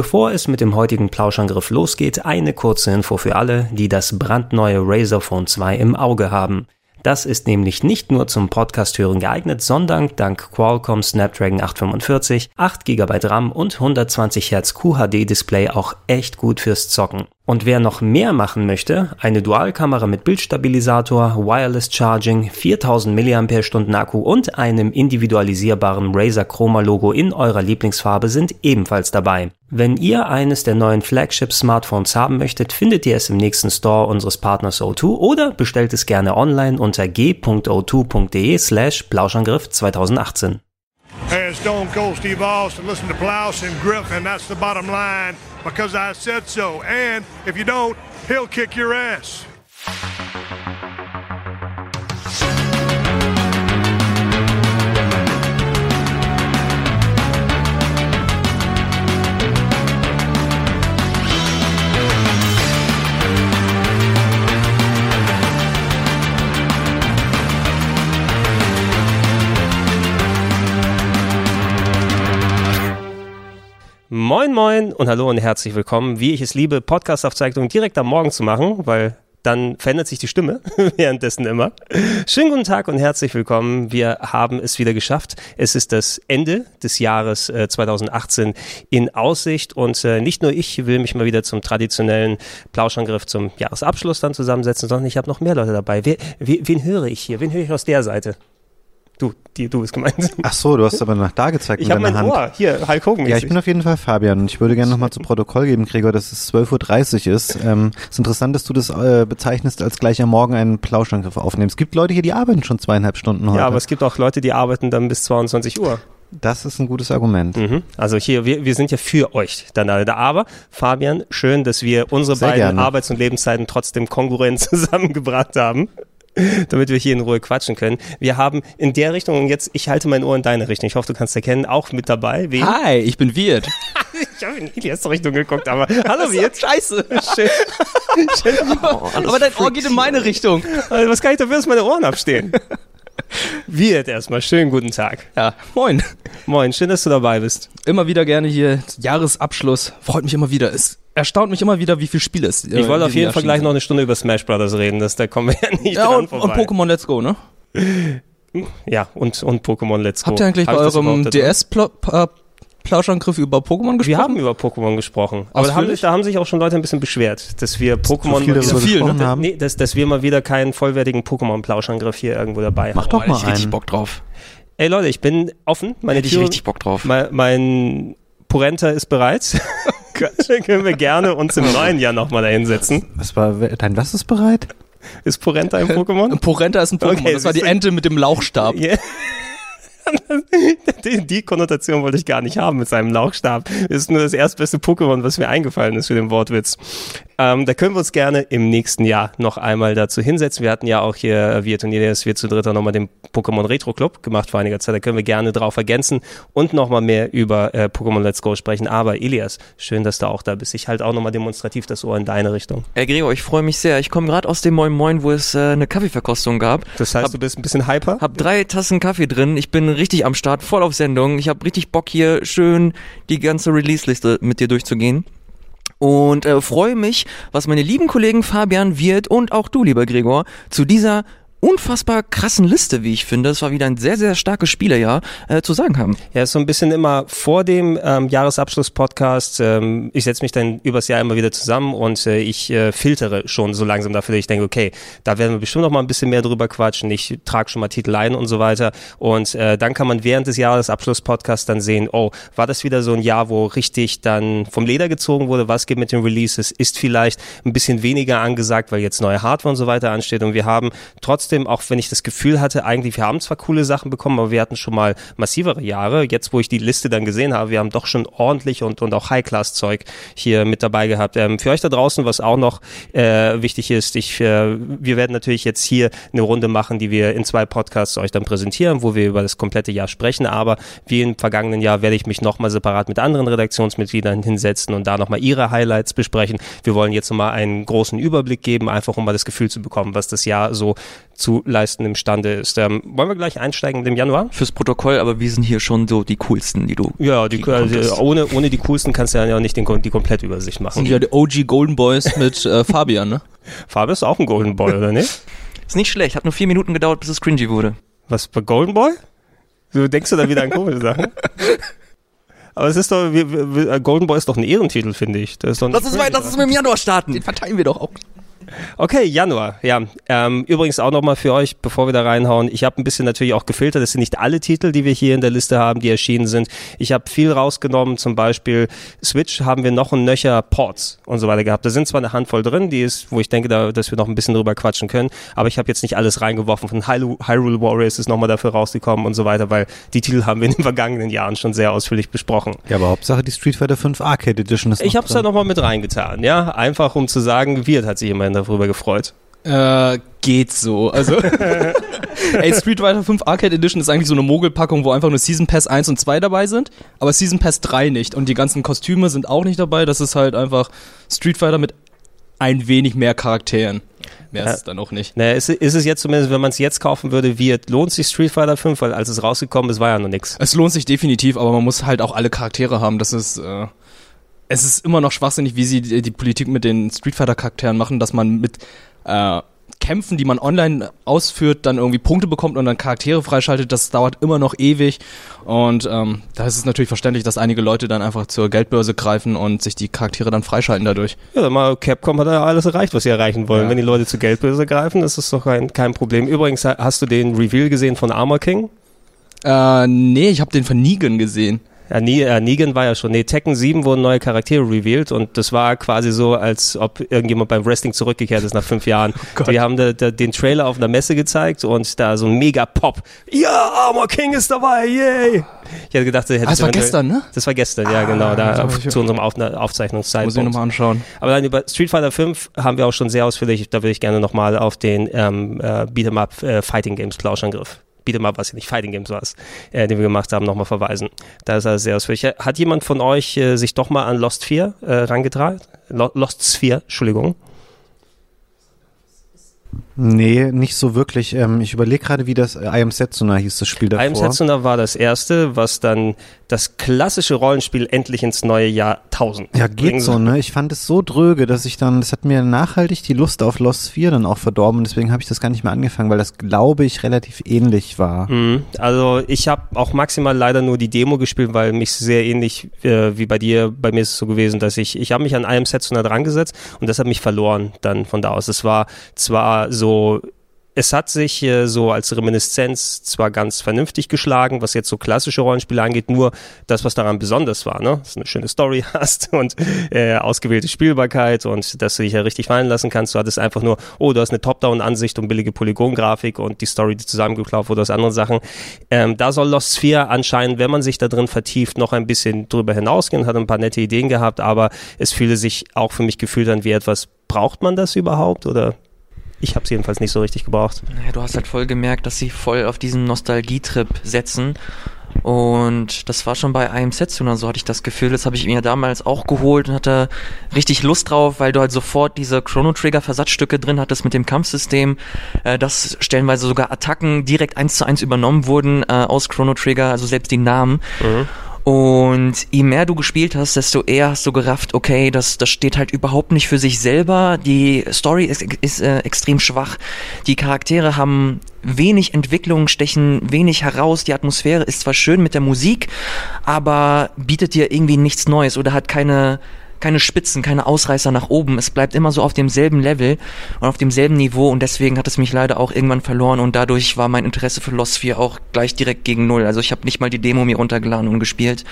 Bevor es mit dem heutigen Plauschangriff losgeht, eine kurze Info für alle, die das brandneue Razer Phone 2 im Auge haben. Das ist nämlich nicht nur zum Podcast hören geeignet, sondern dank Qualcomm Snapdragon 845, 8 GB RAM und 120 Hz QHD Display auch echt gut fürs Zocken. Und wer noch mehr machen möchte, eine Dualkamera mit Bildstabilisator, Wireless Charging, 4000 mAh Akku und einem individualisierbaren Razer Chroma Logo in eurer Lieblingsfarbe sind ebenfalls dabei. Wenn ihr eines der neuen Flagship Smartphones haben möchtet, findet ihr es im nächsten Store unseres Partners O2 oder bestellt es gerne online unter g.o2.de slash Plauschangriff 2018. Hey, because I said so. And if you don't, he'll kick your ass. Moin Moin und hallo und herzlich willkommen. Wie ich es liebe, Podcast-Aufzeichnungen direkt am Morgen zu machen, weil dann verändert sich die Stimme währenddessen immer. Schönen guten Tag und herzlich willkommen. Wir haben es wieder geschafft. Es ist das Ende des Jahres äh, 2018 in Aussicht und äh, nicht nur ich will mich mal wieder zum traditionellen Plauschangriff zum Jahresabschluss dann zusammensetzen, sondern ich habe noch mehr Leute dabei. Wer, wen höre ich hier? Wen höre ich aus der Seite? Du, die, du bist gemeint. Ach so, du hast aber nach da gezeigt ich mit deiner mein Hand. Ohr. Hier, Hulk Hogan. Ja, ich bin auf jeden Fall Fabian und ich würde gerne nochmal zu Protokoll geben, Gregor, dass es 12.30 Uhr ist. Ähm, es ist interessant, dass du das äh, bezeichnest, als gleich am Morgen einen Plauschangriff aufnehmen. Es gibt Leute hier, die arbeiten schon zweieinhalb Stunden heute. Ja, aber es gibt auch Leute, die arbeiten dann bis 22 Uhr. Das ist ein gutes Argument. Mhm. Also hier, wir, wir sind ja für euch dann alle da. Aber Fabian, schön, dass wir unsere Sehr beiden gerne. Arbeits- und Lebenszeiten trotzdem kongruent zusammengebracht haben. damit wir hier in Ruhe quatschen können. Wir haben in der Richtung, und jetzt, ich halte mein Ohr in deine Richtung, ich hoffe, du kannst erkennen, auch mit dabei. Wen? Hi, ich bin Wirt. ich habe in Elias Richtung geguckt, aber hallo Wirt. Scheiße. Schön. Schön. Oh, aber dein Ohr geht in meine Richtung. Also, was kann ich dafür, dass meine Ohren abstehen? Wirt erstmal, schönen guten Tag. Ja, moin. Moin, schön, dass du dabei bist. Immer wieder gerne hier, Jahresabschluss, freut mich immer wieder. Es erstaunt mich immer wieder, wie viele Spiele es äh, Ich wollte auf jeden Fall gleich noch eine Stunde über Smash Brothers reden, das, da kommen wir ja nicht ja, dran und, vorbei. Und Pokémon Let's Go, ne? Ja, und, und Pokémon Let's Go. Habt ihr eigentlich Hab bei eurem DS äh, Plauschangriff über Pokémon gesprochen? Wir haben über Pokémon gesprochen. Aber da haben, da haben, sich auch schon Leute ein bisschen beschwert, dass wir Pokémon viel, so viel ne? haben. Nee, dass, dass wir mal wieder keinen vollwertigen Pokémon-Plauschangriff hier irgendwo dabei Mach haben. Mach doch mal ich einen. richtig Bock drauf. Ey Leute, ich bin offen. Meine Hätte ich richtig Bock drauf. Mein, mein Porenta ist bereit. können wir gerne uns im neuen Jahr nochmal da hinsetzen. Was war, dein was ist bereit? Ist Porenta ein Pokémon? Porenta ist ein Pokémon. Okay, das war die Ente mit dem Lauchstab. Yeah. die, die, Konnotation wollte ich gar nicht haben mit seinem Lauchstab. Das ist nur das erstbeste Pokémon, was mir eingefallen ist für den Wortwitz. Ähm, da können wir uns gerne im nächsten Jahr noch einmal dazu hinsetzen. Wir hatten ja auch hier, wir Turniers, wir zu dritter nochmal den Pokémon Retro Club gemacht vor einiger Zeit. Da können wir gerne drauf ergänzen und nochmal mehr über äh, Pokémon Let's Go sprechen. Aber Elias, schön, dass du auch da bist. Ich halte auch nochmal demonstrativ das Ohr in deine Richtung. Herr Gregor, ich freue mich sehr. Ich komme gerade aus dem Moin Moin, wo es äh, eine Kaffeeverkostung gab. Das heißt, hab, du bist ein bisschen hyper? Hab drei Tassen Kaffee drin. Ich bin richtig am Start, voll auf Sendung. Ich habe richtig Bock hier schön die ganze Release-Liste mit dir durchzugehen und äh, freue mich, was meine lieben Kollegen Fabian Wirt und auch du, lieber Gregor, zu dieser unfassbar krassen Liste, wie ich finde, es war wieder ein sehr, sehr starkes Spielerjahr, äh, zu sagen haben. Ja, ist so ein bisschen immer vor dem ähm, Jahresabschluss-Podcast. Ähm, ich setze mich dann übers Jahr immer wieder zusammen und äh, ich äh, filtere schon so langsam dafür, dass ich denke, okay, da werden wir bestimmt noch mal ein bisschen mehr drüber quatschen. Ich trage schon mal Titel ein und so weiter. Und äh, dann kann man während des Jahresabschluss-Podcasts dann sehen, oh, war das wieder so ein Jahr, wo richtig dann vom Leder gezogen wurde? Was geht mit den Releases? Ist vielleicht ein bisschen weniger angesagt, weil jetzt neue Hardware und so weiter ansteht. Und wir haben trotzdem trotzdem, auch wenn ich das Gefühl hatte, eigentlich, wir haben zwar coole Sachen bekommen, aber wir hatten schon mal massivere Jahre. Jetzt, wo ich die Liste dann gesehen habe, wir haben doch schon ordentlich und, und auch High-Class-Zeug hier mit dabei gehabt. Ähm, für euch da draußen, was auch noch äh, wichtig ist, ich, äh, wir werden natürlich jetzt hier eine Runde machen, die wir in zwei Podcasts euch dann präsentieren, wo wir über das komplette Jahr sprechen. Aber wie im vergangenen Jahr werde ich mich nochmal separat mit anderen Redaktionsmitgliedern hinsetzen und da nochmal ihre Highlights besprechen. Wir wollen jetzt nochmal einen großen Überblick geben, einfach um mal das Gefühl zu bekommen, was das Jahr so zu leisten imstande ist. Ähm, wollen wir gleich einsteigen im Januar? Fürs Protokoll, aber wir sind hier schon so die coolsten, die du. Ja, die, also, ohne, ohne die coolsten kannst du ja nicht den, die Komplettübersicht machen. Sind ja die OG Golden Boys mit äh, Fabian, ne? Fabian ist auch ein Golden Boy, oder nicht? Ist nicht schlecht, hat nur vier Minuten gedauert, bis es cringy wurde. Was, bei Golden Boy? Du denkst du da wieder an komische Sachen? Aber es ist doch, wir, wir, Golden Boy ist doch ein Ehrentitel, finde ich. Das ist doch lass, uns mal, lass uns mal im Januar starten. Den verteilen wir doch auch. Okay, Januar, ja. Ähm, übrigens auch nochmal für euch, bevor wir da reinhauen, ich habe ein bisschen natürlich auch gefiltert. Das sind nicht alle Titel, die wir hier in der Liste haben, die erschienen sind. Ich habe viel rausgenommen, zum Beispiel Switch haben wir noch ein Nöcher Ports und so weiter gehabt. Da sind zwar eine Handvoll drin, die ist, wo ich denke, da, dass wir noch ein bisschen drüber quatschen können, aber ich habe jetzt nicht alles reingeworfen. Von Hyrule Warriors ist nochmal dafür rausgekommen und so weiter, weil die Titel haben wir in den vergangenen Jahren schon sehr ausführlich besprochen. Ja, aber Hauptsache die Street Fighter 5 Arcade Edition ist Ich habe es da nochmal mit reingetan, ja. Einfach um zu sagen, Wirt hat sich immerhin darüber gefreut. Äh, geht so. Also, ey, Street Fighter 5 Arcade Edition ist eigentlich so eine Mogelpackung, wo einfach nur Season Pass 1 und 2 dabei sind, aber Season Pass 3 nicht. Und die ganzen Kostüme sind auch nicht dabei. Das ist halt einfach Street Fighter mit ein wenig mehr Charakteren. Mehr ja. ist es dann auch nicht. Naja, ist, ist es jetzt zumindest, wenn man es jetzt kaufen würde, wie lohnt sich Street Fighter 5, weil als es rausgekommen ist, war ja noch nichts. Es lohnt sich definitiv, aber man muss halt auch alle Charaktere haben. Das ist, äh, es ist immer noch schwachsinnig, wie sie die, die Politik mit den Street Fighter Charakteren machen, dass man mit äh, Kämpfen, die man online ausführt, dann irgendwie Punkte bekommt und dann Charaktere freischaltet, das dauert immer noch ewig. Und ähm, da ist es natürlich verständlich, dass einige Leute dann einfach zur Geldbörse greifen und sich die Charaktere dann freischalten dadurch. Ja, mal Capcom hat ja alles erreicht, was sie erreichen wollen. Ja. Wenn die Leute zur Geldbörse greifen, ist das doch kein, kein Problem. Übrigens, hast du den Reveal gesehen von Armor King? Äh, nee, ich habe den von Negan gesehen. Ja, Negan war ja schon. Nee, Tekken 7 wurden neue Charaktere revealed und das war quasi so, als ob irgendjemand beim Wrestling zurückgekehrt ist nach fünf Jahren. Oh die haben da, da, den Trailer auf einer Messe gezeigt und da so ein mega Pop. Ja, Armor King ist dabei, yay! Ich hätte gedacht, hätte ah, das war gestern, ne? Das war gestern, ja, genau, da auf, zu unserem auf Aufzeichnungszeitpunkt. Muss ich nochmal anschauen. Aber dann über Street Fighter 5 haben wir auch schon sehr ausführlich, da würde ich gerne nochmal auf den ähm, äh, Beat'em Up äh, Fighting Games Plauschangriff Beat'em Up, was ja nicht Fighting Games war, äh, den wir gemacht haben, nochmal verweisen. Da ist er sehr ausführlich. Hat jemand von euch äh, sich doch mal an Lost 4 äh, rangetragen? Lost Sphere, Entschuldigung. Nee, nicht so wirklich. Ähm, ich überlege gerade, wie das äh, I Am Setsuna hieß, das Spiel davor. I Am Setsuna war das erste, was dann das klassische Rollenspiel endlich ins neue Jahrtausend Ja, geht so, ne? Ich fand es so dröge, dass ich dann, das hat mir nachhaltig die Lust auf Lost 4 dann auch verdorben und deswegen habe ich das gar nicht mehr angefangen, weil das, glaube ich, relativ ähnlich war. Mhm. Also ich habe auch maximal leider nur die Demo gespielt, weil mich sehr ähnlich äh, wie bei dir, bei mir ist es so gewesen, dass ich, ich habe mich an I Am Setsuna dran gesetzt und das hat mich verloren dann von da aus. Es war zwar so es hat sich äh, so als Reminiszenz zwar ganz vernünftig geschlagen, was jetzt so klassische Rollenspiele angeht, nur das, was daran besonders war, ne? dass du eine schöne Story hast und äh, ausgewählte Spielbarkeit und dass du dich ja richtig fallen lassen kannst. Du hattest einfach nur, oh, du hast eine Top-Down-Ansicht und billige Polygongrafik und die Story, die zusammengeklaubt wurde aus anderen Sachen. Ähm, da soll Lost Sphere anscheinend, wenn man sich da drin vertieft, noch ein bisschen drüber hinausgehen, hat ein paar nette Ideen gehabt, aber es fühle sich auch für mich gefühlt an wie etwas, braucht man das überhaupt oder ich habe es jedenfalls nicht so richtig gebraucht. Naja, du hast halt voll gemerkt, dass sie voll auf diesen Nostalgietrip setzen. Und das war schon bei einem Setsuna, so hatte ich das Gefühl. Das habe ich mir damals auch geholt und hatte richtig Lust drauf, weil du halt sofort diese Chrono Trigger Versatzstücke drin hattest mit dem Kampfsystem, äh, dass stellenweise sogar Attacken direkt eins zu eins übernommen wurden äh, aus Chrono Trigger, also selbst die Namen. Mhm. Und je mehr du gespielt hast, desto eher hast du gerafft, okay, das, das steht halt überhaupt nicht für sich selber. Die Story ist, ist äh, extrem schwach. Die Charaktere haben wenig Entwicklung, stechen wenig heraus. Die Atmosphäre ist zwar schön mit der Musik, aber bietet dir irgendwie nichts Neues oder hat keine keine Spitzen, keine Ausreißer nach oben. Es bleibt immer so auf demselben Level und auf demselben Niveau und deswegen hat es mich leider auch irgendwann verloren und dadurch war mein Interesse für Lost 4 auch gleich direkt gegen Null. Also ich habe nicht mal die Demo mir runtergeladen und gespielt.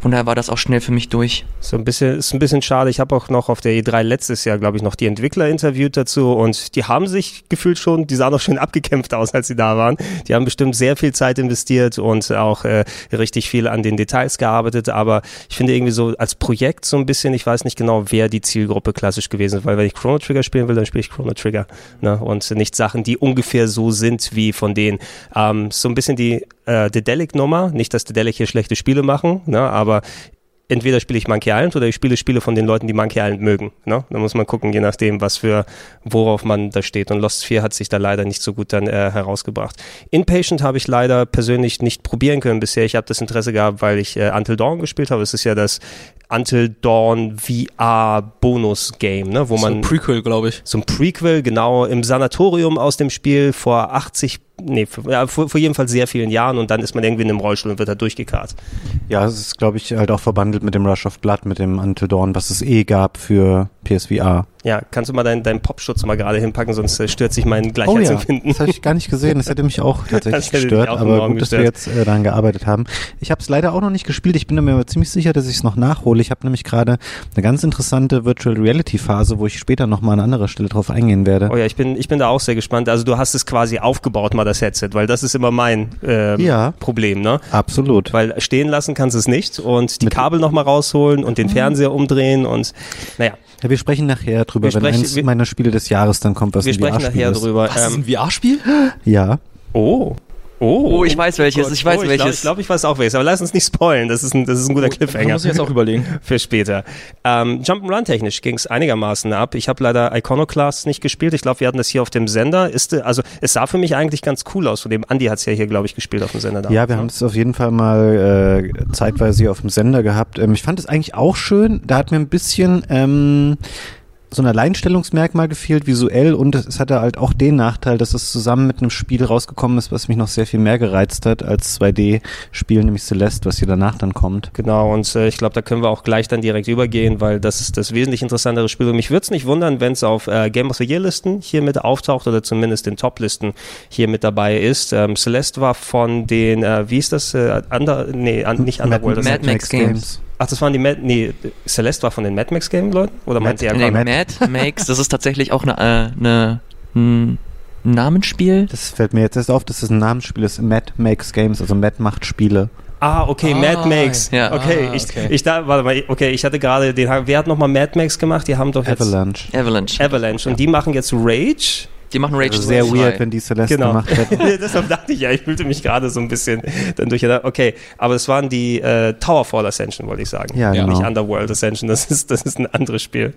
Von daher war das auch schnell für mich durch. So ein bisschen, ist ein bisschen schade. Ich habe auch noch auf der E3 letztes Jahr, glaube ich, noch die Entwickler interviewt dazu und die haben sich gefühlt schon, die sahen auch schön abgekämpft aus, als sie da waren. Die haben bestimmt sehr viel Zeit investiert und auch äh, richtig viel an den Details gearbeitet, aber ich finde irgendwie so als Projekt so ein bisschen, ich weiß nicht genau, wer die Zielgruppe klassisch gewesen ist, weil wenn ich Chrono Trigger spielen will, dann spiele ich Chrono Trigger ne? und nicht Sachen, die ungefähr so sind wie von denen. Ähm, so ein bisschen die äh, Dedelic-Nummer, nicht, dass Dedelic hier schlechte Spiele machen, ne? aber entweder spiele ich Monkey Island oder ich spiele Spiele von den Leuten, die Monkey Island mögen. Ne? Da muss man gucken, je nachdem, was für, worauf man da steht. Und Lost 4 hat sich da leider nicht so gut dann äh, herausgebracht. Inpatient habe ich leider persönlich nicht probieren können bisher. Ich habe das Interesse gehabt, weil ich äh, Until Dawn gespielt habe. Es ist ja das Until Dawn VR Bonus Game, ne? wo So man ein Prequel, glaube ich. so ein Prequel, genau, im Sanatorium aus dem Spiel vor 80, nee, vor, vor, jedenfalls sehr vielen Jahren und dann ist man irgendwie in einem Rollstuhl und wird da durchgekarrt. Ja, es ist, glaube ich, halt auch verbandelt mit dem Rush of Blood, mit dem Until Dawn, was es eh gab für PSVR. Ja, kannst du mal deinen, deinen Popschutz mal gerade hinpacken, sonst äh, stört sich mein Oh ja, Gleichheitsempfinden. das habe ich gar nicht gesehen. Das hätte mich auch tatsächlich gestört, auch aber gut, dass wir gestört. jetzt äh, daran gearbeitet haben. Ich habe es leider auch noch nicht gespielt. Ich bin mir aber ziemlich sicher, dass ich es noch nachhole. Ich habe nämlich gerade eine ganz interessante Virtual Reality Phase, wo ich später noch mal an anderer Stelle drauf eingehen werde. Oh ja, ich bin, ich bin da auch sehr gespannt. Also du hast es quasi aufgebaut, mal das Headset, weil das ist immer mein ähm, Ja. Problem, ne? Absolut. Weil stehen lassen kannst du es nicht und die Mit- Kabel nochmal rausholen und den Fernseher umdrehen und naja, Ja, wir sprechen nachher drüber, Wir wenn sprechen- eins wir- meiner Spiele des Jahres dann kommt, was wir ein sprechen VR-Spiel nachher ist. drüber. Was, ist Ähm, ein VR-Spiel? Ja. oh. Oh, Oh, ich weiß welches, Gott. ich weiß oh, ich welches. Glaub, ich glaube, ich weiß auch welches, aber lass uns nicht spoilen. Das ist ein, das ist ein guter Da Cliffhanger. muss ich jetzt auch überlegen. für später. Ähm, Jump'n'Run technisch ging es einigermaßen ab. Ich habe leider Iconoclast nicht gespielt. Ich glaube, wir hatten das hier auf dem Sender. Ist, also es sah für mich eigentlich ganz cool aus. Von dem Andi hat es ja hier, glaube ich, gespielt auf dem Sender. Ja, damals, wir ne? haben es auf jeden Fall mal äh, zeitweise hier auf dem Sender gehabt. Ähm, ich fand es eigentlich auch schön. Da hat mir ein bisschen ähm, so ein Alleinstellungsmerkmal gefehlt, visuell. Und es hatte halt auch den Nachteil, dass es zusammen mit einem Spiel rausgekommen ist, was mich noch sehr viel mehr gereizt hat als 2D-Spiel, nämlich Celeste, was hier danach dann kommt. Genau, und äh, ich glaube, da können wir auch gleich dann direkt übergehen, weil das ist das wesentlich interessantere Spiel. Und mich würde es nicht wundern, wenn es auf äh, Game of the Year-Listen hier mit auftaucht oder zumindest den Top-Listen hier mit dabei ist. Ähm, Celeste war von den, äh, wie ist das? Äh, Under, nee, an, nicht Underworld. das Mad Max Games. Ach, das waren die Mad, nee, Celeste war von den Mad Max Game Leuten? Oder meint ihr Nee, Mad Makes, das ist tatsächlich auch eine, äh, eine, ein Namensspiel. Das fällt mir jetzt erst auf, dass es ein Namensspiel ist. Mad Makes Games, also Mad macht Spiele. Ah, okay, Ah, Mad Max. ja. Okay, Ah, ich, okay. ich da, warte mal, okay, ich hatte gerade den, wer hat nochmal Mad Max gemacht? Die haben doch jetzt Avalanche. Avalanche. Avalanche und die machen jetzt Rage. Die machen Rage Also sehr 2. weird, wenn die Celeste Genau. gemacht hätten. Deshalb dachte ich ja, ich fühlte mich gerade so ein bisschen dann durch. Okay, aber es waren die äh, Towerfall Ascension, wollte ich sagen. Ja, Ja. genau. Nicht Underworld Ascension, das ist, das ist ein anderes Spiel.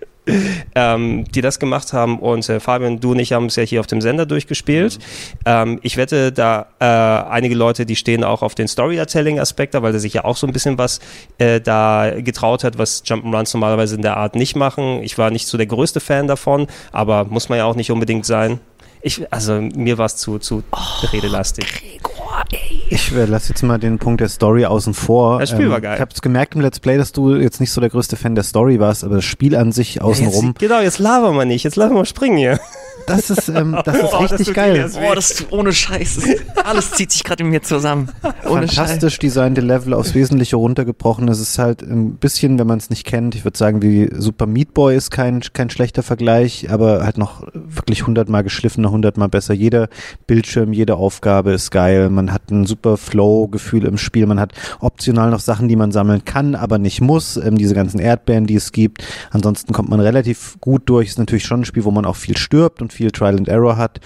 ähm, die das gemacht haben und äh, Fabian, du und ich haben es ja hier auf dem Sender durchgespielt. Ähm, ich wette, da äh, einige Leute, die stehen auch auf den Storytelling-Aspekt, da, weil der sich ja auch so ein bisschen was äh, da getraut hat, was Jump'n'Runs normalerweise in der Art nicht machen. Ich war nicht so der größte Fan davon, aber muss man ja auch nicht unbedingt sein. Ich, also mir war es zu, zu redelastig. Ich äh, lass jetzt mal den Punkt der Story außen vor. Das Spiel war geil. Ich habe gemerkt im Let's Play, dass du jetzt nicht so der größte Fan der Story warst, aber das Spiel an sich außenrum, Jetzt, genau, jetzt labern wir nicht, jetzt lassen wir springen hier. Das ist, ähm, das ist Oh, das richtig tut geil. Oh, das ist ohne Scheiß. Das Alles zieht sich gerade in mir zusammen. Ohne Scheiß. Fantastisch designte Level aufs Wesentliche runtergebrochen. Es ist halt ein bisschen, wenn man es nicht kennt, ich würde sagen, wie Super Meat Boy ist kein, kein schlechter Vergleich, aber halt noch wirklich hundertmal geschliffener, hundertmal besser. Jeder Bildschirm, jede Aufgabe ist geil. Man hat ein super Flow-Gefühl im Spiel. Man hat optional noch Sachen, die man sammeln kann, aber nicht muss. Ähm, diese ganzen Erdbeeren, die es gibt. Ansonsten kommt man relativ gut durch. Ist natürlich schon ein Spiel, wo man auch viel stirbt und viel Trial and Error hat.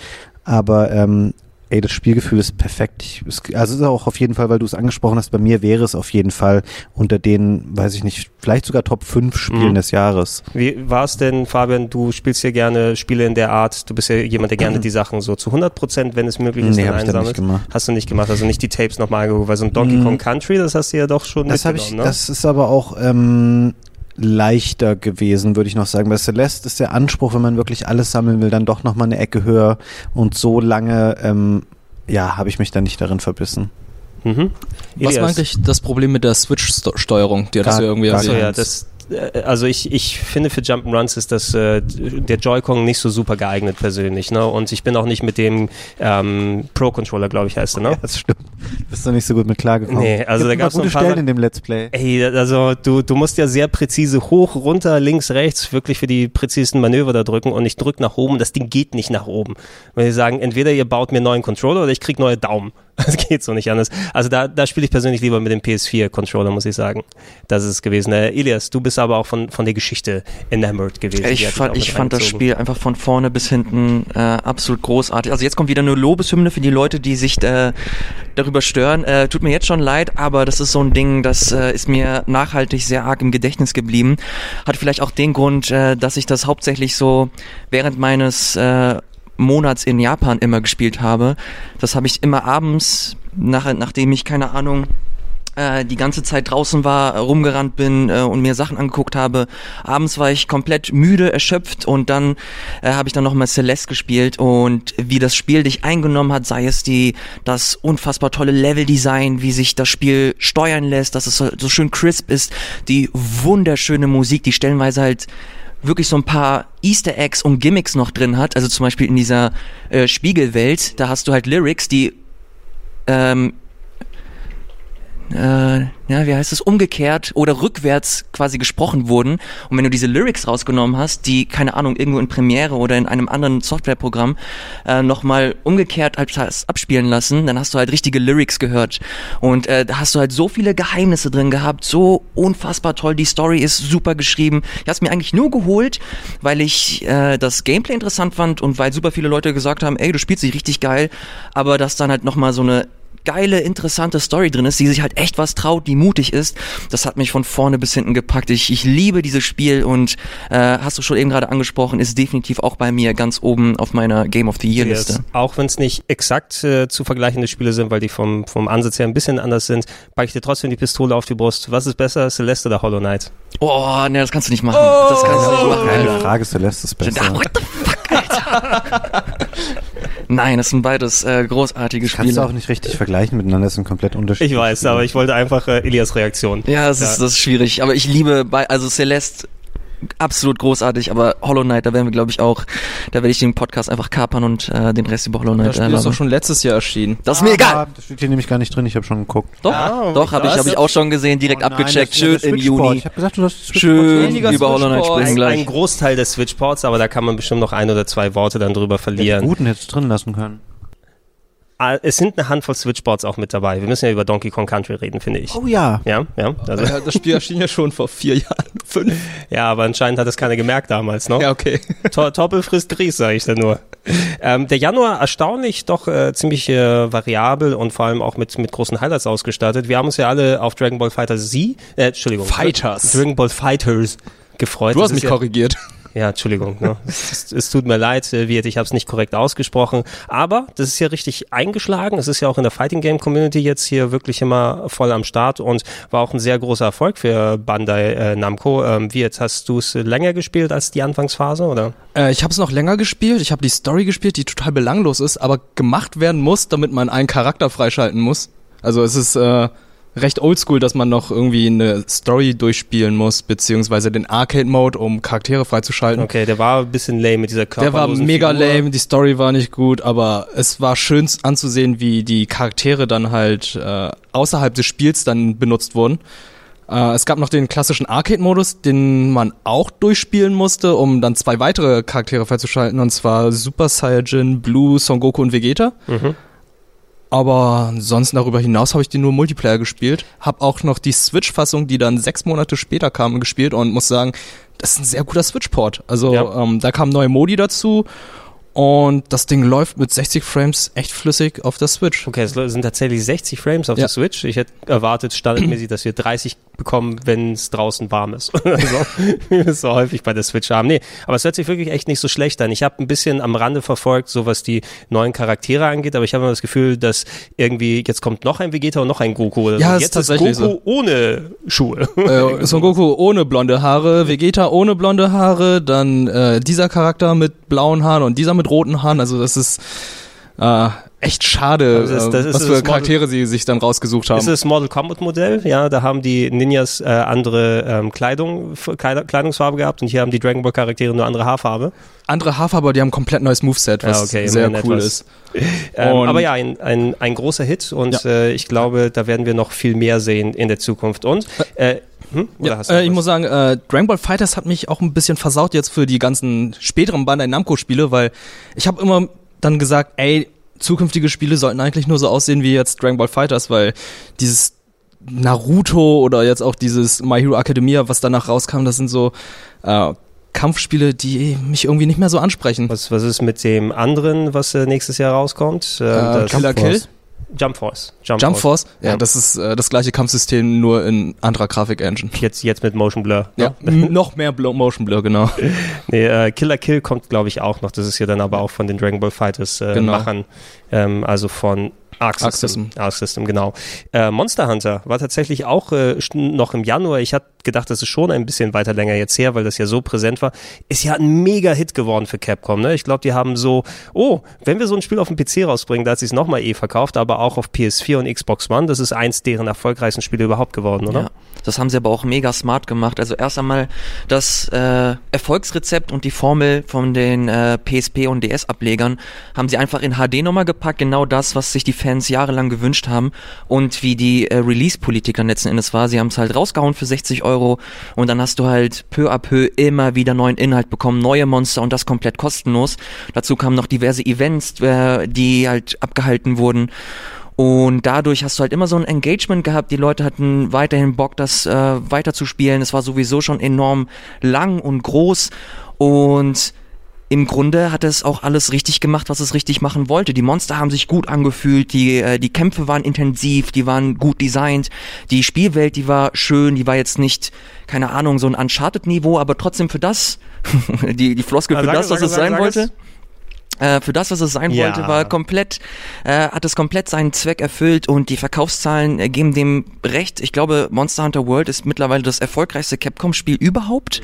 Aber ähm, ey, das Spielgefühl ist perfekt. Ich, es, also es ist auch auf jeden Fall, weil du es angesprochen hast, bei mir wäre es auf jeden Fall unter den, weiß ich nicht, vielleicht sogar Top 5 Spielen Mhm. des Jahres. Wie war es denn, Fabian? Du spielst ja gerne Spiele in der Art. Du bist ja jemand, der gerne die Sachen so zu 100 Prozent, wenn es möglich ist, Nee, dann einsammelt. Hast du nicht gemacht, also nicht die Tapes nochmal angeguckt, weil so ein Donkey Mhm. Kong Country, das hast du ja doch schon Das habe ich, ne? das ist aber auch ähm, leichter gewesen, würde ich noch sagen. Bei Celeste ist der Anspruch, wenn man wirklich alles sammeln will, dann doch noch mal eine Ecke höher und so lange, ähm, ja, habe ich mich da nicht darin verbissen. Mhm. Was war eigentlich das Problem mit der Switch-Steuerung? Die Gar- du ja irgendwie gar ja, das, äh, also ich, ich finde für Jump'n'Runs ist das äh, der Joy-Con nicht so super geeignet persönlich, ne? Und ich bin auch nicht mit dem ähm, Pro-Controller, glaube ich, heißt er, ne? das stimmt. Bist du nicht so gut mit klargekommen. Nee, also da Gibt gab's mal gute noch ein paar Stellen in dem Let's Play. Ey, also du, du musst ja sehr präzise hoch, runter, links, rechts wirklich für die präzisesten Manöver da drücken und ich drück nach oben. Das Ding geht nicht nach oben. Weil sie sagen, entweder ihr baut mir neuen Controller oder ich krieg neue Daumen. Es geht so nicht anders. Also da, da spiele ich persönlich lieber mit dem PS4-Controller, muss ich sagen. Das ist es gewesen. Äh, Elias, du bist aber auch von, von der Geschichte enamored gewesen. Ich fand, ich fand das. Spiel einfach von vorne bis hinten äh, absolut großartig. Also jetzt kommt wieder eine Lobeshymne für die Leute, die sich äh, darüber stören. Äh, tut mir jetzt schon leid, aber das ist so ein Ding, das äh, ist mir nachhaltig sehr arg im Gedächtnis geblieben. Hat vielleicht auch den Grund, äh, dass ich das hauptsächlich so während meines äh, Monats in Japan immer gespielt habe. Das habe ich immer abends, nach, nachdem ich, keine Ahnung, äh, die ganze Zeit draußen war, rumgerannt bin äh, und mir Sachen angeguckt habe. Abends war ich komplett müde, erschöpft und dann äh, habe ich dann nochmal Celeste gespielt und wie das Spiel dich eingenommen hat, sei es die das unfassbar tolle Leveldesign, wie sich das Spiel steuern lässt, dass es so, so schön crisp ist, die wunderschöne Musik, die stellenweise halt wirklich so ein paar Easter Eggs und Gimmicks noch drin hat. Also zum Beispiel in dieser äh, Spiegelwelt, da hast du halt Lyrics, die ähm, äh, ja, wie heißt es, umgekehrt oder rückwärts quasi gesprochen wurden. Und wenn du diese Lyrics rausgenommen hast, die, keine Ahnung, irgendwo in Premiere oder in einem anderen Softwareprogramm äh, nochmal umgekehrt halt abspielen lassen, dann hast du halt richtige Lyrics gehört. Und äh, da hast du halt so viele Geheimnisse drin gehabt, so unfassbar toll. Die Story ist super geschrieben. Ich habe es mir eigentlich nur geholt, weil ich äh, das Gameplay interessant fand und weil super viele Leute gesagt haben, ey, du spielst dich richtig geil, aber dass dann halt nochmal so eine geile, interessante Story drin ist, die sich halt echt was traut, die mutig ist. Das hat mich von vorne bis hinten gepackt. Ich, ich liebe dieses Spiel und äh, hast du schon eben gerade angesprochen, ist definitiv auch bei mir ganz oben auf meiner Game of the Year Liste. Yes. Auch wenn es nicht exakt äh, zu vergleichende Spiele sind, weil die vom, vom Ansatz her ein bisschen anders sind, packe ich dir trotzdem die Pistole auf die Brust. Was ist besser, Celeste oder Hollow Knight? Oh, ne, das kannst du nicht machen. das kannst du nicht machen. Keine. Frage, Celeste ist besser. what the fuck, Alter? Nein, das sind beides äh, großartige Kannst du Spiele. auch nicht richtig vergleichen miteinander, das sind komplett unterschiedliche Ich weiß, Spiele. aber ich wollte einfach äh, Elias Reaktion. Ja, das ist, das ist schwierig. Aber ich liebe bei, also Celeste absolut großartig, aber Hollow Knight, da werden wir, glaube ich, auch, da werde ich den Podcast einfach kapern und äh, den Rest über Hollow Knight Das Spiel äh, ist doch schon letztes Jahr erschienen. Das ist mir egal. Ah, Das steht hier nämlich gar nicht drin, ich habe schon geguckt. Doch, Ah, doch, habe ich, hab ich auch schon gesehen, direkt Oh nein, abgecheckt, ja schön im. Juni. Ich habe gesagt, du hast Schön über Hollow Knight Ein, gleich. ein Großteil des Switchports, aber da kann man bestimmt noch ein oder zwei Worte dann drüber verlieren. guten hättest du drin lassen können. Ah, Es sind eine Handvoll Switchports auch mit dabei. Wir müssen ja über Donkey Kong Country reden, finde ich. Oh ja. Ja, ja. Also, Ja, das Spiel erschien ja schon vor vier Jahren, fünf. ja, aber anscheinend hat das keiner gemerkt damals, ne? Ja, okay. To Toppel frisst Grieß, sage ich da nur. Ähm, der Januar erstaunlich doch äh, ziemlich äh, variabel und vor allem auch mit, mit großen Highlights ausgestattet. Wir haben uns ja alle auf Dragon Ball Fighter Z, äh, Entschuldigung. Fighters. Dragon Ball Fighters gefreut. Du hast mich ja, korrigiert. Ja, Entschuldigung. Ne? es, es, tut mir leid, äh, Wirt, ich habe es nicht korrekt ausgesprochen. Aber das ist ja richtig eingeschlagen. Es ist ja auch in der Fighting Game Community jetzt hier wirklich immer voll am Start und war auch ein sehr großer Erfolg für Bandai äh, Namco. Ähm, Wirt, hast du es länger gespielt als die Anfangsphase, oder? Äh, ich habe es noch länger gespielt. Ich habe die Story gespielt, die total belanglos ist, aber gemacht werden muss, damit man einen Charakter freischalten muss. Also es ist äh, recht oldschool, dass man noch irgendwie eine Story durchspielen muss, beziehungsweise den Arcade-Mode, um Charaktere freizuschalten. Okay, der war ein bisschen lame mit dieser Der war mega Figur. lame, die Story war nicht gut, aber es war schön anzusehen, wie die Charaktere dann halt äh, außerhalb des Spiels dann benutzt wurden. Äh, es gab noch den klassischen Arcade-Modus, den man auch durchspielen musste, um dann zwei weitere Charaktere freizuschalten, und zwar Super Saiyajin, Blue, Son Goku und Vegeta. Mhm. Aber ansonsten darüber hinaus habe ich den nur Multiplayer gespielt. Hab auch noch die Switch-Fassung, die dann sechs Monate später kam, gespielt und muss sagen, das ist ein sehr guter Switch-Port. Also Ja. ähm, da kamen neue Modi dazu und das Ding läuft mit 60 Frames echt flüssig auf der Switch. Okay, es sind tatsächlich 60 Frames auf Ja. der Switch. Ich hätte erwartet, standardmäßig, dass wir 30 bekommen, wenn es draußen warm ist. also, wie wir es so häufig bei der Switch haben. Nee, aber es hört sich wirklich echt nicht so schlecht an. Ich habe ein bisschen am Rande verfolgt, so was die neuen Charaktere angeht, aber ich habe immer das Gefühl, dass irgendwie jetzt kommt noch ein Vegeta und noch ein Goku oder Ja, so. ist Jetzt ist Goku ohne Schuhe. äh, Son Goku ohne blonde Haare, Vegeta ohne blonde Haare, dann äh, dieser Charakter mit blauen Haaren und dieser mit roten Haaren. Also das ist äh, echt schade, das- das äh, ist was das für Model- Charaktere sie sich dann rausgesucht haben. Das ist das Model Combat Modell, ja, da haben die Ninjas äh, andere ähm, Kleidung, Kleid- Kleidungsfarbe gehabt und hier haben die Dragon Ball Charaktere nur andere Haarfarbe. Andere Haarfarbe, die haben komplett neues Moveset, was Ja, okay, sehr cool etwas. ist. Ähm, aber ja, ein, ein, ein großer Hit und Ja. äh, ich glaube, da werden wir noch viel mehr sehen in der Zukunft. Und äh, hm? Oder Ja, hast du äh, ich muss sagen, äh, Dragon Ball Fighters hat mich auch ein bisschen versaut jetzt für die ganzen späteren Bandai Namco Spiele, weil ich habe immer dann gesagt, ey, zukünftige Spiele sollten eigentlich nur so aussehen wie jetzt Dragon Ball Fighters, weil dieses Naruto oder jetzt auch dieses My Hero Academia, was danach rauskam, das sind so äh, Kampfspiele, die mich irgendwie nicht mehr so ansprechen. Was, was ist mit dem anderen, was äh, nächstes Jahr rauskommt? Äh, das- Killer Jump Kill? Jump Force. Jump, Jump Force. Force? Ja, Ja. das ist äh, das gleiche Kampfsystem, nur in anderer Grafik-Engine. Jetzt, jetzt mit Motion Blur. Ja, noch mehr Blo Motion Blur, genau. Nee, äh, Killer Kill kommt, glaube ich, auch noch. Das ist ja dann aber auch von den Dragon Ball Fighters äh, Genau. Machern. Ähm, also von Arc Arc System. System. Arc System, genau. Äh, Monster Hunter war tatsächlich auch äh, noch im Januar. Ich hatte gedacht, das ist schon ein bisschen weiter länger jetzt her, weil das ja so präsent war. Ist ja ein mega Hit geworden für Capcom. Ne? Ich glaube, die haben so, oh, wenn wir so ein Spiel auf dem PC rausbringen, da hat sie es nochmal eh verkauft, aber auch auf PS4 und Xbox One. Das ist eins deren erfolgreichsten Spiele überhaupt geworden, oder? Ja, das haben sie aber auch mega smart gemacht. Also erst einmal das äh, Erfolgsrezept und die Formel von den äh, PSP und DS-Ablegern haben sie einfach in HD nochmal gepackt. Genau das, was sich die Fans jahrelang gewünscht haben und wie die äh, Release-Politik dann letzten Endes war. Sie haben es halt rausgehauen für 60 Euro und dann hast du halt peu à peu immer wieder neuen Inhalt bekommen, neue Monster und das komplett kostenlos. Dazu kamen noch diverse Events, äh, die halt abgehalten wurden. Und dadurch hast du halt immer so ein Engagement gehabt. Die Leute hatten weiterhin Bock, das äh, weiterzuspielen. Es war sowieso schon enorm lang und groß. Und im Grunde hat es auch alles richtig gemacht, was es richtig machen wollte. Die Monster haben sich gut angefühlt, die, äh, die Kämpfe waren intensiv, die waren gut designt, die Spielwelt, die war schön, die war jetzt nicht, keine Ahnung, so ein Uncharted-Niveau, aber trotzdem für das, die, die Floskel für sag das, was sag es sein sag es. wollte. Äh, für das, was es sein Ja. wollte, war komplett, äh, hat es komplett seinen Zweck erfüllt und die Verkaufszahlen äh, geben dem recht. Ich glaube, Monster Hunter World ist mittlerweile das erfolgreichste Capcom-Spiel überhaupt.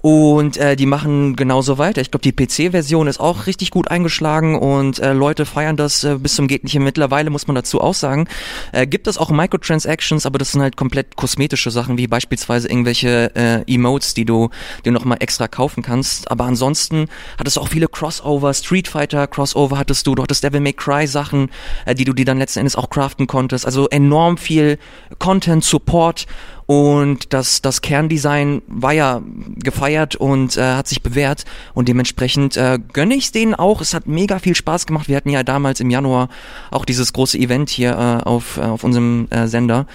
Und äh, die machen genauso weiter. Ich glaube, die PC-Version ist auch richtig gut eingeschlagen und äh, Leute feiern das äh, bis zum geht nicht. Mittlerweile muss man dazu auch sagen, äh, gibt es auch Microtransactions, aber das sind halt komplett kosmetische Sachen, wie beispielsweise irgendwelche äh, Emotes, die du dir nochmal extra kaufen kannst. Aber ansonsten hattest du auch viele Crossover, Street Fighter Crossover hattest du, du hattest Devil May Cry Sachen, äh, die du dir dann letzten Endes auch craften konntest. Also enorm viel Content, Support und das, das Kerndesign war ja gefeiert und äh, hat sich bewährt und dementsprechend äh, gönne ich es denen auch. Es hat mega viel Spaß gemacht. Wir hatten ja damals im Januar auch dieses große Event hier äh, auf, äh, auf unserem äh, Sender.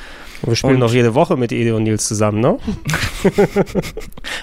Wir spielen Und- jede Woche mit Ede und Nils zusammen, ne?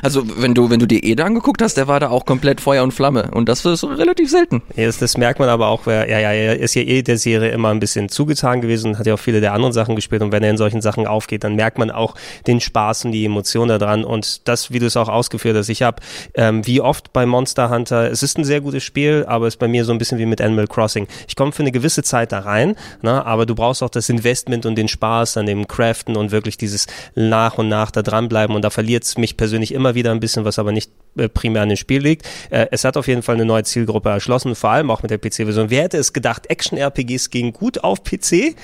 Also wenn du, wenn du dir Ede angeguckt hast, der war da auch komplett Feuer und Flamme und das ist relativ selten. Ja, das, das merkt man aber auch, wer, ja, ja, er ist ja eh der Serie immer ein bisschen zugetan gewesen und hat ja auch viele der anderen Sachen gespielt und wenn er in solchen Sachen aufgeht, dann merkt man auch den Spaß und die Emotion da dran und das, wie du es auch ausgeführt hast. Ich habe, ähm, wie oft bei Monster Hunter, es ist ein sehr gutes Spiel, aber es ist bei mir so ein bisschen wie mit Animal Crossing. Ich komme für eine gewisse Zeit da rein, ne, aber du brauchst auch das Investment und den Spaß an dem Craften und wirklich dieses nach und nach da dranbleiben und da verliert es mich persönlich immer wieder ein bisschen, was aber nicht äh, primär an dem Spiel liegt. Äh, es hat auf jeden Fall eine neue Zielgruppe erschlossen, vor allem auch mit der PC-Version. Wer hätte es gedacht, Action-RPGs gehen gut auf PC?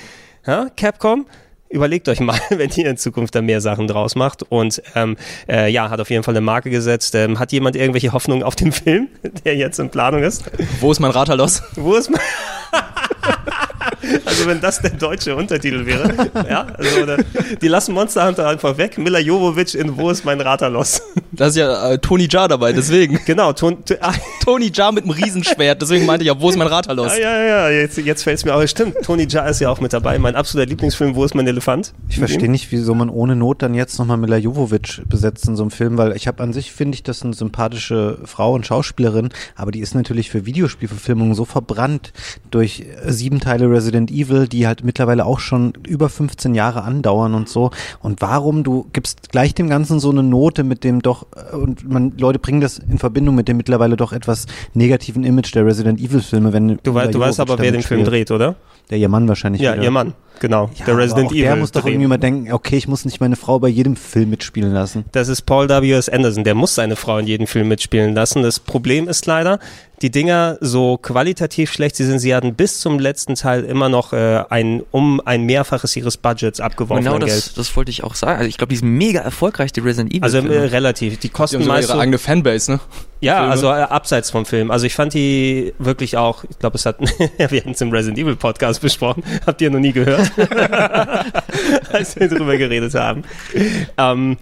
Ja, Capcom? Überlegt euch mal, wenn ihr in Zukunft da mehr Sachen draus macht. Und ähm, äh, ja, hat auf jeden Fall eine Marke gesetzt. Ähm, hat jemand irgendwelche Hoffnungen auf den Film, der jetzt in Planung ist? Wo ist mein Ratalos? Wo ist man? Also wenn das der deutsche Untertitel wäre, ja, also oder, die lassen Monster Hunter einfach weg. Mila Jovovich in Wo ist mein Ratalos? Da ist ja äh, Tony Jaa dabei, deswegen. Genau, Ton, t- ah, Tony Jaa mit einem Riesenschwert, deswegen meinte ich ja, wo ist mein Ratalos? ja, ja, ja, jetzt, jetzt fällt es mir auch. Stimmt, Tony Jaa ist ja auch mit dabei. Mein absoluter Lieblingsfilm, Wo ist mein Elefant? Ich verstehe nicht, wieso man ohne Not dann jetzt nochmal Mila Jovovich besetzt in so einem Film, weil ich habe an sich, finde ich, das eine sympathische Frau und Schauspielerin, aber die ist natürlich für Videospielverfilmungen so verbrannt durch äh, sieben Teile Resident Evil, die halt mittlerweile auch schon über 15 Jahre andauern und so. Und warum, du gibst gleich dem Ganzen so eine Note mit dem doch, äh, und man, Leute bringen das in Verbindung mit dem mittlerweile doch etwas negativen Image der Resident Evil Filme, wenn Du, weißt, du weißt aber, wer den Film dreht, oder? Der ihr Mann wahrscheinlich. Ja, wieder. ihr Mann, genau. Ja, der aber Resident auch Evil. Der muss doch irgendwie mal denken, okay, ich muss nicht meine Frau bei jedem Film mitspielen lassen. Das ist Paul W.S. Anderson, der muss seine Frau in jedem Film mitspielen lassen. Das Problem ist leider, die Dinger so qualitativ schlecht sie sind, sie hatten bis zum letzten Teil immer noch äh, ein um ein Mehrfaches ihres Budgets abgeworfen Genau an Geld. das, das wollte ich auch sagen. Also ich glaube, die sind mega erfolgreich, die Resident Evil. Also äh, relativ. Die Die kosten haben sogar meist ihre so, eigene Fanbase, ne? Ja, Filme. also äh, abseits vom Film. Also ich fand die wirklich auch, ich glaube, es hat, wir hatten es im Resident Evil Podcast besprochen, habt ihr noch nie gehört, als wir drüber geredet haben. Ähm,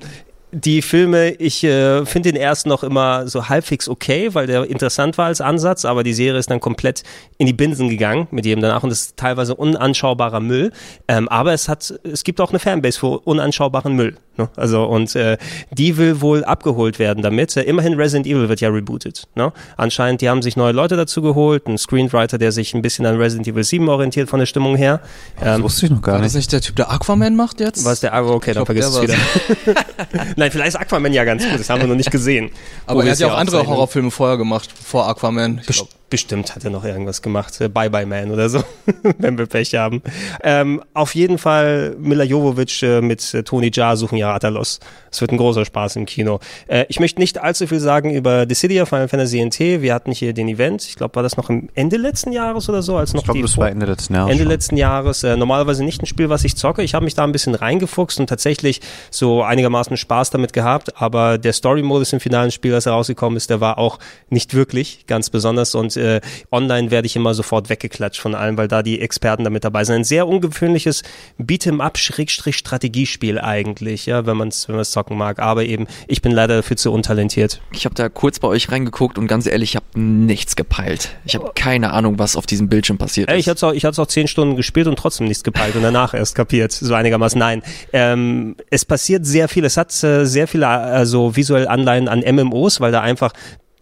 die Filme, ich äh, finde den ersten noch immer so halbwegs okay, weil der interessant war als Ansatz, aber die Serie ist dann komplett in die Binsen gegangen mit jedem danach und es ist teilweise unanschaubarer Müll. Ähm, aber es hat, es gibt auch eine Fanbase für unanschaubaren Müll. Ne? Also und äh, die will wohl abgeholt werden damit. Äh, immerhin Resident Evil wird ja rebootet. Ne? Anscheinend, die haben sich neue Leute dazu geholt, ein Screenwriter, der sich ein bisschen an Resident Evil 7 orientiert von der Stimmung her. Das Ähm, wusste ich noch gar War das nicht. nicht der Typ, der Aquaman macht jetzt? was der Argo, okay, dann glaub, vergiss es der wieder. Nein, vielleicht ist Aquaman ja ganz gut, das haben wir noch nicht gesehen. Aber er hat ja auch andere. Horrorfilme vorher gemacht, vor Aquaman. Ich Best glaub. Bestimmt hat er noch irgendwas gemacht. Äh, Bye Bye Man oder so, wenn wir Pech haben. Ähm, auf jeden Fall Mila Jovovich äh, mit äh, Tony Jaa suchen ja Atalos. Es wird ein großer Spaß im Kino. Äh, ich möchte nicht allzu viel sagen über Dissidia, Final Fantasy NT. Wir hatten hier den Event. Ich glaube, war das noch im Ende letzten Jahres oder so, als noch Ich glaube, das war Ende letzten Jahres. Ende schon. letzten Jahres. Normalerweise nicht ein Spiel, was ich zocke. Ich habe mich da ein bisschen reingefuchst und tatsächlich so einigermaßen Spaß damit gehabt. Aber der Story-Modus im finalen Spiel, das herausgekommen ist, der war auch nicht wirklich ganz besonders. Und äh, online werde ich immer sofort weggeklatscht von allem, weil da die Experten damit dabei sind. Ein sehr ungewöhnliches Beat'em-up-Strategiespiel eigentlich, ja, wenn man es wenn man's zocken mag. Aber eben, ich bin leider dafür zu untalentiert. Ich habe da kurz bei euch reingeguckt und ganz ehrlich, ich habe nichts gepeilt. Ich habe keine Ahnung, was auf diesem Bildschirm passiert ist. ich hatte es auch, ich auch zehn Stunden gespielt und trotzdem nichts gepeilt und danach erst kapiert, so einigermaßen. Nein, ähm, es passiert sehr viel. Es hat äh, sehr viele also visuelle Anleihen an MMOs, weil da einfach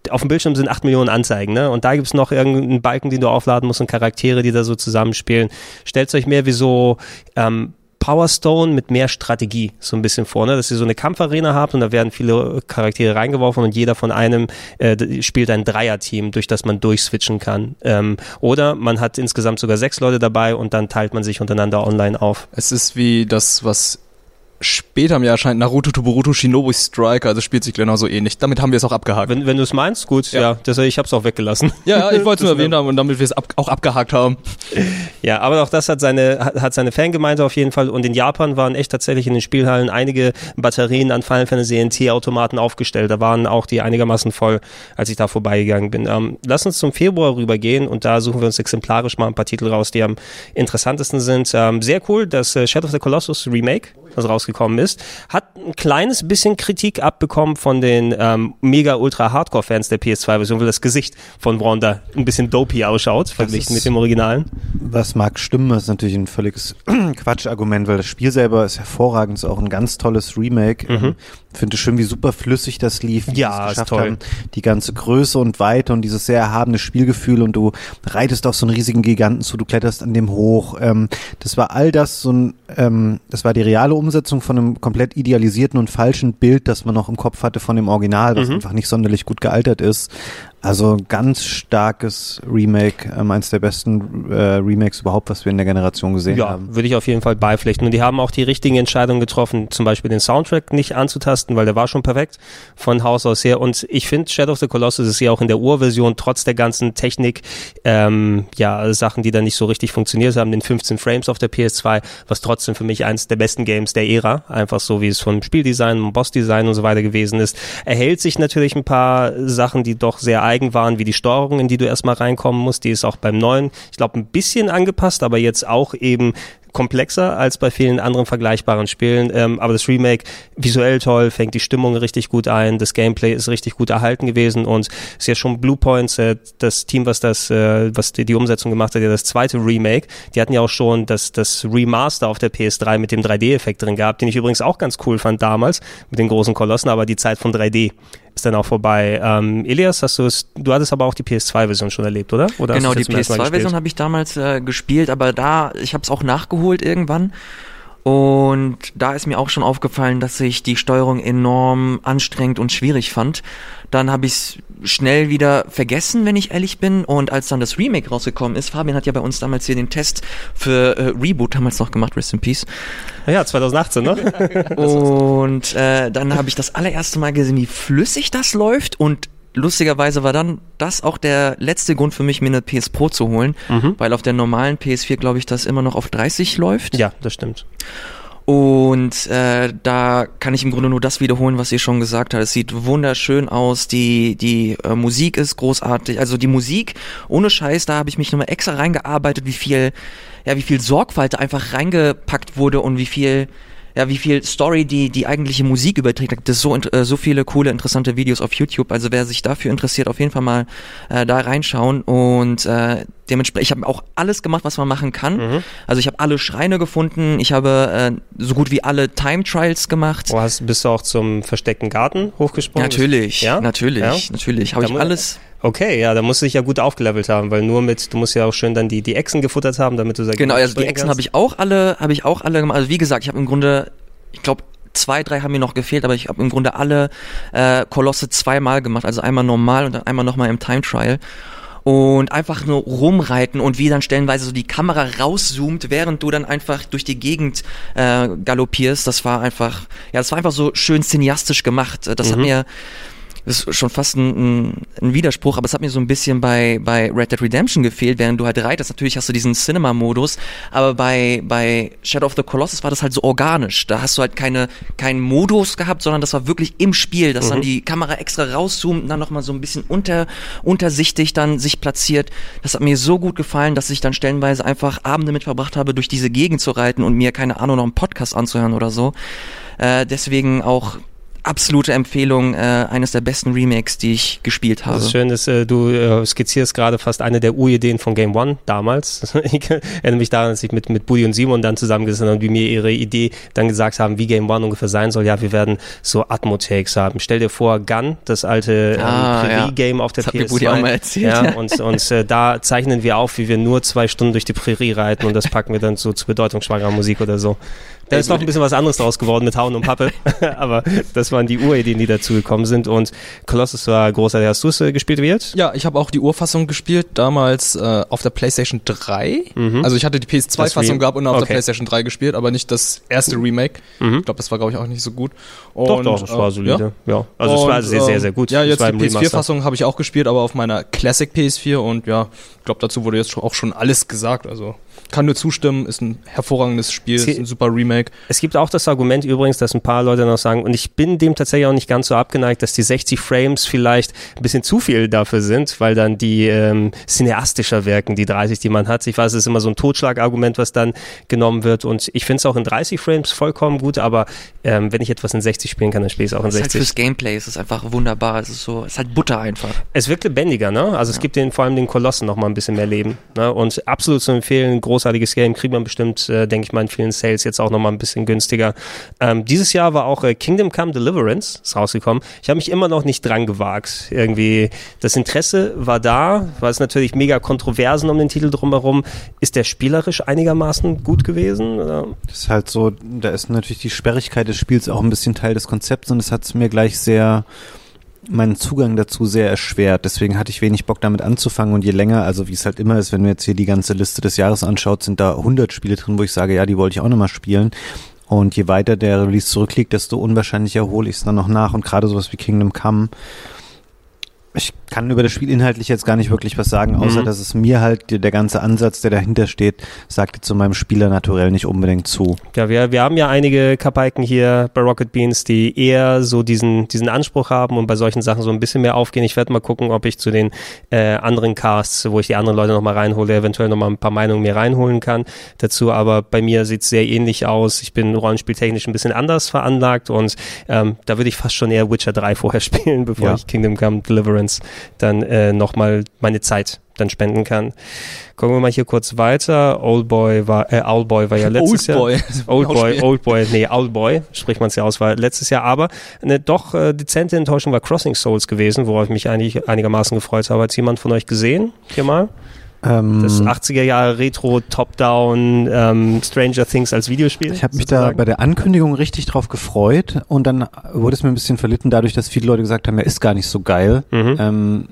auf dem Bildschirm sind 8 Millionen Anzeigen, ne? Und da gibt's noch irgendeinen Balken, den du aufladen musst und Charaktere, die da so zusammenspielen. Stellt euch mehr wie so ähm, Power Stone mit mehr Strategie so ein bisschen vor, ne? dass ihr so eine Kampfarena habt und da werden viele Charaktere reingeworfen und jeder von einem äh, spielt ein Dreierteam, durch das man durchswitchen kann. Ähm, oder man hat insgesamt sogar sechs Leute dabei und dann teilt man sich untereinander online auf. Es ist wie das, was später im Jahr erscheint, Naruto to Boruto Shinobi Striker, also spielt sich genauso ähnlich. Damit haben wir es auch abgehakt. Wenn, wenn du es meinst, gut, ja, Ja. das, ich habe es auch weggelassen. ja, ja, ich wollte es nur erwähnt haben und damit wir es ab, auch abgehakt haben. Ja, aber auch das hat seine, hat, hat seine Fangemeinde auf jeden Fall. Und in Japan waren echt tatsächlich in den Spielhallen einige Batterien an Final Fantasy NT-Automaten aufgestellt. Da waren auch die einigermaßen voll, als ich da vorbeigegangen bin. Ähm, lass uns zum Februar rübergehen und da suchen wir uns exemplarisch mal ein paar Titel raus, die am interessantesten sind. Ähm, sehr cool, das äh, Shadow of the Colossus Remake, das rausgekommen ist, hat ein kleines bisschen Kritik abbekommen von den ähm, mega ultra Hardcore-Fans der PS2-Version, weil das Gesicht von Wanda ein bisschen dopey ausschaut, verglichen mit dem Originalen. Das mag stimmen, das ist natürlich ein völliges Quatschargument, weil das Spiel selber ist hervorragend, ist auch ein ganz tolles Remake. Mhm. Finde es schön, wie super flüssig das lief, wie Ja, es ist geschafft toll. haben. Die ganze Größe und Weite und dieses sehr erhabene Spielgefühl und du reitest auf so einen riesigen Giganten zu, du kletterst an dem hoch. Ähm, das war all das so ein, ähm, das war die reale Umsetzung von einem komplett idealisierten und falschen Bild, das man noch im Kopf hatte von dem Original, was Mhm. einfach nicht sonderlich gut gealtert ist. Also ganz starkes Remake, ähm, eins der besten äh, Remakes überhaupt, was wir in der Generation gesehen Ja, haben. würde ich auf jeden Fall beipflichten. Und die haben auch die richtigen Entscheidungen getroffen, zum Beispiel den Soundtrack nicht anzutasten, weil der war schon perfekt von Haus aus her. Und ich finde, Shadow of the Colossus ist ja auch in der Urversion, trotz der ganzen Technik, ähm, ja, Sachen, die da nicht so richtig funktioniert haben, den 15 Frames auf der PS2, was trotzdem für mich eins der besten Games der Ära, einfach so wie es vom Spieldesign und Bossdesign und so weiter gewesen ist, erhält sich natürlich ein paar Sachen, die doch sehr eigen waren, wie die Steuerung, in die du erstmal reinkommen musst. Die ist auch beim neuen, ich glaube, ein bisschen angepasst, aber jetzt auch eben komplexer als bei vielen anderen vergleichbaren Spielen. Ähm, aber das Remake visuell toll, fängt die Stimmung richtig gut ein, das Gameplay ist richtig gut erhalten gewesen und ist ja schon Blue Points, äh, das Team, was das, äh, was die, die Umsetzung gemacht hat, ja das zweite Remake. Die hatten ja auch schon das, das Remaster auf der PS3 mit dem 3D-Effekt drin gehabt, den ich übrigens auch ganz cool fand damals mit den großen Kolossen, aber die Zeit von 3D ist dann auch vorbei. Ähm, Elias, hast du es, du hattest aber auch die PS2-Version schon erlebt, oder? oder genau, die zum ersten Mal PS2-Version gespielt? habe ich damals äh, gespielt, aber da, ich habe es auch nachgeholt irgendwann. Und da ist mir auch schon aufgefallen, dass ich die Steuerung enorm anstrengend und schwierig fand. Dann habe ich es schnell wieder vergessen, wenn ich ehrlich bin. Und als dann das Remake rausgekommen ist, Fabian hat ja bei uns damals hier den Test für äh, Reboot damals noch gemacht, Rest in Peace. Ja, 2018, ne? Und äh, dann habe ich das allererste Mal gesehen, wie flüssig das läuft und lustigerweise war dann das auch der letzte Grund für mich, mir eine PS Pro zu holen, Mhm. weil auf der normalen PS4 glaube ich, das immer noch auf 30 läuft. Ja, das stimmt. Und äh, da kann ich im Grunde nur das wiederholen, was ihr schon gesagt habt. Es sieht wunderschön aus, die, die äh, Musik ist großartig. Also die Musik, ohne Scheiß, da habe ich mich nochmal extra reingearbeitet, wie viel, ja, wie viel Sorgfalt da einfach reingepackt wurde und wie viel ja, wie viel Story die die eigentliche Musik überträgt. Da gibt es so, äh, so viele coole, interessante Videos auf YouTube. Also wer sich dafür interessiert, auf jeden Fall mal äh, da reinschauen. Und äh, dementsprechend, ich habe auch alles gemacht, was man machen kann. Mhm. Also ich habe alle Schreine gefunden, ich habe äh, so gut wie alle Time Trials gemacht. Wo hast, bist du auch zum versteckten Garten hochgesprungen? Natürlich, Ja? natürlich, Ja? natürlich. Habe ich alles. Okay, ja, da musst du dich ja gut aufgelevelt haben, weil nur mit, du musst ja auch schön dann die, die Echsen gefuttert haben, damit du sehr Genau, also die Echsen habe ich auch alle, habe ich auch alle gemacht. Also wie gesagt, ich habe im Grunde, ich glaube, zwei, drei haben mir noch gefehlt, aber ich habe im Grunde alle äh, Kolosse zweimal gemacht. Also einmal normal und dann einmal nochmal im Time Trial. Und einfach nur rumreiten und wie dann stellenweise so die Kamera rauszoomt, während du dann einfach durch die Gegend äh, galoppierst. Das war einfach, ja, das war einfach so schön cineastisch gemacht. Das hat Mhm. mir, das ist schon fast ein, ein, Widerspruch, aber es hat mir so ein bisschen bei, bei Red Dead Redemption gefehlt, während du halt reitest. Natürlich hast du diesen Cinema-Modus, aber bei, bei Shadow of the Colossus war das halt so organisch. Da hast du halt keine, keinen Modus gehabt, sondern das war wirklich im Spiel, dass dann die Kamera extra rauszoomt und dann nochmal so ein bisschen unter, untersichtig dann sich platziert. Das hat mir so gut gefallen, dass ich dann stellenweise einfach Abende mit verbracht habe, durch diese Gegend zu reiten und mir, keine Ahnung, noch einen Podcast anzuhören oder so. Äh, deswegen auch absolute Empfehlung, äh, eines der besten Remakes, die ich gespielt habe. Das ist schön, dass äh, du äh, skizzierst gerade fast eine der Urideen von Game One damals. ich erinnere mich daran, dass ich mit, mit Budi und Simon dann zusammengesessen habe und wie mir ihre Idee dann gesagt haben, wie Game One ungefähr sein soll. Ja, wir werden so Atmo-Takes haben. Stell dir vor, Gun, das alte ähm, Ah, ja. Prärie-Game auf der Das hat PS2. mir Budi auch mal erzählt, Ja, und, und äh, da zeichnen wir auf, wie wir nur zwei Stunden durch die Prärie reiten und das packen wir dann so zu bedeutungsschwangerer Musik oder so. Da ist noch ein bisschen was anderes draus geworden mit Hauen und Pappe, aber das waren die Urideen, die dazu gekommen sind und Colossus war großartig. Hast du es äh, gespielt, Wirt? Ja, ich habe auch die Urfassung gespielt, damals äh, auf der PlayStation 3. Also ich hatte die Das PS2-Fassung Re- gehabt und auf okay. der PlayStation 3 gespielt, aber nicht das erste Remake. Mhm. Ich glaube, das war, glaube ich, auch nicht so gut. Doch, Und, doch, es äh, war solide. Ja? Ja, also es war Und, sehr, sehr, ähm, sehr gut. Ja, jetzt die im Remaster. PS4-Fassung habe ich auch gespielt, aber auf meiner Classic PS4 und ja, ich glaube, dazu wurde jetzt auch schon alles gesagt. Also kann nur zustimmen, ist ein hervorragendes Spiel, Sie- ist ein super Remake. Es gibt auch das Argument übrigens, dass ein paar Leute noch sagen, und ich bin dem tatsächlich auch nicht ganz so abgeneigt, dass die 60 Frames vielleicht ein bisschen zu viel dafür sind, weil dann die ähm, cineastischer wirken, die 30, die man hat. Ich weiß, es ist immer so ein Totschlagargument, was dann genommen wird und ich finde es auch in 30 Frames vollkommen gut, aber ähm, wenn ich etwas in 60 spielen kann, dann spiele ich es auch in Es ist halt 60. fürs Gameplay, es ist einfach wunderbar. Es ist so, es ist halt Butter einfach. Es wirkt lebendiger, ne? Also es gibt den vor allem den Kolossen noch mal ein bisschen mehr Leben. Ne? Und absolut zu empfehlen, großartiges Game, kriegt man bestimmt, äh, denke ich mal, in vielen Sales jetzt auch noch mal ein bisschen günstiger. Ähm, dieses Jahr war auch äh, Kingdom Come Deliverance ist rausgekommen. Ich habe mich immer noch nicht dran gewagt. Irgendwie das Interesse war da, war es natürlich mega Kontroversen um den Titel drumherum. Ist der spielerisch einigermaßen gut gewesen? Oder? Das ist halt so, da ist natürlich die Sperrigkeit des Spiels auch ein bisschen Teil des Konzepts und es hat es mir gleich sehr meinen Zugang dazu sehr erschwert. Deswegen hatte ich wenig Bock damit anzufangen und je länger, also wie es halt immer ist, wenn man jetzt hier die ganze Liste des Jahres anschaut, sind da 100 Spiele drin, wo ich sage, ja, die wollte ich auch nochmal spielen. Und je weiter der Release zurückliegt, desto unwahrscheinlicher hole ich es dann noch nach. Und gerade sowas wie Kingdom Come, ich kann über das Spiel inhaltlich jetzt gar nicht wirklich was sagen, außer Mhm. dass es mir halt der, der ganze Ansatz, der dahinter steht, sagte zu meinem Spieler naturell nicht unbedingt zu. Ja, wir, wir haben ja einige Kapaiken hier bei Rocket Beans, die eher so diesen, diesen Anspruch haben und bei solchen Sachen so ein bisschen mehr aufgehen. Ich werde mal gucken, ob ich zu den äh, anderen Casts, wo ich die anderen Leute nochmal reinhole, eventuell nochmal ein paar Meinungen mehr reinholen kann dazu. Aber bei mir sieht es sehr ähnlich aus. Ich bin rollenspieltechnisch ein bisschen anders veranlagt und ähm, da würde ich fast schon eher Witcher 3 vorher spielen, bevor Ja. ich Kingdom Come Deliverance dann äh, nochmal meine Zeit dann spenden kann. Gucken wir mal hier kurz weiter. Oldboy war, äh, Owlboy war ja letztes Jahr. Oldboy. Oldboy, Oldboy, nee, Oldboy, spricht man es ja aus, war letztes Jahr, aber eine doch äh, dezente Enttäuschung war Crossing Souls gewesen, worauf ich mich eigentlich einigermaßen gefreut habe. Hat jemand von euch gesehen? Hier mal? Ähm, Das 80er Jahre Retro Top-Down ähm, Stranger Things als Videospiel. Ich habe mich da bei der Ankündigung richtig drauf gefreut und dann wurde es mir ein bisschen verlitten dadurch, dass viele Leute gesagt haben, er ist gar nicht so geil. Mhm. Ähm,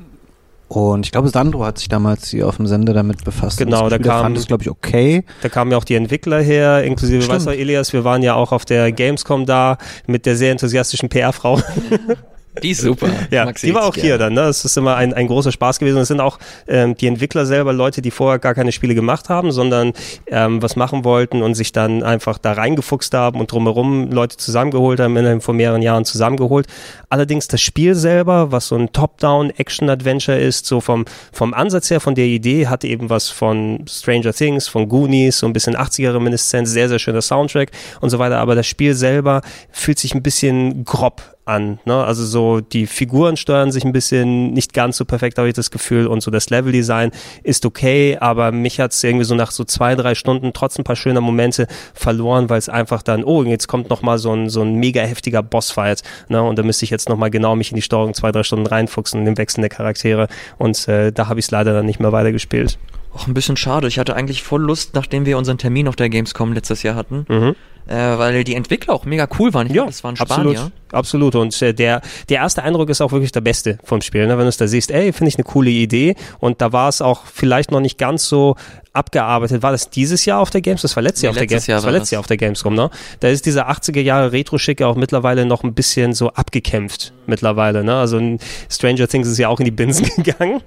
und ich glaube, Sandro hat sich damals hier auf dem Sender damit befasst. Genau, das da kam- fand es, glaube ich, okay. Da kamen ja auch die Entwickler her, inklusive, Stimmt. weißt du, Elias, wir waren ja auch auf der Gamescom da mit der sehr enthusiastischen PR-Frau. Die ist super. Ja, Mag sie die war auch hier dann. Ne? Das ist immer ein, ein großer Spaß gewesen. Es sind auch ähm, die Entwickler selber Leute, die vorher gar keine Spiele gemacht haben, sondern ähm, was machen wollten und sich dann einfach da reingefuchst haben und drumherum Leute zusammengeholt haben, innerhalb von mehreren Jahren zusammengeholt. Allerdings das Spiel selber, was so ein Top-Down-Action-Adventure ist, so vom, vom Ansatz her, von der Idee, hat eben was von Stranger Things, von Goonies, so ein bisschen 80er-Reminiszenz, sehr, sehr schöner Soundtrack und so weiter. Aber das Spiel selber fühlt sich ein bisschen grob an. Ne? Also so die Figuren steuern sich ein bisschen nicht ganz so perfekt, habe ich das Gefühl. Und so das Leveldesign ist okay, aber mich hat es irgendwie so nach so zwei, drei Stunden trotz ein paar schöner Momente verloren, weil es einfach dann, oh, jetzt kommt nochmal so ein, so ein mega heftiger Bossfight. Ne? Und da müsste ich jetzt nochmal genau mich in die Steuerung zwei, drei Stunden reinfuchsen in den Wechsel der Charaktere. Und äh, da habe ich es leider dann nicht mehr weitergespielt. Och, ein bisschen schade. Ich hatte eigentlich voll Lust, nachdem wir unseren Termin auf der Gamescom letztes Jahr hatten, Mhm. äh, weil die Entwickler auch mega cool waren. Ich Ja, das waren absolut, Spanier. absolut. Und äh, der, der erste Eindruck ist auch wirklich der beste vom Spiel. Ne? Wenn du es da siehst, ey, finde ich eine coole Idee. Und da war es auch vielleicht noch nicht ganz so abgearbeitet. War das dieses Jahr auf der Games? Das war letztes Nee, Jahr auf der letztes Games. Jahr das war letztes. Jahr auf der Gamescom, ne? Da ist dieser 80er Jahre Retro-Schicke auch mittlerweile noch ein bisschen so abgekämpft mittlerweile, ne? Also Stranger Things ist ja auch in die Binsen gegangen.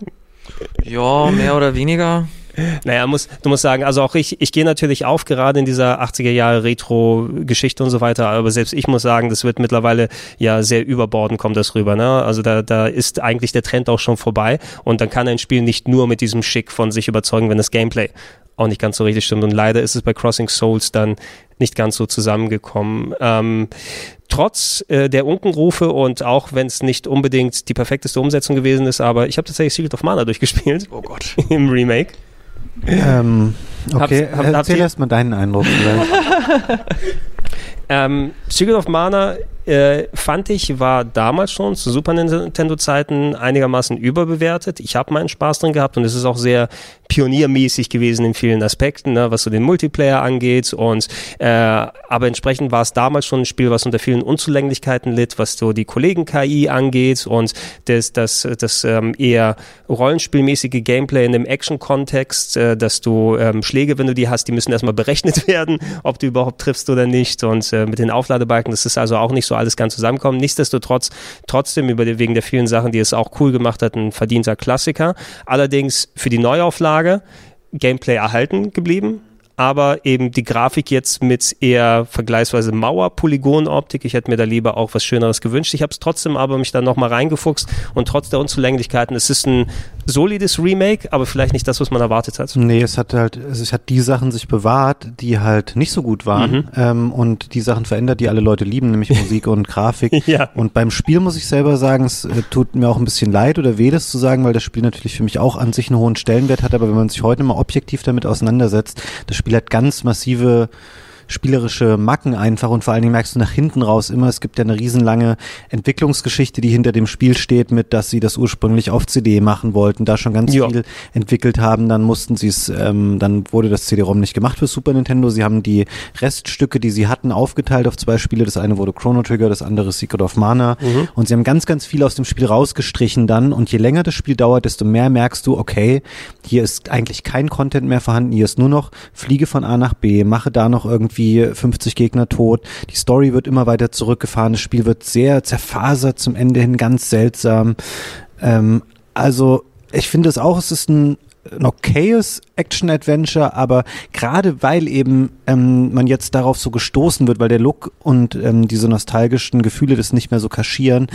Ja, mehr oder weniger. Naja, muss, du musst sagen, also auch ich, ich gehe natürlich auf, gerade in dieser 80er Jahre Retro-Geschichte und so weiter, aber selbst ich muss sagen, das wird mittlerweile ja sehr überbordend, kommt das rüber. Ne? Also da, da ist eigentlich der Trend auch schon vorbei und dann kann ein Spiel nicht nur mit diesem Schick von sich überzeugen, wenn das Gameplay auch nicht ganz so richtig stimmt. Und leider ist es bei Crossing Souls dann nicht ganz so zusammengekommen. Ähm, trotz äh, der Unkenrufe und auch wenn es nicht unbedingt die perfekteste Umsetzung gewesen ist, aber ich habe tatsächlich Secret of Mana durchgespielt Oh Gott. im Remake. Ähm, okay, hab- habt erzähl ihr- erst mal deinen Eindruck. Ähm, Secret of Mana äh, fand ich, war damals schon zu Super Nintendo-Zeiten einigermaßen überbewertet. Ich habe meinen Spaß drin gehabt und es ist auch sehr pioniermäßig gewesen in vielen Aspekten, ne, was so den Multiplayer angeht. Und äh, aber entsprechend war es damals schon ein Spiel, was unter vielen Unzulänglichkeiten litt, was so die Kollegen-KI angeht und das, das, das ähm, eher rollenspielmäßige Gameplay in dem Action-Kontext, äh, dass du ähm, Schläge, wenn du die hast, die müssen erstmal berechnet werden, ob du überhaupt triffst oder nicht. Und äh, mit den Aufladebalken, das ist also auch nicht so alles ganz zusammenkommen. Nichtsdestotrotz, trotzdem über die, wegen der vielen Sachen, die es auch cool gemacht hat, ein verdienter Klassiker. Allerdings für die Neuauflage Gameplay erhalten geblieben. Aber eben die Grafik jetzt mit eher vergleichsweise Mauer-Polygon-Optik. Ich hätte mir da lieber auch was Schöneres gewünscht. Ich habe es trotzdem aber mich dann nochmal reingefuchst und trotz der Unzulänglichkeiten, es ist ein solides Remake, aber vielleicht nicht das, was man erwartet hat. Nee, es hat halt, es hat die Sachen sich bewahrt, die halt nicht so gut waren Mhm. ähm, und die Sachen verändert, die alle Leute lieben, nämlich Musik und Grafik. Ja. Und beim Spiel muss ich selber sagen, es äh, tut mir auch ein bisschen leid oder weh, das zu sagen, weil das Spiel natürlich für mich auch an sich einen hohen Stellenwert hat, aber wenn man sich heute mal objektiv damit auseinandersetzt, das Spiel hat ganz massive spielerische Macken einfach und vor allen Dingen merkst du nach hinten raus immer, es gibt ja eine riesenlange Entwicklungsgeschichte, die hinter dem Spiel steht, mit dass sie das ursprünglich auf CD machen wollten, da schon ganz Ja. viel entwickelt haben, dann mussten sie es, ähm, dann wurde das CD-ROM nicht gemacht für Super Nintendo, sie haben die Reststücke, die sie hatten, aufgeteilt auf zwei Spiele, das eine wurde Chrono Trigger, das andere Secret of Mana. Und sie haben ganz, ganz viel aus dem Spiel rausgestrichen dann. Und je länger das Spiel dauert, desto mehr merkst du, okay, hier ist eigentlich kein Content mehr vorhanden, hier ist nur noch Fliege von A nach B, mache da noch irgendwie 50 Gegner tot, die Story wird immer weiter zurückgefahren, das Spiel wird sehr zerfasert zum Ende hin, ganz seltsam. Ähm, also ich finde es auch, es ist ein ein okayes Action-Adventure, aber gerade weil eben ähm, man jetzt darauf so gestoßen wird, weil der Look und ähm, diese nostalgischen Gefühle das nicht mehr so kaschieren,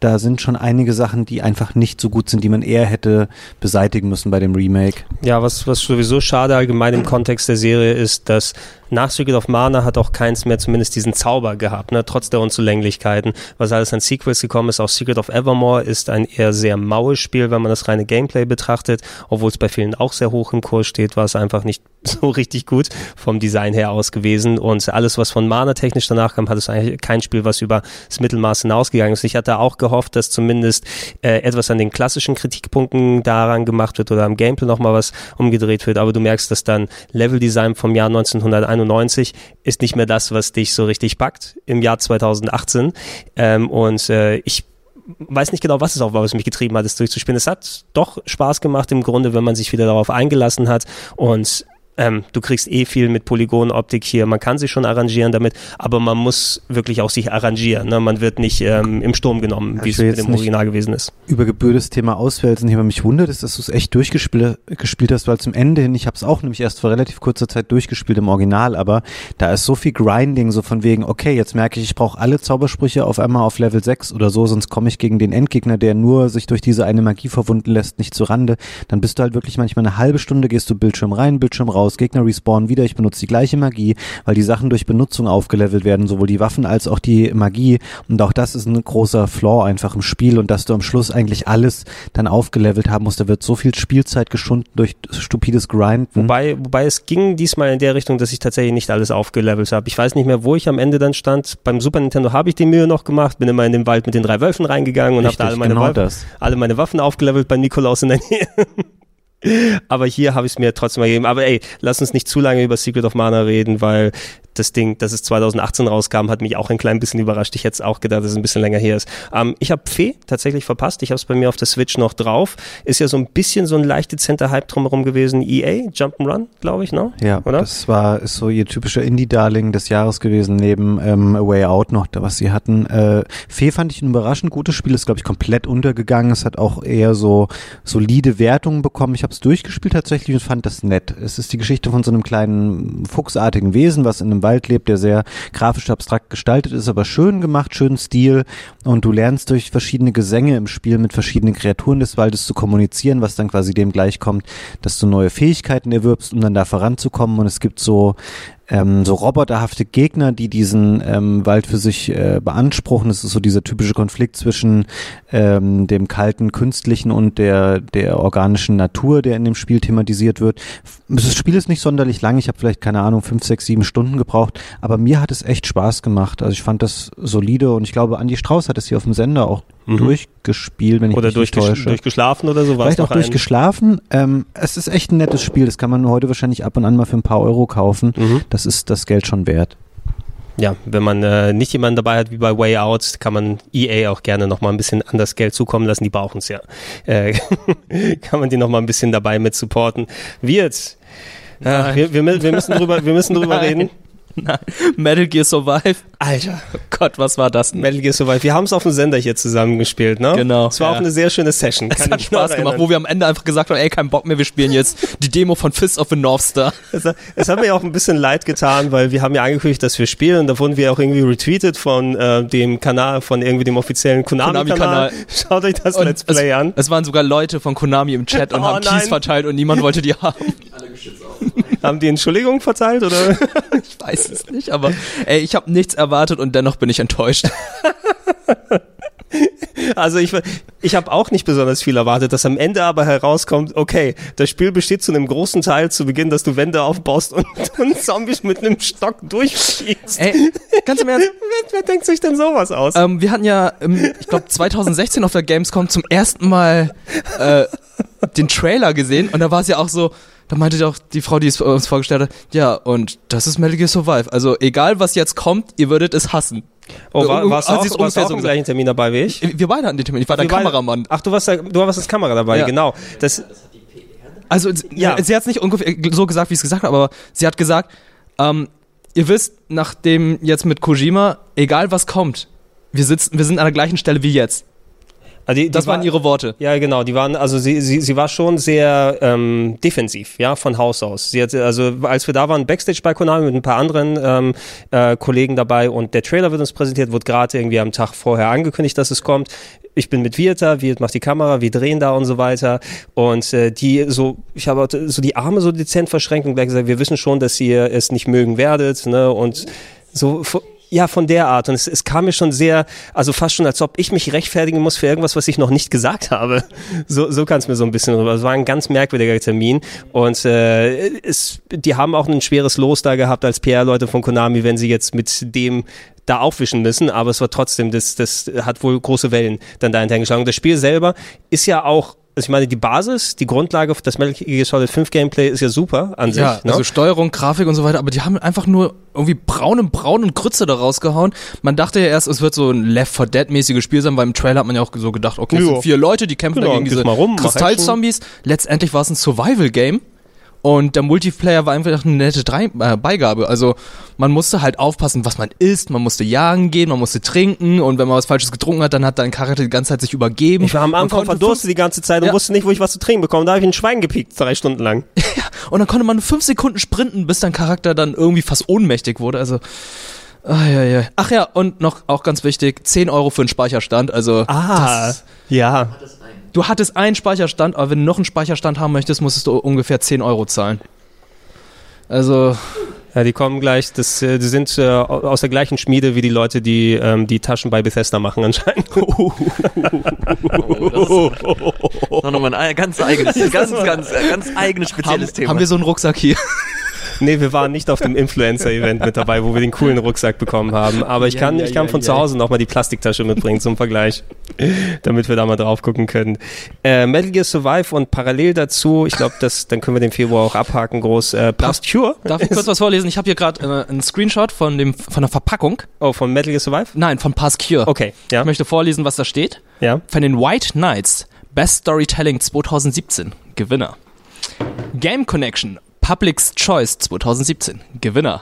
da sind schon einige Sachen, die einfach nicht so gut sind, die man eher hätte beseitigen müssen bei dem Remake. Ja, was, was sowieso schade allgemein im Kontext der Serie ist, dass nach Secret of Mana hat auch keins mehr zumindest diesen Zauber gehabt, ne, trotz der Unzulänglichkeiten. Was alles an Sequels gekommen ist, auch Secret of Evermore ist ein eher sehr maues Spiel, wenn man das reine Gameplay betrachtet, obwohl es bei vielen auch sehr hoch im Kurs steht, war es einfach nicht so richtig gut vom Design her aus gewesen und alles, was von Mana technisch danach kam, hat es eigentlich kein Spiel, was über das Mittelmaß hinausgegangen ist. Ich hatte auch gehofft, dass zumindest äh, etwas an den klassischen Kritikpunkten daran gemacht wird oder am Gameplay nochmal was umgedreht wird, aber du merkst, dass dann Leveldesign vom Jahr 1991 ist nicht mehr das, was dich so richtig packt im Jahr 2018 ähm, und äh, ich weiß nicht genau, was es auch war, was mich getrieben hat, es durchzuspielen. Es hat doch Spaß gemacht im Grunde, wenn man sich wieder darauf eingelassen hat und ähm, du kriegst eh viel mit Polygonoptik hier. Man kann sich schon arrangieren damit, aber man muss wirklich auch sich arrangieren. Ne? Man wird nicht ähm, im Sturm genommen, Ja, wie es mit jetzt dem Original gewesen ist. über Gebühr das Thema auswälzen. Hier, mich wundert, ist, dass du es echt durchgespielt gespielt hast, weil zum Ende hin, ich habe es auch nämlich erst vor relativ kurzer Zeit durchgespielt im Original, aber da ist so viel Grinding, so von wegen, okay, jetzt merke ich, ich brauche alle Zaubersprüche auf einmal auf Level 6 oder so, sonst komme ich gegen den Endgegner, der nur sich durch diese eine Magie verwunden lässt, nicht zu Rande. Dann bist du halt wirklich manchmal eine halbe Stunde, gehst du Bildschirm rein, Bildschirm raus, Gegner respawnen wieder, ich benutze die gleiche Magie, weil die Sachen durch Benutzung aufgelevelt werden, sowohl die Waffen als auch die Magie. Und auch das ist ein großer Flaw einfach im Spiel und dass du am Schluss eigentlich alles dann aufgelevelt haben musst. Da wird so viel Spielzeit geschunden durch stupides Grinden. Wobei, wobei es ging diesmal in der Richtung, dass ich tatsächlich nicht alles aufgelevelt habe. Ich weiß nicht mehr, wo ich am Ende dann stand. Beim Super Nintendo habe ich die Mühe noch gemacht, bin immer in den Wald mit den drei Wölfen reingegangen und habe da alle meine, genau das. alle meine Waffen aufgelevelt bei Nikolaus in der Nähe. Aber hier habe ich es mir trotzdem mal gegeben. Aber ey, lass uns nicht zu lange über Secret of Mana reden, weil das Ding, dass es 2018 rauskam, hat mich auch ein klein bisschen überrascht. Ich hätte es auch gedacht, dass es ein bisschen länger her ist. Ähm, ich habe Fee tatsächlich verpasst. Ich habe es bei mir auf der Switch noch drauf. Ist ja so ein bisschen so ein leicht dezenter Hype drumherum gewesen. EA, Jump'n'Run, glaube ich, ne? Ja, Oder? das war ist so ihr typischer Indie-Darling des Jahres gewesen, neben ähm, A Way Out noch, da, was sie hatten. Äh, Fee fand ich ein überraschend gutes Spiel, ist, glaube ich, komplett untergegangen. Es hat auch eher so solide Wertungen bekommen. Ich habe es durchgespielt tatsächlich und fand das nett. Es ist die Geschichte von so einem kleinen fuchsartigen Wesen, was in einem Wald lebt, der sehr grafisch abstrakt gestaltet ist, aber schön gemacht, schön Stil. Und du lernst durch verschiedene Gesänge im Spiel mit verschiedenen Kreaturen des Waldes zu kommunizieren, was dann quasi dem gleichkommt, dass du neue Fähigkeiten erwirbst, um dann da voranzukommen. Und es gibt so ähm, so roboterhafte Gegner, die diesen ähm, Wald für sich äh, beanspruchen. Das ist so dieser typische Konflikt zwischen ähm, dem kalten künstlichen und der der organischen Natur, der in dem Spiel thematisiert wird. Das Spiel ist nicht sonderlich lang. Ich habe vielleicht keine Ahnung fünf, sechs, sieben Stunden gebraucht, aber mir hat es echt Spaß gemacht. Also ich fand das solide und ich glaube, Andi Strauß hat es hier auf dem Sender auch Mhm. durchgespielt, wenn ich Oder mich nicht durchgesch täusche. durchgeschlafen oder so war Vielleicht auch durchgeschlafen. Ähm, es ist echt ein nettes Spiel. Das kann man heute wahrscheinlich ab und an mal für ein paar Euro kaufen. Mhm. Das ist das Geld schon wert. Ja, wenn man äh, nicht jemanden dabei hat wie bei Way Out, kann man EA auch gerne noch mal ein bisschen anders Geld zukommen lassen. Die brauchen es ja. Äh, kann man die noch mal ein bisschen dabei mit supporten. Wird. Nein. wir, wir, wir müssen drüber, wir müssen drüber Nein. reden. Nein. Metal Gear Survive. Alter, Oh Gott, was war das denn? Metal Gear Survive. Wir haben es auf dem Sender hier zusammen gespielt, ne? Genau, Es war ja. auch eine sehr schöne Session. Es kann hat ich noch Spaß gemacht, wo wir am Ende einfach gesagt haben, ey, kein Bock mehr, wir spielen jetzt die Demo von Fist of the North Star. Es, es hat mir auch ein bisschen leid getan, weil wir haben ja angekündigt, dass wir spielen. Da wurden wir auch irgendwie retweetet von äh, dem Kanal, von irgendwie dem offiziellen Konami-Kanal. Konami-Kanal. Schaut euch das Und Let's Play es, an. Es waren sogar Leute von Konami im Chat und Oh, haben nein. Keys verteilt und niemand wollte die haben. Haben die Entschuldigung verteilt oder? Ich weiß es nicht, aber ey, ich habe nichts erwartet und dennoch bin ich enttäuscht. Also ich, ich habe auch nicht besonders viel erwartet, dass am Ende aber herauskommt, okay, das Spiel besteht zu einem großen Teil zu Beginn, dass du Wände aufbaust und, und Zombies mit einem Stock durchschießt. Ey, ganz im Ernst, Wer, wer denkt sich denn sowas aus? ähm, wir hatten ja, ich glaube 2016 auf der Gamescom zum ersten Mal äh, den Trailer gesehen und da war es ja auch so, da meinte doch die Frau, die es uns vorgestellt hat, ja, und das ist Metal Gear Survive. Also egal, was jetzt kommt, ihr würdet es hassen. Oh, war, äh, warst du hat auch, warst auch so im gleichen Termin dabei wie ich? Wir beide hatten den Termin, ich war der Kameramann. Ach, du warst, da, du warst als Kamera dabei, Ja. genau. Das, Also Ja. ja. sie hat es nicht ungefähr so gesagt, wie ich es gesagt habe, aber sie hat gesagt, ähm, ihr wisst, nachdem jetzt mit Kojima, egal was kommt, wir sitzen, wir sind an der gleichen Stelle wie jetzt. Also die, die Das waren war- ihre Worte. Ja, genau. Die waren, also sie, sie, sie war schon sehr ähm, defensiv, ja, von Haus aus. Sie hatte, also als wir da waren, Backstage bei Konami mit ein paar anderen ähm, äh, Kollegen dabei und der Trailer wird uns präsentiert, wurde gerade irgendwie am Tag vorher angekündigt, dass es kommt. Ich bin mit Wirt da, Wirt macht die Kamera, wir drehen da und so weiter. Und äh, die so, ich habe so die Arme so dezent verschränkt und gleich gesagt, wir wissen schon, dass ihr es nicht mögen werdet, ne? Und so ja, von der Art. Und es, es kam mir schon sehr, also fast schon, als ob ich mich rechtfertigen muss für irgendwas, was ich noch nicht gesagt habe. So, so kam es mir so ein bisschen rüber. Es war ein ganz merkwürdiger Termin. Und äh, es, die haben auch ein schweres Los da gehabt als PR-Leute von Konami, wenn sie jetzt mit dem da aufwischen müssen, aber es war trotzdem, das, das hat wohl große Wellen dann dahinter geschlagen. Das Spiel selber ist ja auch, also ich meine, die Basis, die Grundlage für das Metal Gear Solid 5 Gameplay ist ja super an sich. Ja, ne? also Steuerung, Grafik und so weiter, aber die haben einfach nur irgendwie braun und braun und Grütze da rausgehauen. Man dachte ja erst, es wird so ein Left 4 Dead mäßiges Spiel sein, weil im Trailer hat man ja auch so gedacht, okay, es sind vier Leute, die kämpfen Genau, gehst diese Kristallzombies. Letztendlich war es ein Survival Game Und der Multiplayer war einfach eine nette Drei äh, Beigabe. Also man musste halt aufpassen, was man isst, man musste jagen gehen, man musste trinken und wenn man was Falsches getrunken hat, dann hat dein Charakter die ganze Zeit sich übergeben. Ich war am Anfang verdurstet die ganze Zeit und Ja. wusste nicht, wo ich was zu trinken bekomme. Da habe ich ein Schwein gepiekt, drei Stunden lang. Und dann konnte man fünf Sekunden sprinten, bis dein Charakter dann irgendwie fast ohnmächtig wurde. Also, ah, ja, ja. Ach ja, und noch auch ganz wichtig, 10 Euro für einen Speicherstand. Also, Ah, das, ja. Du hattest einen Speicherstand, aber wenn du noch einen Speicherstand haben möchtest, musstest du ungefähr 10 Euro zahlen. Also, Ja, die kommen gleich, das, äh, die sind äh, aus der gleichen Schmiede wie die Leute, die ähm, die Taschen bei Bethesda machen anscheinend. Oh, das ist doch nochmal ein ganz eigenes, ganz, ganz, ganz eigenes haben, spezielles Thema. haben wir so einen Rucksack hier? nee, wir waren nicht auf dem Influencer-Event mit dabei, wo wir den coolen Rucksack bekommen haben. Aber ich Ja, kann, ja, ich kann ja, von ja. zu Hause nochmal die Plastiktasche mitbringen zum Vergleich, damit wir da mal drauf gucken können. Äh, Metal Gear Survive und parallel dazu, ich glaube, das, dann können wir den Februar auch abhaken, groß. Äh, Past Cure. Darf ich kurz was vorlesen? Ich habe hier gerade äh, einen Screenshot von, dem, von der Verpackung. Oh, von Metal Gear Survive? Nein, von Past Cure. Okay, ja. Ich möchte vorlesen, was da steht. ja. Von den White Knights Best Storytelling 2017 Gewinner. Game Connection Public's Choice 2017 Gewinner.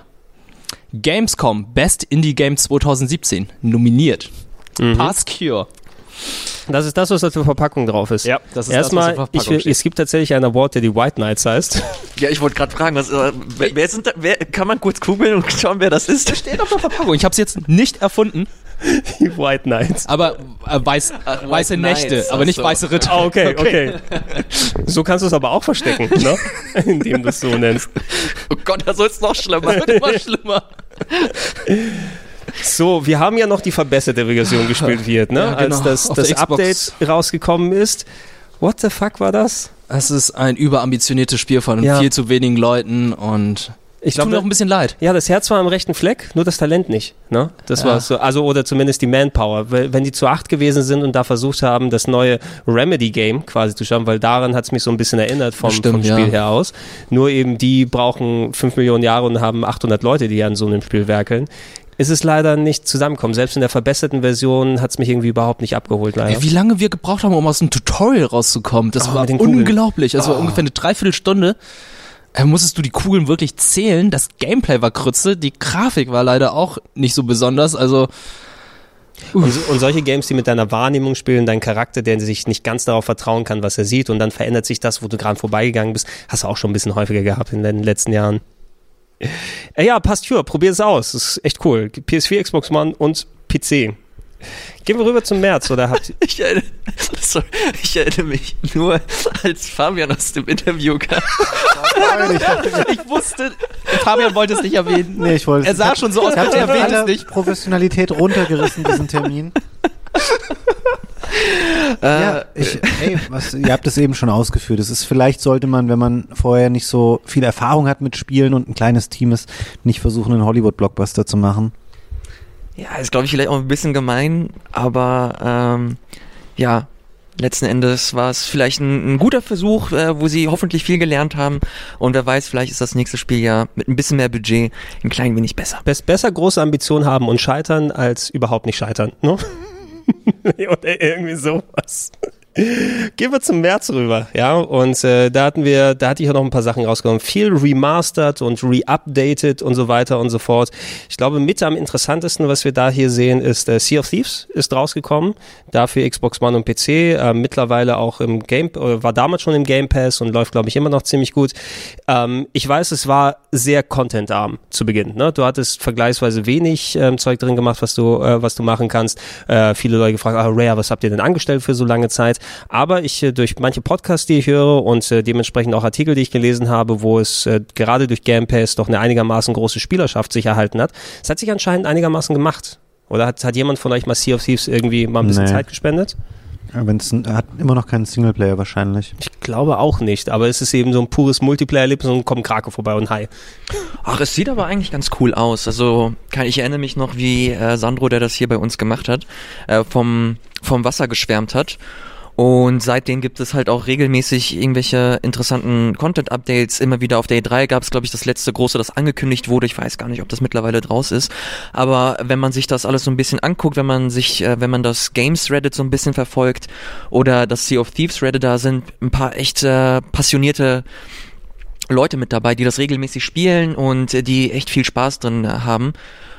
Gamescom Best Indie Game 2017 nominiert. Mhm. Past Cure. Das ist das, was auf der Verpackung drauf ist. Ja, das ist Erstmal, das, was auf der ich, Verpackung will- steht. es gibt tatsächlich einen Award, der die White Knights heißt. ja, ich wollte gerade fragen, was, äh, wer, wer sind da, wer, kann man kurz googeln und schauen, wer das ist? steht auf der Verpackung. Ich habe es jetzt nicht erfunden, Die White Knights. aber äh, weiß, Ach, weiße White Nächte, Knights, aber nicht so. weiße Ritter. Ah, okay, okay. So kannst du es aber auch verstecken, ne? Indem du es so nennst. Oh Gott, da soll es noch schlimmer. Das wird immer schlimmer. So, wir haben ja noch die verbesserte Version gespielt wird, ne? Ja, genau. Als das, das. Update rausgekommen ist. What the fuck war das? Es ist ein überambitioniertes Spiel von Ja. viel zu wenigen Leuten und Ich tut mir auch ein bisschen leid. ja, das Herz war am rechten Fleck, nur das Talent nicht. Ne? Das Ja. war so, also oder zumindest die Manpower. Weil, wenn die zu acht gewesen sind und da versucht haben, das neue Remedy-Game quasi zu schaffen, weil daran hat es mich so ein bisschen erinnert vom, Stimmt, vom ja. Spiel her aus. Nur eben die brauchen fünf Millionen Jahre und haben 800 Leute, die an so einem Spiel werkeln. Ist es leider nicht zusammengekommen. Selbst in der verbesserten Version hat es mich irgendwie überhaupt nicht abgeholt, leider. Ey, wie lange wir gebraucht haben, um aus dem Tutorial rauszukommen, das Oh, war unglaublich. Also ungefähr eine Dreiviertelstunde. Äh, musstest du die Kugeln wirklich zählen. Das Gameplay war Krütze, die Grafik war leider auch nicht so besonders. Also Und, so- und solche Games, die mit deiner Wahrnehmung spielen, dein Charakter, der sich nicht ganz darauf vertrauen kann, was er sieht, und dann verändert sich das, wo du gerade vorbeigegangen bist, hast du auch schon ein bisschen häufiger gehabt in den letzten Jahren. Äh, ja, passt für, probier es aus. Das ist echt cool. PS4, Xbox One und PC. Gehen wir rüber zum März, oder habt Ich erinnere, sorry, ich erinnere mich nur, als Fabian aus dem Interview kam. ich wusste, Fabian wollte es nicht erwähnen. nee, ich wollte Er sah schon so aus, Ich als habe er erwähnt es nicht. Professionalität runtergerissen, diesen Termin. Ja, ich, ey, was, ihr habt es eben schon ausgeführt. Es ist vielleicht sollte man, wenn man vorher nicht so viel Erfahrung hat mit Spielen und ein kleines Team ist, nicht versuchen, einen Hollywood-Blockbuster zu machen. Ja, ist glaube ich vielleicht auch ein bisschen gemein, aber ähm, ja, letzten Endes war es vielleicht ein, ein guter Versuch, äh, wo sie hoffentlich viel gelernt haben und wer weiß, vielleicht ist das nächste Spiel ja mit ein bisschen mehr Budget ein klein wenig besser. best, besser große Ambitionen haben und scheitern, als überhaupt nicht scheitern, ne? oder irgendwie sowas. Gehen wir zum März rüber, ja, und äh, da hatten wir, da hatte ich ja noch ein paar Sachen rausgenommen. Viel remastered und reupdated und so weiter und so fort. Ich glaube, mit am interessantesten, was wir da hier sehen, ist äh, Sea of Thieves ist rausgekommen, dafür Xbox One und PC, äh, mittlerweile auch im Game, äh, war damals schon im Game Pass und läuft, glaube ich, immer noch ziemlich gut. Ähm, ich weiß, es war sehr contentarm zu Beginn. Ne? Du hattest vergleichsweise wenig ähm, Zeug drin gemacht, was du, äh, was du machen kannst. Äh, viele Leute gefragt, ah, Rare, was habt ihr denn angestellt für so lange Zeit? Aber ich äh, durch manche Podcasts, die ich höre und äh, dementsprechend auch Artikel, die ich gelesen habe, wo es äh, gerade durch Game Pass doch eine einigermaßen große Spielerschaft sich erhalten hat, es hat sich anscheinend einigermaßen gemacht. Oder hat, hat jemand von euch mal Sea of Thieves irgendwie mal ein bisschen Nee. Zeit gespendet? Ja, Wenn's, er hat immer noch keinen Singleplayer wahrscheinlich. Ich glaube auch nicht, aber es ist eben so ein pures Multiplayer-Erlebnis und kommt Krake vorbei und hi. Ach, es sieht aber eigentlich ganz cool aus. Also, kann, ich erinnere mich noch, wie äh, Sandro, der das hier bei uns gemacht hat, äh, vom, vom Wasser geschwärmt hat. Und seitdem gibt es halt auch regelmäßig irgendwelche interessanten Content-Updates. Immer wieder auf Day 3 gab es, glaube ich, das letzte große, das angekündigt wurde. Ich weiß gar nicht, ob das mittlerweile draus ist. Aber wenn man sich das alles so ein bisschen anguckt, wenn man sich, äh, wenn man das Games Reddit so ein bisschen verfolgt oder das Sea of Thieves Reddit, da sind ein paar echt äh, passionierte Leute mit dabei, die das regelmäßig spielen und äh, die echt viel Spaß drin äh, haben.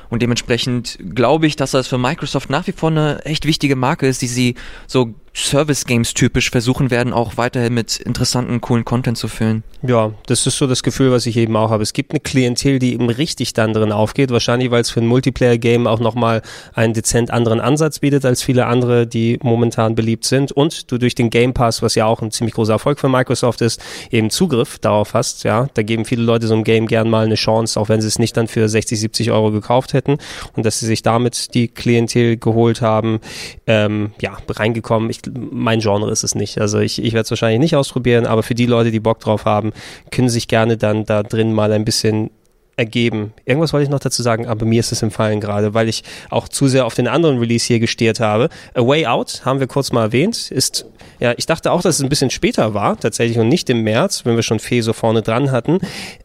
Und dementsprechend glaube ich, dass das für Microsoft nach wie vor eine echt wichtige Marke ist, die sie so Service-Games typisch versuchen werden, auch weiterhin mit interessanten, coolen Content zu füllen. Ja, das ist so das Gefühl, was ich eben auch habe. Es gibt eine Klientel, die eben richtig dann drin aufgeht. Wahrscheinlich, weil es für ein Multiplayer-Game auch nochmal einen dezent anderen Ansatz bietet als viele andere, die momentan beliebt sind. Und du durch den Game Pass, was ja auch ein ziemlich großer Erfolg für Microsoft ist, eben Zugriff darauf hast. Ja, da geben viele Leute so ein Game gern mal eine Chance, auch wenn sie es nicht dann für 60, 70 Euro gekauft hätten. Und dass sie sich damit die Klientel geholt haben, ähm, ja, reingekommen. Ich, mein Genre ist es nicht. Also ich, ich werde es wahrscheinlich nicht ausprobieren, aber für die Leute, die Bock drauf haben, können sich gerne dann da drin mal ein bisschen ergeben. Irgendwas wollte ich noch dazu sagen, aber mir ist es empfallen gerade, weil ich auch zu sehr auf den anderen Release hier gestiert habe. A Way Out haben wir kurz mal erwähnt, ist, ja, ich dachte auch, dass es ein bisschen später war, tatsächlich und nicht im März, wenn wir schon Fee so vorne dran hatten.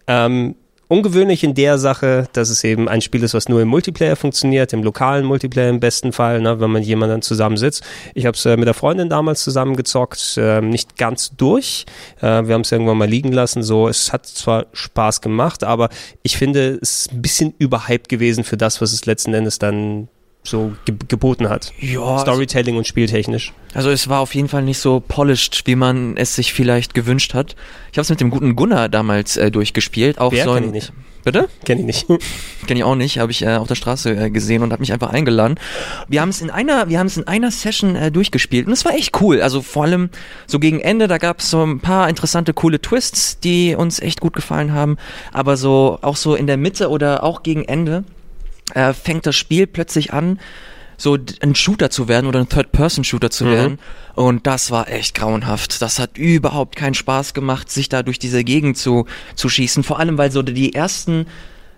Ähm, ungewöhnlich in der Sache, dass es eben ein Spiel ist, was nur im Multiplayer funktioniert, im lokalen Multiplayer im besten Fall, ne, wenn man jemanden zusammensitzt. Ich habe es äh, mit der Freundin damals zusammengezockt, äh, nicht ganz durch. Äh, wir haben es irgendwann mal liegen lassen. So, es hat zwar Spaß gemacht, aber ich finde, es ist ein bisschen überhyped gewesen für das, was es letzten Endes dann so ge geboten hat. Ja, Storytelling und spieltechnisch. Also es war auf jeden Fall nicht so polished, wie man es sich vielleicht gewünscht hat. Ich habe es mit dem guten Gunnar damals äh, durchgespielt. Auch Wer so kenn ich nicht. Bitte? Kenne ich nicht. Kenne ich auch nicht, habe ich äh, auf der Straße äh, gesehen und habe mich einfach eingeladen. Wir haben es in einer, wir haben es in einer Session äh, durchgespielt und es war echt cool. Also vor allem so gegen Ende, da gab es so ein paar interessante, coole Twists, die uns echt gut gefallen haben. Aber so auch so in der Mitte oder auch gegen Ende äh, fängt das Spiel plötzlich an, so ein Shooter zu werden oder ein Third-Person-Shooter zu Mhm. werden. Und das war echt grauenhaft. Das hat überhaupt keinen Spaß gemacht, sich da durch diese Gegend zu, zu schießen. Vor allem, weil so die ersten,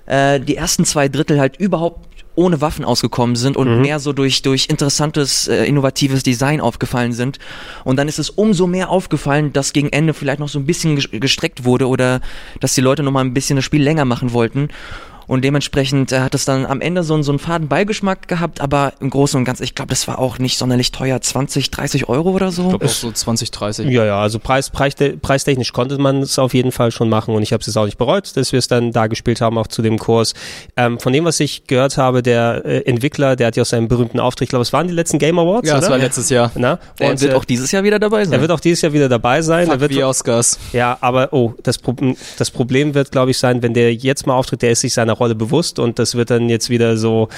äh, die ersten zwei Drittel halt überhaupt ohne Waffen ausgekommen sind und mehr so durch, durch interessantes, äh, innovatives Design aufgefallen sind. Und dann ist es umso mehr aufgefallen, dass gegen Ende vielleicht noch so ein bisschen ges- gestreckt wurde oder dass die Leute noch mal ein bisschen das Spiel länger machen wollten. Und dementsprechend äh, hat es dann am Ende so, einen- so einen faden Beigeschmack gehabt, aber im Großen und Ganzen, ich glaube, das war auch nicht sonderlich teuer, 20, 30 Euro oder so. Ich glaube auch so 20, 30. Ja, ja, also preis, preis, preistechnisch konnte man es auf jeden Fall schon machen und ich habe es jetzt auch nicht bereut, dass wir es dann da gespielt haben, auch zu dem Kurs. Ähm, von dem, was ich gehört habe, der äh, Entwickler, der hat ja auch seinen berühmten Auftritt, ich glaube, es waren die letzten Game Awards, Ja, oder? das war letztes Jahr. Na? Er Und, wird äh, auch dieses Jahr wieder dabei sein. er wird auch dieses Jahr wieder dabei sein. er Fuck wird, wie Oscars. ja, aber oh, das, Pro das Problem wird, glaube ich, sein, wenn der jetzt mal auftritt, der ist sich seiner Rolle bewusst und das wird dann jetzt wieder so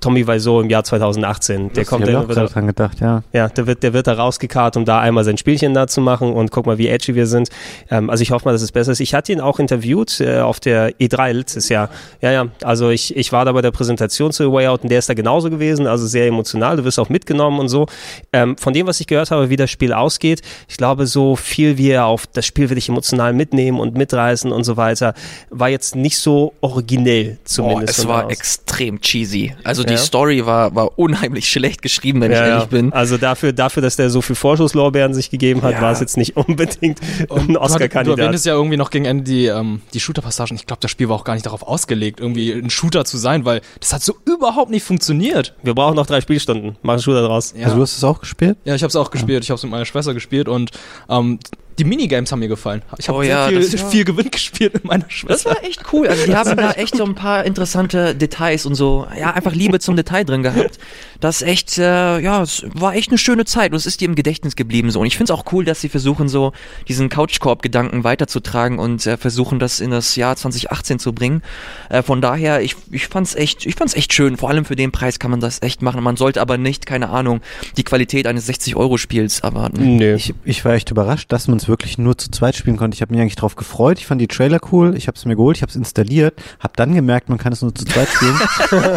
Tommy Wiseau im Jahr 2018. Der kommt auch wieder gerade dran gedacht, ja. ja, der wird, der wird da rausgekarrt, um da einmal sein Spielchen da zu machen und guck mal, wie edgy wir sind. Ähm, also ich hoffe mal, dass es besser ist. Ich hatte ihn auch interviewt äh, auf der E3 letztes Jahr. Ja, ja, also ich, ich war da bei der Präsentation zu Way Out und der ist da genauso gewesen, also sehr emotional. Du wirst auch mitgenommen und so. Ähm, von dem, was ich gehört habe, wie das Spiel ausgeht, ich glaube, so viel wie er auf das Spiel will ich emotional mitnehmen und mitreißen und so weiter, war jetzt nicht so originell Oh, zumindest. es von war aus. extrem cheesy. Also. Die Story war, war unheimlich schlecht geschrieben, wenn ich ehrlich bin. Also dafür, dafür, dass der so viel Vorschusslorbeeren sich gegeben hat, Ja. war es jetzt nicht unbedingt ein hat- du Oscar-Kandidat. erwähntest ja irgendwie noch gegen Ende die, ähm, die Shooter-Passagen. Ich glaube, das Spiel war auch gar nicht darauf ausgelegt, irgendwie ein Shooter zu sein, weil das hat so überhaupt nicht funktioniert. Wir brauchen noch drei Spielstunden. Mach einen Shooter draus. Ja, Also du hast es auch gespielt? ja ich habe es auch gespielt. Ich habe es mit meiner Schwester gespielt und ähm, die Minigames haben mir gefallen. Ich habe Oh ja, viel, das viel Gewinn gespielt mit meiner Das Schwester. war echt cool. Also die haben da echt so ein paar interessante Details und so, ja, einfach Liebe zum Detail drin gehabt. Das echt, äh, ja, es war echt eine schöne Zeit und es ist dir im Gedächtnis geblieben so. Und ich finde es auch cool, dass sie versuchen so diesen Couchkorb-Gedanken weiterzutragen und äh, versuchen das in das Jahr 2018 zu bringen. Äh, von daher, ich, ich fand's echt, ich fand's echt schön. Vor allem für den Preis kann man das echt machen. Man sollte aber nicht, keine Ahnung, die Qualität eines 60-Euro-Spiels erwarten. Nö. Ich, ich war echt überrascht, dass man es wirklich nur zu zweit spielen konnte. Ich habe mich eigentlich drauf gefreut. Ich fand die Trailer cool. Ich habe es mir geholt, ich habe es installiert, habe dann gemerkt, man kann es nur zu zweit spielen.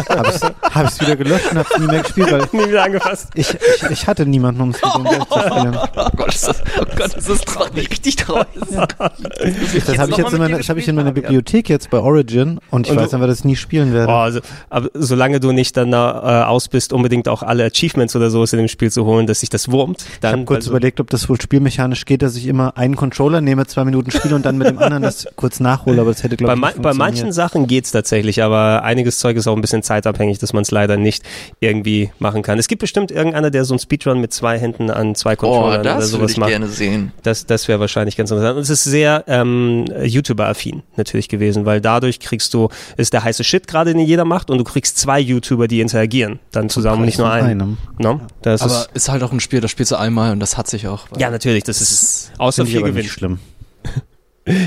habe es hab wieder gelöscht und habe es nie mehr gespielt, weil Nie wieder angefasst. ich, ich, ich hatte niemanden, um es mit dem Geld zu spielen. Oh Gott, ist das, oh Gott, ist das traurig. richtig traurig. Das habe ich jetzt in meiner, das habe ich in meiner Bibliothek jetzt bei Origin und ich Und weiß du- einfach, dass ich es nie spielen werde. Oh, also, aber solange du nicht dann äh, aus bist, unbedingt auch alle Achievements oder sowas in dem Spiel zu holen, dass sich das wurmt, ich dann habe kurz also, überlegt, ob das wohl spielmechanisch geht, dass ich immer einen Controller nehme, zwei Minuten spiele und dann mit dem anderen das kurz nachhole, aber das hätte, glaube Bei, ich, ma nicht bei manchen. Sachen geht's tatsächlich, aber einiges Zeug ist auch ein bisschen zeitabhängig, dass man es leider nicht irgendwie machen kann. Es gibt bestimmt irgendeiner, der so ein Speedrun mit zwei Händen an zwei Oh, Controllern oder das würde sowas ich macht. gerne sehen. Das, das wäre wahrscheinlich ganz interessant. Und es ist sehr ähm, YouTuber-affin natürlich gewesen, weil dadurch kriegst du, ist der heiße Shit gerade, den jeder macht und du kriegst zwei YouTuber, die interagieren, dann zusammen und nicht nur einen. einem. No? Das Aber ist, ist halt auch ein Spiel, das spielst du einmal und das hat sich auch. ja, natürlich, das ist außer viel Gewinn. nicht schlimm.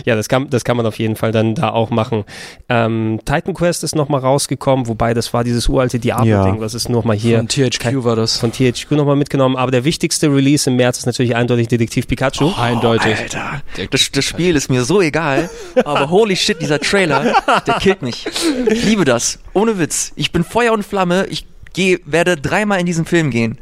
Ja, das kann, das kann man auf jeden Fall dann da auch machen. Ähm, Titan Quest ist nochmal rausgekommen, wobei das war dieses uralte Diablo-Ding, Ja. was ist nochmal hier Von THQ war das. von THQ nochmal mitgenommen. Aber der wichtigste Release im März ist natürlich eindeutig Detektiv Pikachu. Eindeutig. Alter, das, das Spiel ist mir so egal, aber holy shit, dieser Trailer, der killt mich. Ich liebe das. Ohne Witz. Ich bin Feuer und Flamme. Ich geh, werde dreimal in diesen Film gehen.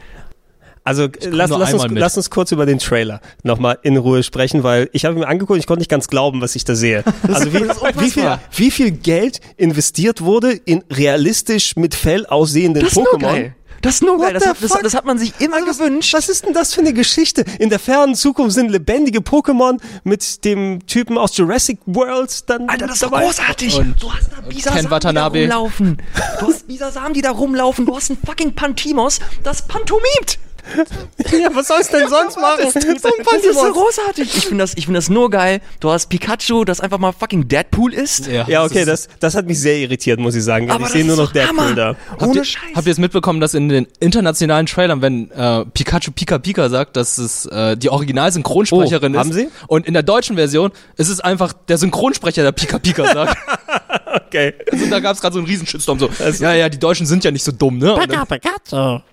Also lass, lass, uns, mit. lass uns kurz über den Trailer nochmal in Ruhe sprechen, weil ich habe mir angeguckt, ich konnte nicht ganz glauben, was ich da sehe. Also wie, wie, viel, wie viel Geld investiert wurde in realistisch mit Fell aussehenden Pokémon? Das ist nur geil. Das hat, das, das hat man sich immer Was, gewünscht. was ist denn das für eine Geschichte? In der fernen Zukunft sind lebendige Pokémon mit dem Typen aus Jurassic World dann Alter, das ist doch dabei? großartig. Und- du hast da Bisasam, die da rumlaufen. Du hast Bisasam, die da rumlaufen. Du hast einen fucking Pantimos, das pantomimt. Ja, was soll's denn sonst machen? So Das ist so großartig. Ich finde das, ich finde das nur geil. Du hast Pikachu, das einfach mal fucking Deadpool ist. Ja, okay, das, das hat mich sehr irritiert, muss ich sagen. Aber ich sehe nur noch Deadpool Hammer. da. Habt Ohne ihr, Scheiß. habt ihr es mitbekommen, dass in den internationalen Trailern, wenn äh, Pikachu Pika Pika sagt, dass es äh, die Original-Synchronsprecherin Oh, ist? haben sie? Und in der deutschen Version ist es einfach der Synchronsprecher, der Pika Pika sagt. Okay. also da gab es gerade so einen riesen Shitstorm. So, Also- ja, ja, die Deutschen sind ja nicht so dumm, ne? Und dann,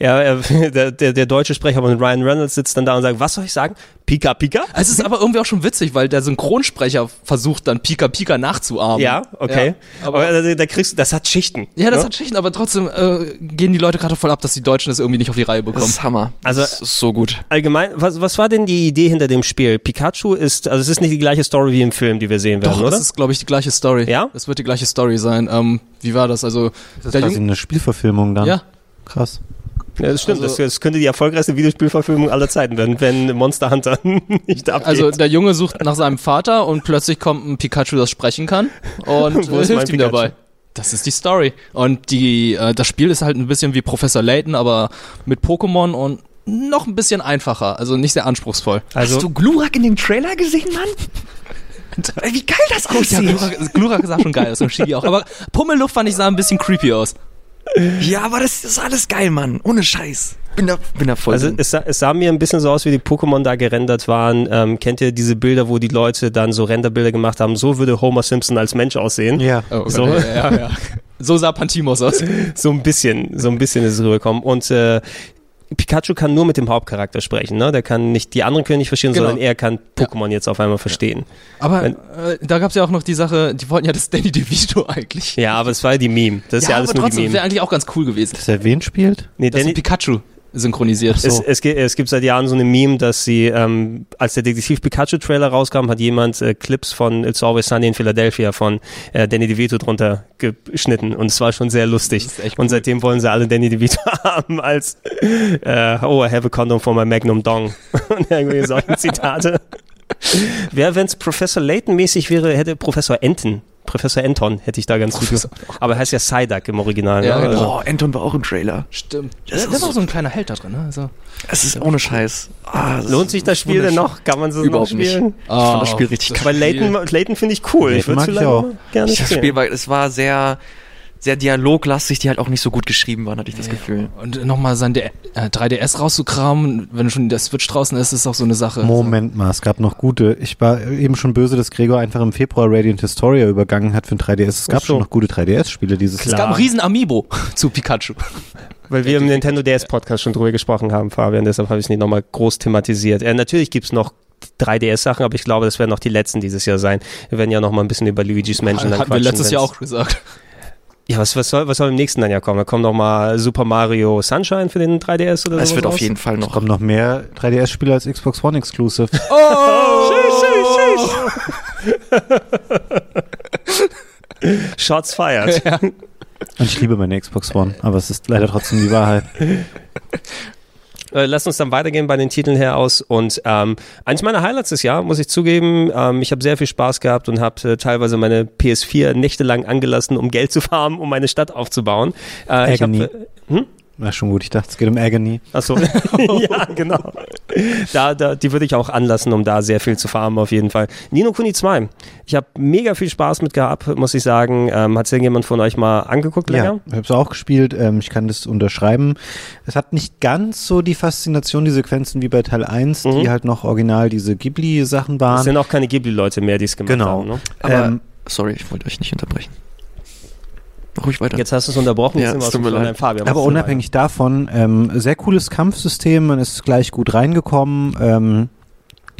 Ja, der, der, der deutsche Sprecher von Ryan Reynolds sitzt dann da und sagt, was soll ich sagen? Pika Pika? es ist aber irgendwie auch schon witzig, weil der Synchronsprecher versucht dann Pika Pika nachzuahmen. Ja, okay. Ja, aber aber, da, da kriegst du, das hat Schichten. ja, das ne? hat Schichten, aber trotzdem äh, gehen die Leute gerade voll ab, dass die Deutschen das irgendwie nicht auf die Reihe Das bekommen. ist Hammer. Also- das ist so gut. Allgemein, was, was war denn die Idee hinter dem Spiel? Pikachu ist, also es ist nicht die gleiche Story wie im Film, die wir sehen werden, Doch, oder? das ist, glaube ich, die gleiche Story. Ja? Das wird die gleiche Story sein. Ähm, wie war das? Also, Das der ist quasi eine Spielverfilmung dann. ja, Krass. Ja, das stimmt. also- das, das könnte die erfolgreichste Videospielverfilmung aller Zeiten werden, wenn Monster Hunter nicht abgeht. also der Junge sucht nach seinem Vater und plötzlich kommt ein Pikachu, das sprechen kann und Wo ist hilft ihm Pikachu? dabei. Das ist die Story. Und die, äh, das Spiel ist halt ein bisschen wie Professor Layton, aber mit Pokémon und noch ein bisschen einfacher, also nicht sehr anspruchsvoll. also Hast du Glurak in dem Trailer gesehen, Mann? Ey, Wie geil das Ja, aussieht. Glurak, Glurak sah schon geil aus, und Shigi auch. Aber Pummelluft fand ich sah ein bisschen creepy aus. Ja, aber das ist alles geil, Mann. Ohne Scheiß. Bin da, bin da voll Also es sah, es sah mir ein bisschen so aus, wie die Pokémon da gerendert waren. Ähm, kennt ihr diese Bilder, wo die Leute dann so Renderbilder gemacht haben? So würde Homer Simpson als Mensch aussehen. Ja. Oh, So. ja, ja, ja. So sah Pantimos aus. So ein bisschen, so ein bisschen ist es rübergekommen. Und äh, Pikachu kann nur mit dem Hauptcharakter sprechen, ne? Der kann nicht, die anderen können nicht verstehen, Genau. sondern er kann Pokémon jetzt auf einmal verstehen. Aber Wenn- äh, da gab's ja auch noch die Sache, die wollten ja das Danny DeVito eigentlich. Ja, aber es war ja die Meme. Das ist ja, alles aber nur die trotzdem Meme. wäre eigentlich auch ganz cool gewesen. Dass er wen spielt? Nee, Das Danny, ist Pikachu synchronisiert. es, es, gibt, es gibt seit Jahren so eine Meme, dass sie, ähm, als der Detektiv Pikachu Trailer rauskam, hat jemand äh, Clips von It's Always Sunny in Philadelphia von äh, Danny DeVito drunter geschnitten und es war schon sehr lustig. Und cool. seitdem wollen sie alle Danny DeVito haben als äh, Oh, I have a condom for my Magnum Dong. und irgendwie solche Zitate. Wer, wenn es Professor Layton mäßig wäre, hätte Professor Enton. Professor Anton hätte ich da ganz gut. Aber er heißt ja Psyduck im Original. Ja, ne? genau. Oh, Anton war auch im Trailer. Stimmt. Das Der, ist war so- ein kleiner Held da drin. Ne? Also, Es ist ohne Scheiß. Ah, das Lohnt sich das Spiel denn noch? Kann man so Überhaupt noch nicht. spielen? Ich fand das Spiel richtig Aber Layton, Layton finde ich cool. ich Layton würde mag ich vielleicht auch. gerne Das spielen. Spiel war, es war sehr, sehr dialoglastig, die halt auch nicht so gut geschrieben waren, hatte ich das Gefühl. Und nochmal sein D äh, 3DS rauszukramen, wenn schon der Switch draußen ist, ist auch so eine Sache. Moment mal, es gab noch gute. Ich war eben schon böse, dass Gregor einfach im Februar Radiant Historia übergangen hat für ein 3DS. Es gab so. schon noch gute 3DS-Spiele dieses Es. Jahr. gab einen riesen Amiibo zu Pikachu. Weil wir im Nintendo DS Podcast schon drüber gesprochen haben, Fabian, deshalb habe ich es nicht nochmal groß thematisiert. Äh, natürlich gibt's noch 3DS-Sachen, aber ich glaube, das werden noch die letzten dieses Jahr sein. Wir werden ja noch mal ein bisschen über Luigi's Mansion dann Hatten wir quatschen, letztes Jahr auch gesagt. Ja, was, was, soll, was soll im nächsten dann ja kommen? Da kommt noch mal Super Mario Sunshine für den 3DS oder so. Es wird auf jeden Fall Es noch. kommen noch mehr 3DS-Spiele als Xbox One Exclusive. Oh! Shots fired. Und ich liebe meine Xbox One, aber es ist leider trotzdem die Wahrheit. Äh, lass uns dann weitergehen bei den Titeln her aus. Und ähm, eines meiner Highlights des Jahres, muss ich zugeben, ähm, ich habe sehr viel Spaß gehabt und habe äh, teilweise meine PS4 nächtelang angelassen, um Geld zu farmen, um meine Stadt aufzubauen. Äh, ich hab, Agony. äh, hm? Na schon gut, ich dachte, es geht um Agony. Achso, ja, genau. Da, da, die würde ich auch anlassen, um da sehr viel zu farmen, auf jeden Fall. Nino Kuni 2. Ich habe mega viel Spaß mit gehabt, muss ich sagen. Ähm, Hat irgendjemand von euch mal angeguckt länger? Ja, ich habe es auch gespielt. Ähm, ich kann das unterschreiben. Es hat nicht ganz so die Faszination, die Sequenzen wie bei Teil 1, Mhm. die halt noch original diese Ghibli-Sachen Es waren. sind auch keine Ghibli-Leute mehr, die es gemacht Genau. haben. Ne? Aber, Ähm, sorry, ich wollte euch nicht unterbrechen. Ruhig weiter. Jetzt hast du es unterbrochen, Ja, jetzt sind wir aus Fabian, Aber unabhängig davon, ähm, sehr cooles Kampfsystem, man ist gleich gut reingekommen. Ähm,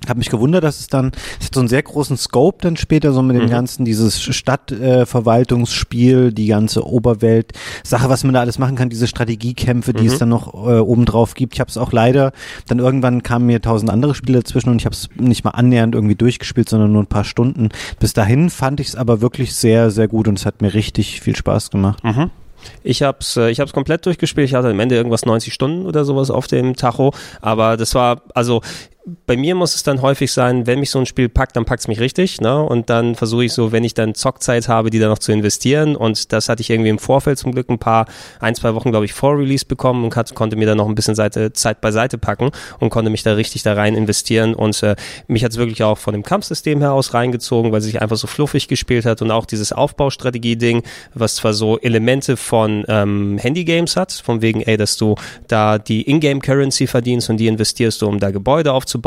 habe mich gewundert, dass es dann, es hat so einen sehr großen Scope dann später, so mit dem Mhm. ganzen, dieses Stadtverwaltungsspiel, äh, die ganze Oberwelt, Sache, was man da alles machen kann, diese Strategiekämpfe, die Mhm. es dann noch äh, obendrauf gibt. Ich habe es auch leider, dann irgendwann kamen mir tausend andere Spiele dazwischen und ich habe es nicht mal annähernd irgendwie durchgespielt, sondern nur ein paar Stunden. Bis dahin fand ich es aber wirklich sehr, sehr gut und es hat mir richtig viel Spaß gemacht. Mhm. Ich hab's, äh, ich hab's komplett durchgespielt. Ich hatte am Ende irgendwas 90 Stunden oder sowas auf dem Tacho. Aber das war, also bei mir muss es dann häufig sein, wenn mich so ein Spiel packt, dann packt's mich richtig. Ne? Und dann versuche ich so, wenn ich dann Zockzeit habe, die da noch zu investieren. Und das hatte ich irgendwie im Vorfeld zum Glück ein paar, ein, zwei Wochen, glaube ich, vor Release bekommen und hat, konnte mir dann noch ein bisschen Seite, Zeit beiseite packen und konnte mich da richtig da rein investieren. Und äh, mich hat's wirklich auch von dem Kampfsystem her aus reingezogen, weil es sich einfach so fluffig gespielt hat und auch dieses Aufbaustrategie-Ding, was zwar so Elemente von ähm, Handy-Games hat, von wegen, ey, dass du da die Ingame-Currency verdienst und die investierst du, um da Gebäude aufzubauen,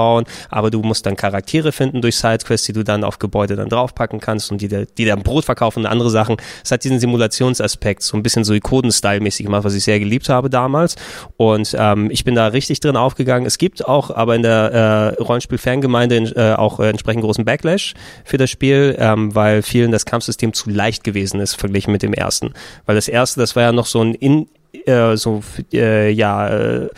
aber du musst dann Charaktere finden durch Sidequests, die du dann auf Gebäude dann draufpacken kannst und die, die dann Brot verkaufen und andere Sachen. Es hat diesen Simulationsaspekt, so ein bisschen so Ikonen-Style-mäßig gemacht, was ich sehr geliebt habe damals und ähm, ich bin da richtig drin aufgegangen. Es gibt auch aber in der äh, Rollenspiel-Fangemeinde äh, auch äh, entsprechend großen Backlash für das Spiel, ähm, weil vielen das Kampfsystem zu leicht gewesen ist, verglichen mit dem ersten. Weil das erste, das war ja noch so ein in, äh, so, äh, ja, äh,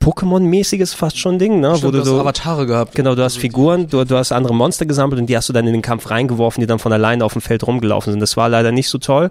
Pokémon-mäßiges fast schon Ding, ne? Stimmt, wo du du hast Avatare gehabt. Genau, du hast Figuren, du, du hast andere Monster gesammelt und die hast du dann in den Kampf reingeworfen, die dann von alleine auf dem Feld rumgelaufen sind. Das war leider nicht so toll.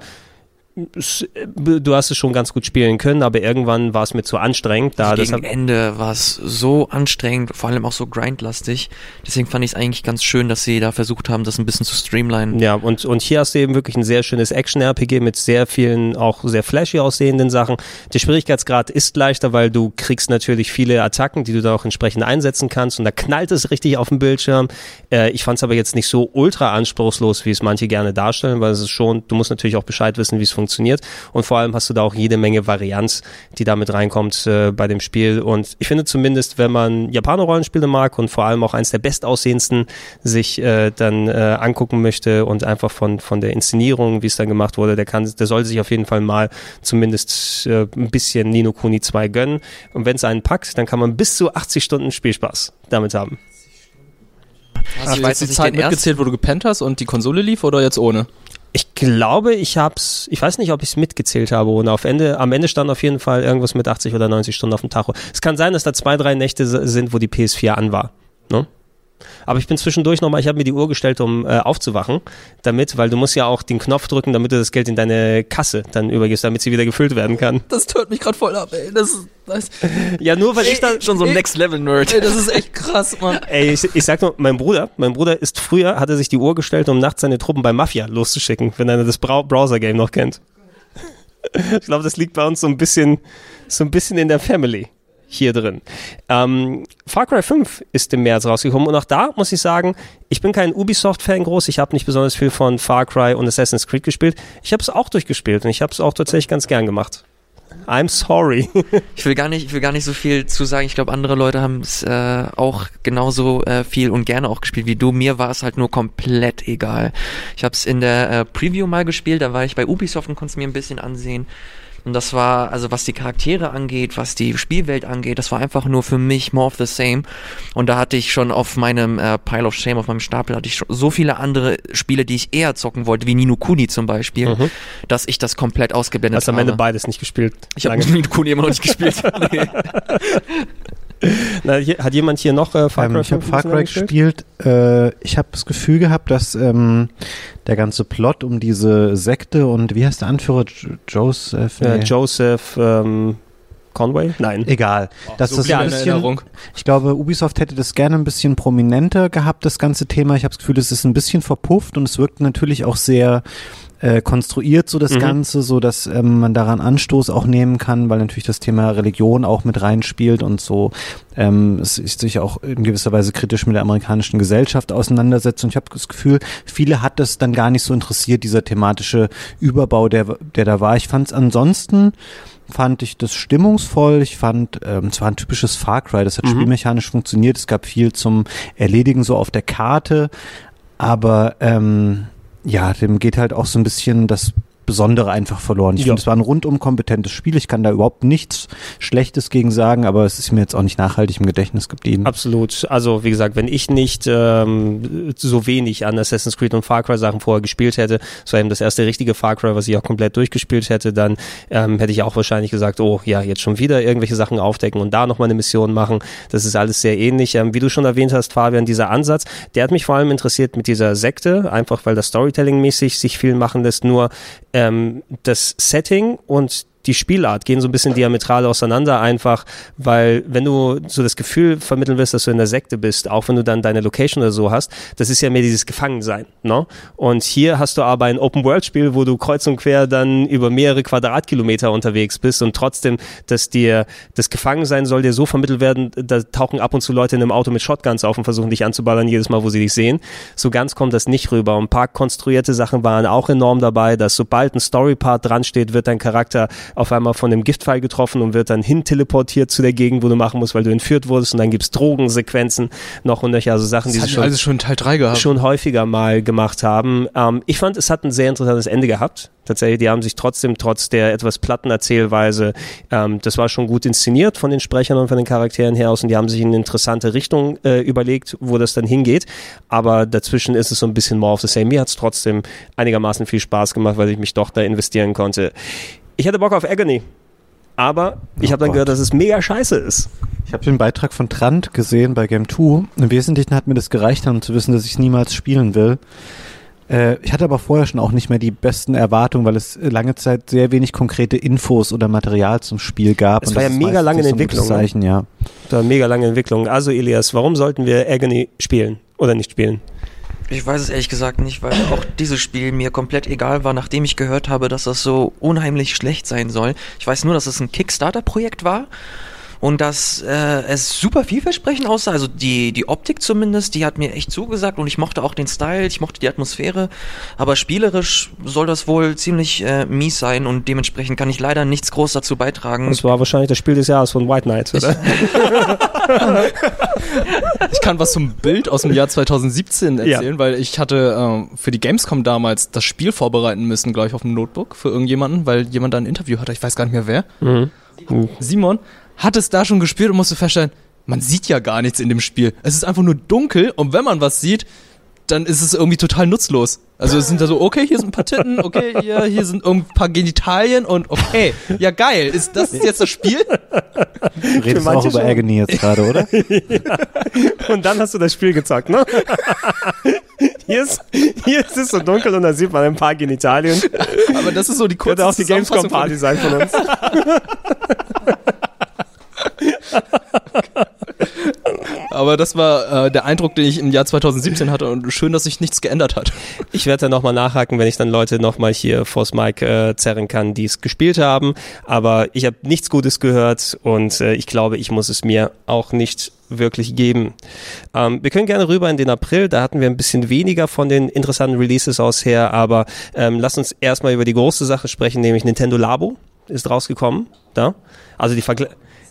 Es- Du hast es schon ganz gut spielen können, aber irgendwann war es mir zu anstrengend. Da, Also gegen Ende war es so anstrengend, vor allem auch so grindlastig. Deswegen fand ich es eigentlich ganz schön, dass sie da versucht haben, das ein bisschen zu streamlinen. Ja, und, und hier hast du eben wirklich ein sehr schönes Action-RPG mit sehr vielen, auch sehr flashy aussehenden Sachen. Der Schwierigkeitsgrad ist leichter, weil du kriegst natürlich viele Attacken, die du da auch entsprechend einsetzen kannst und da knallt es richtig auf dem Bildschirm. Äh, ich fand es aber jetzt nicht so ultra anspruchslos, wie es manche gerne darstellen, weil es ist schon, du musst natürlich auch Bescheid wissen, wie es funktioniert und vor allem hast du da auch jede Menge Varianz, die damit reinkommt äh, bei dem Spiel und ich finde zumindest, wenn man Japaner-Rollenspiele mag und vor allem auch eins der bestaussehendsten sich äh, dann äh, angucken möchte und einfach von, von der Inszenierung, wie es dann gemacht wurde, der kann, der soll sich auf jeden Fall mal zumindest äh, ein bisschen Nino Kuni 2 gönnen. Und wenn es einen packt, dann kann man bis zu 80 Stunden Spielspaß damit haben. Hast du jetzt die Zeit erst- mitgezählt, wo du gepennt hast und die Konsole lief oder jetzt ohne? Ich glaube, ich hab's, ich weiß nicht, ob ich es mitgezählt habe und auf Ende, am Ende stand auf jeden Fall irgendwas mit 80 oder 90 Stunden auf dem Tacho. Es kann sein, dass da zwei, drei Nächte sind, wo die PS4 an war. Ne? Aber ich bin zwischendurch nochmal, ich habe mir die Uhr gestellt, um äh, aufzuwachen, damit, weil du musst ja auch den Knopf drücken, damit du das Geld in deine Kasse dann übergibst, damit sie wieder gefüllt werden kann. Das tört mich gerade voll ab, ey. Das ist, das, Ja, nur weil ich da Schon so ein Ey, Next-Level-Nerd. ey, das ist echt krass, Mann. Ey, ich, ich sag nur, mein Bruder, mein Bruder ist früher, hat er sich die Uhr gestellt, um nachts seine Truppen bei Mafia loszuschicken, wenn einer das Brau Browser-Game noch kennt. Ich glaube, das liegt bei uns so ein bisschen, so ein bisschen in der Family hier drin. Ähm, Far Cry 5 ist im März rausgekommen und auch da muss ich sagen, ich bin kein Ubisoft-Fan groß, ich habe nicht besonders viel von Far Cry und Assassin's Creed gespielt. Ich habe es auch durchgespielt und ich habe es auch tatsächlich ganz gern gemacht. I'm sorry. Ich will gar nicht, ich will gar nicht so viel zu sagen. Ich glaube, andere Leute haben es äh, auch genauso äh, viel und gerne auch gespielt wie du. Mir war es halt nur komplett egal. Ich habe es in der äh, Preview mal gespielt. Da war ich bei Ubisoft und konnte es mir ein bisschen ansehen. Und das war, also was die Charaktere angeht, was die Spielwelt angeht, das war einfach nur für mich more of the same. Und da hatte ich schon auf meinem äh, Pile of Shame, auf meinem Stapel, hatte ich schon so viele andere Spiele, die ich eher zocken wollte, wie Nino Kuni zum Beispiel, Mhm. dass ich das komplett ausgeblendet Hast am habe. Ende beides nicht gespielt. ich habe. Nino Kuni immer noch nicht gespielt. Na, hier, hat jemand hier noch äh, Far Cry Ähm, ich habe 5 Far Cry gespielt. Äh, ich habe das Gefühl gehabt, dass ähm, der ganze Plot um diese Sekte und wie heißt der Anführer? Jo Joseph? Äh, Nee. Joseph, ähm, Conway? Nein. Egal. Das so ist ein bisschen, Erinnerung. ich glaube, Ubisoft hätte das gerne ein bisschen prominenter gehabt, das ganze Thema. Ich habe das Gefühl, es ist ein bisschen verpufft und es wirkt natürlich auch sehr äh, konstruiert, so das Mhm. Ganze, so dass ähm, man daran Anstoß auch nehmen kann, weil natürlich das Thema Religion auch mit reinspielt und so ähm, es ist sich auch in gewisser Weise kritisch mit der amerikanischen Gesellschaft auseinandersetzt. Und ich habe das Gefühl, viele hat das dann gar nicht so interessiert, dieser thematische Überbau, der, der da war. Ich fand es ansonsten fand ich das stimmungsvoll. Ich fand, ähm, es war ein typisches Far Cry, das hat Mhm. spielmechanisch funktioniert. Es gab viel zum Erledigen so auf der Karte, aber ähm, ja, dem geht halt auch so ein bisschen das Besondere einfach verloren. Ich Ja. finde, es war ein rundum kompetentes Spiel. Ich kann da überhaupt nichts Schlechtes gegen sagen, aber es ist mir jetzt auch nicht nachhaltig im Gedächtnis geblieben. Absolut. Also wie gesagt, wenn ich nicht ähm, so wenig an Assassin's Creed und Far Cry Sachen vorher gespielt hätte, war eben das erste richtige Far Cry, was ich auch komplett durchgespielt hätte, dann ähm, hätte ich auch wahrscheinlich gesagt, oh ja, jetzt schon wieder irgendwelche Sachen aufdecken und da nochmal eine Mission machen. Das ist alles sehr ähnlich. Ähm, wie du schon erwähnt hast, Fabian, dieser Ansatz, der hat mich vor allem interessiert mit dieser Sekte, einfach weil das Storytelling-mäßig sich viel machen lässt, nur ähm, das Setting und die Spielart gehen so ein bisschen diametral auseinander, einfach, weil wenn du so das Gefühl vermitteln willst, dass du in der Sekte bist, auch wenn du dann deine Location oder so hast, das ist ja mehr dieses Gefangensein, ne? Und hier hast du aber ein Open-World-Spiel, wo du kreuz und quer dann über mehrere Quadratkilometer unterwegs bist und trotzdem, dass dir das Gefangensein soll dir so vermittelt werden, da tauchen ab und zu Leute in einem Auto mit Shotguns auf und versuchen dich anzuballern jedes Mal, wo sie dich sehen. So ganz kommt das nicht rüber. Und ein paar konstruierte Sachen waren auch enorm dabei, dass sobald ein Story-Part dran steht, wird dein Charakter auf einmal von dem Giftpfeil getroffen und wird dann hin teleportiert zu der Gegend, wo du machen musst, weil du entführt wurdest und dann gibt's Drogensequenzen noch und nöcher, also Sachen, Das die hat sie schon, alles schon Teil 3 gehabt. schon häufiger mal gemacht haben. Ähm, ich fand, es hat ein sehr interessantes Ende gehabt. Tatsächlich, die haben sich trotzdem trotz der etwas platten Erzählweise, ähm, das war schon gut inszeniert von den Sprechern und von den Charakteren her aus und die haben sich in eine interessante Richtung äh, überlegt, wo das dann hingeht. Aber dazwischen ist es so ein bisschen more of the same. Mir hat's trotzdem einigermaßen viel Spaß gemacht, weil ich mich doch da investieren konnte. Ich hatte Bock auf Agony. Aber ich Oh habe dann Gott. gehört, dass es mega scheiße ist. Ich habe den Beitrag von Trant gesehen bei Game 2. Im Wesentlichen hat mir das gereicht, um zu wissen, dass ich es niemals spielen will. Äh, ich hatte aber vorher schon auch nicht mehr die besten Erwartungen, weil es lange Zeit sehr wenig konkrete Infos oder Material zum Spiel gab. Es war ja mega lange in Entwicklung, ne? Zeichen, ja. Da mega lange Entwicklung. Also Elias, warum sollten wir Agony spielen oder nicht spielen? Ich weiß es ehrlich gesagt nicht, weil auch dieses Spiel mir komplett egal war, nachdem ich gehört habe, dass das so unheimlich schlecht sein soll. Ich weiß nur, dass es ein Kickstarter-Projekt war und dass äh, es super vielversprechend aussah. Also die, die Optik zumindest, die hat mir echt zugesagt und ich mochte auch den Style, ich mochte die Atmosphäre. Aber spielerisch soll das wohl ziemlich äh, mies sein und dementsprechend kann ich leider nichts groß dazu beitragen. Das war wahrscheinlich das Spiel des Jahres von White Knight, oder? Ich kann was zum Bild aus dem Jahr 2017 erzählen, weil ich hatte ähm, für die Gamescom damals das Spiel vorbereiten müssen, glaube ich, auf dem Notebook für irgendjemanden, weil jemand da ein Interview hatte. Ich weiß gar nicht mehr wer. Mhm. Simon hat es da schon gespielt und musste feststellen, man sieht ja gar nichts in dem Spiel. Es ist einfach nur dunkel und wenn man was sieht, dann ist es irgendwie total nutzlos. Also es sind da so, okay, hier sind ein paar Titten, okay, hier, hier sind ein paar Genitalien und okay, ja geil, ist das jetzt das Spiel? Du redest auch manche über schon. Agony jetzt gerade, oder? Und dann hast du das Spiel gezockt, ne? Hier ist, hier ist es so dunkel und da sieht man ein paar Genitalien. Aber das ist so die kurze Könnte auch die Gamescom-Party sein von uns. Aber das war äh, der Eindruck, den ich im Jahr 2017 hatte und schön, dass sich nichts geändert hat. Ich werde dann nochmal nachhaken, wenn ich dann Leute nochmal hier vors Mic äh, zerren kann, die es gespielt haben. Aber ich habe nichts Gutes gehört und äh, ich glaube, ich muss es mir auch nicht wirklich geben. Ähm, wir können gerne rüber in den April, da hatten wir ein bisschen weniger von den interessanten Releases aus her, aber ähm, lass uns erstmal über die große Sache sprechen, nämlich Nintendo Labo ist rausgekommen. Da? Also die Vergle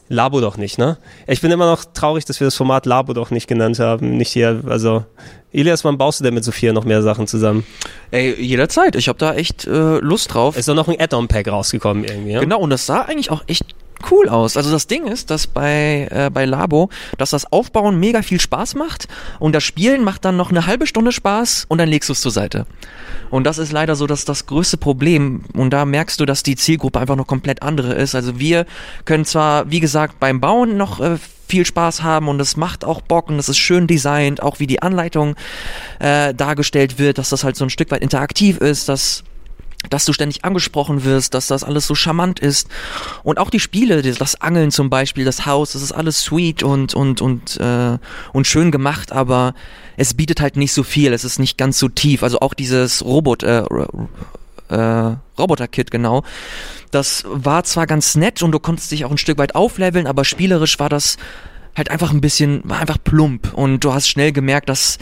Labo doch nicht, ne? Ich bin immer noch traurig, dass wir das Format Labo doch nicht genannt haben. Nicht hier, also Elias, wann baust du denn mit Sophia noch mehr Sachen zusammen? Ey, jederzeit. Ich habe da echt äh, Lust drauf. Ist doch noch ein Add-on-Pack rausgekommen irgendwie, ja? Genau, und das sah eigentlich auch echt cool aus. Also das Ding ist, dass bei, äh, bei Labo, dass das Aufbauen mega viel Spaß macht und das Spielen macht dann noch eine halbe Stunde Spaß und dann legst du es zur Seite. Und das ist leider so dass das größte Problem. Und da merkst du, dass die Zielgruppe einfach noch komplett andere ist. Also wir können zwar, wie gesagt, beim Bauen noch äh, viel Spaß haben und es macht auch Bock und es ist schön designt, auch wie die Anleitung äh, dargestellt wird, dass das halt so ein Stück weit interaktiv ist, dass dass du ständig angesprochen wirst, dass das alles so charmant ist. Und auch die Spiele, das Angeln zum Beispiel, das Haus, das ist alles sweet und, und, und, äh, und schön gemacht, aber es bietet halt nicht so viel, es ist nicht ganz so tief. Also auch dieses Robot, äh, äh, Roboter-Kit, genau. Das war zwar ganz nett und du konntest dich auch ein Stück weit aufleveln, aber spielerisch war das halt einfach ein bisschen, war einfach plump und du hast schnell gemerkt, dass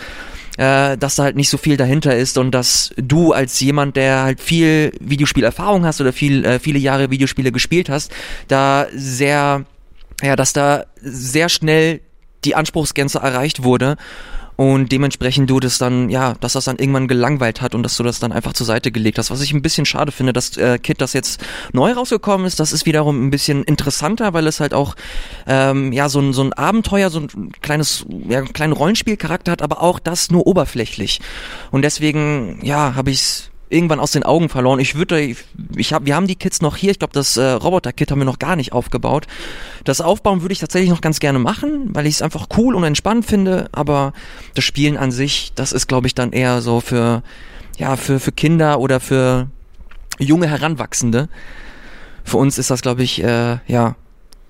äh, dass da halt nicht so viel dahinter ist und dass du als jemand, der halt viel Videospielerfahrung hast oder viel, äh, viele Jahre Videospiele gespielt hast, da sehr, ja, dass da sehr schnell die Anspruchsgrenze erreicht wurde und dementsprechend du das dann, ja, dass das dann irgendwann gelangweilt hat und dass du das dann einfach zur Seite gelegt hast. Was ich ein bisschen schade finde, dass äh, Kit das jetzt neu rausgekommen ist, das ist wiederum ein bisschen interessanter, weil es halt auch ähm, ja so ein, so ein Abenteuer, so ein kleines, ja, einen kleinen Rollenspielcharakter hat, aber auch das nur oberflächlich. Und deswegen, ja, habe ich irgendwann aus den Augen verloren. Ich würde, ich, ich hab, wir haben die Kits noch hier. Ich glaube, das äh, Roboter-Kit haben wir noch gar nicht aufgebaut. Das Aufbauen würde ich tatsächlich noch ganz gerne machen, weil ich es einfach cool und entspannt finde. Aber das Spielen an sich, das ist, glaube ich, dann eher so für, ja, für, für Kinder oder für junge Heranwachsende. Für uns ist das, glaube ich, äh, ja,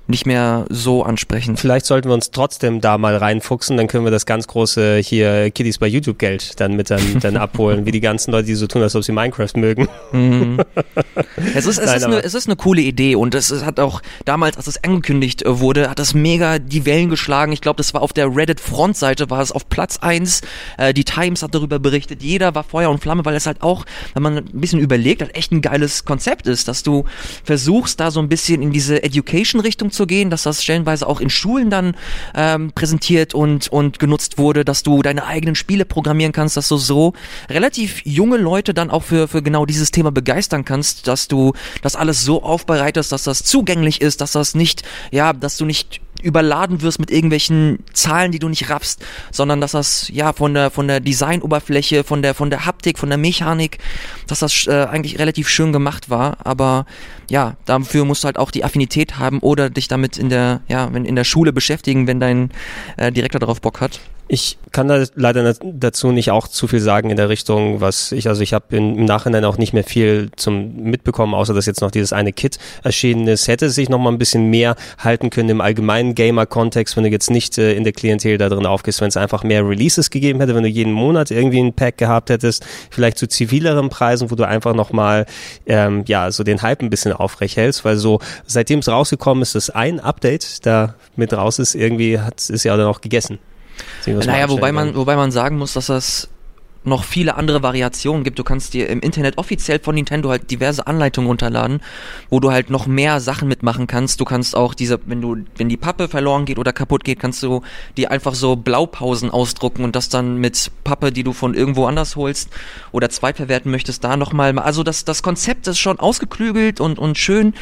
nicht mehr so ansprechend. Vielleicht sollten wir uns trotzdem da mal reinfuchsen, dann können wir das ganz große hier Kiddies bei YouTube Geld dann mit dann, dann abholen, wie die ganzen Leute, die so tun, als ob sie Minecraft mögen. Mhm. Es, ist, es, Nein, ist eine, es ist eine coole Idee und es, es hat auch damals, als es angekündigt äh, wurde, hat das mega die Wellen geschlagen. Ich glaube, das war auf der Reddit-Frontseite, war es auf Platz eins. Äh, die Times hat darüber berichtet. Jeder war Feuer und Flamme, weil es halt auch, wenn man ein bisschen überlegt, halt echt ein geiles Konzept ist, dass du versuchst, da so ein bisschen in diese Education-Richtung zu gehen, dass das stellenweise auch in Schulen dann ähm, präsentiert und, und genutzt wurde, dass du deine eigenen Spiele programmieren kannst, dass du so relativ junge Leute dann auch für, für genau dieses Thema begeistern kannst, dass du das alles so aufbereitest, dass das zugänglich ist, dass das nicht, ja, dass du nicht überladen wirst mit irgendwelchen Zahlen, die du nicht raffst, sondern dass das ja von der von der Designoberfläche, von der von der Haptik, von der Mechanik, dass das äh, eigentlich relativ schön gemacht war, aber ja, dafür musst du halt auch die Affinität haben oder dich damit in der ja, wenn in der Schule beschäftigen, wenn dein äh, Direktor darauf Bock hat. Ich kann da leider dazu nicht auch zu viel sagen in der Richtung, was ich, also ich habe im Nachhinein auch nicht mehr viel zum mitbekommen, außer dass jetzt noch dieses eine Kit erschienen ist. Hätte es sich noch mal ein bisschen mehr halten können im allgemeinen Gamer-Kontext, wenn du jetzt nicht äh, in der Klientel da drin aufgehst, wenn es einfach mehr Releases gegeben hätte, wenn du jeden Monat irgendwie ein Pack gehabt hättest, vielleicht zu zivileren Preisen, wo du einfach noch mal ähm, ja so den Hype ein bisschen aufrecht hältst, weil so seitdem es rausgekommen ist, ist ein Update da mit raus ist, irgendwie hat ist ja dann auch gegessen. Naja, wobei man, wobei man sagen muss, dass das noch viele andere Variationen gibt. Du kannst dir im Internet offiziell von Nintendo halt diverse Anleitungen runterladen, wo du halt noch mehr Sachen mitmachen kannst. Du kannst auch diese, wenn du, wenn die Pappe verloren geht oder kaputt geht, kannst du dir einfach so Blaupausen ausdrucken und das dann mit Pappe, die du von irgendwo anders holst oder zweitverwerten möchtest, da nochmal. Also das, das Konzept ist schon ausgeklügelt und, und schön,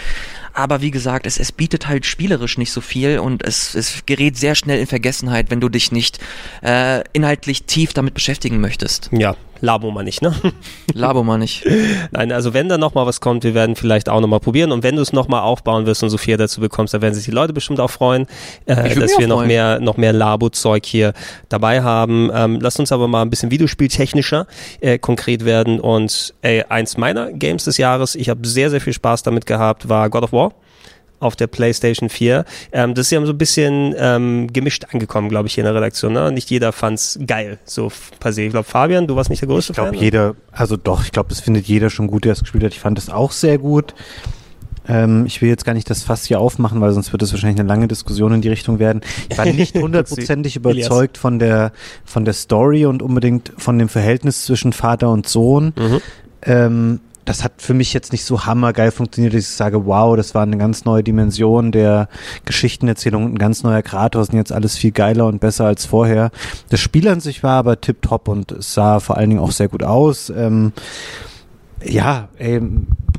aber wie gesagt, es, es bietet halt spielerisch nicht so viel und es, es gerät sehr schnell in Vergessenheit, wenn du dich nicht äh, inhaltlich tief damit beschäftigen möchtest. Ja, Labo mal nicht, ne? Labo mal nicht. Nein, also wenn da nochmal was kommt, wir werden vielleicht auch nochmal probieren und wenn du es nochmal aufbauen wirst und Sophia dazu bekommst, dann werden sich die Leute bestimmt auch freuen, äh, dass wir noch mehr, noch mehr Labo-Zeug hier dabei haben. Ähm, lass uns aber mal ein bisschen videospieltechnischer äh, konkret werden und ey, eins meiner Games des Jahres, ich habe sehr, sehr viel Spaß damit gehabt, war God of War auf der PlayStation 4. Ähm, das ist ja so ein bisschen ähm, gemischt angekommen, glaube ich, hier in der Redaktion. Ne? Nicht jeder fand's geil, so per se. Ich glaube, Fabian, du warst nicht der größte ich glaub, Fan. Ich glaube, jeder, also doch, ich glaube, das findet jeder schon gut, der es gespielt hat. Ich fand es auch sehr gut. Ähm, ich will jetzt gar nicht das Fass hier aufmachen, weil sonst wird es wahrscheinlich eine lange Diskussion in die Richtung werden. Ich war nicht hundertprozentig überzeugt von der, von der Story und unbedingt von dem Verhältnis zwischen Vater und Sohn. Mhm. Ähm, das hat für mich jetzt nicht so hammergeil funktioniert, dass ich sage, wow, das war eine ganz neue Dimension der Geschichtenerzählung, ein ganz neuer Kratos und jetzt alles viel geiler und besser als vorher. Das Spiel an sich war aber tipptopp und es sah vor allen Dingen auch sehr gut aus. Ähm, ja, ey,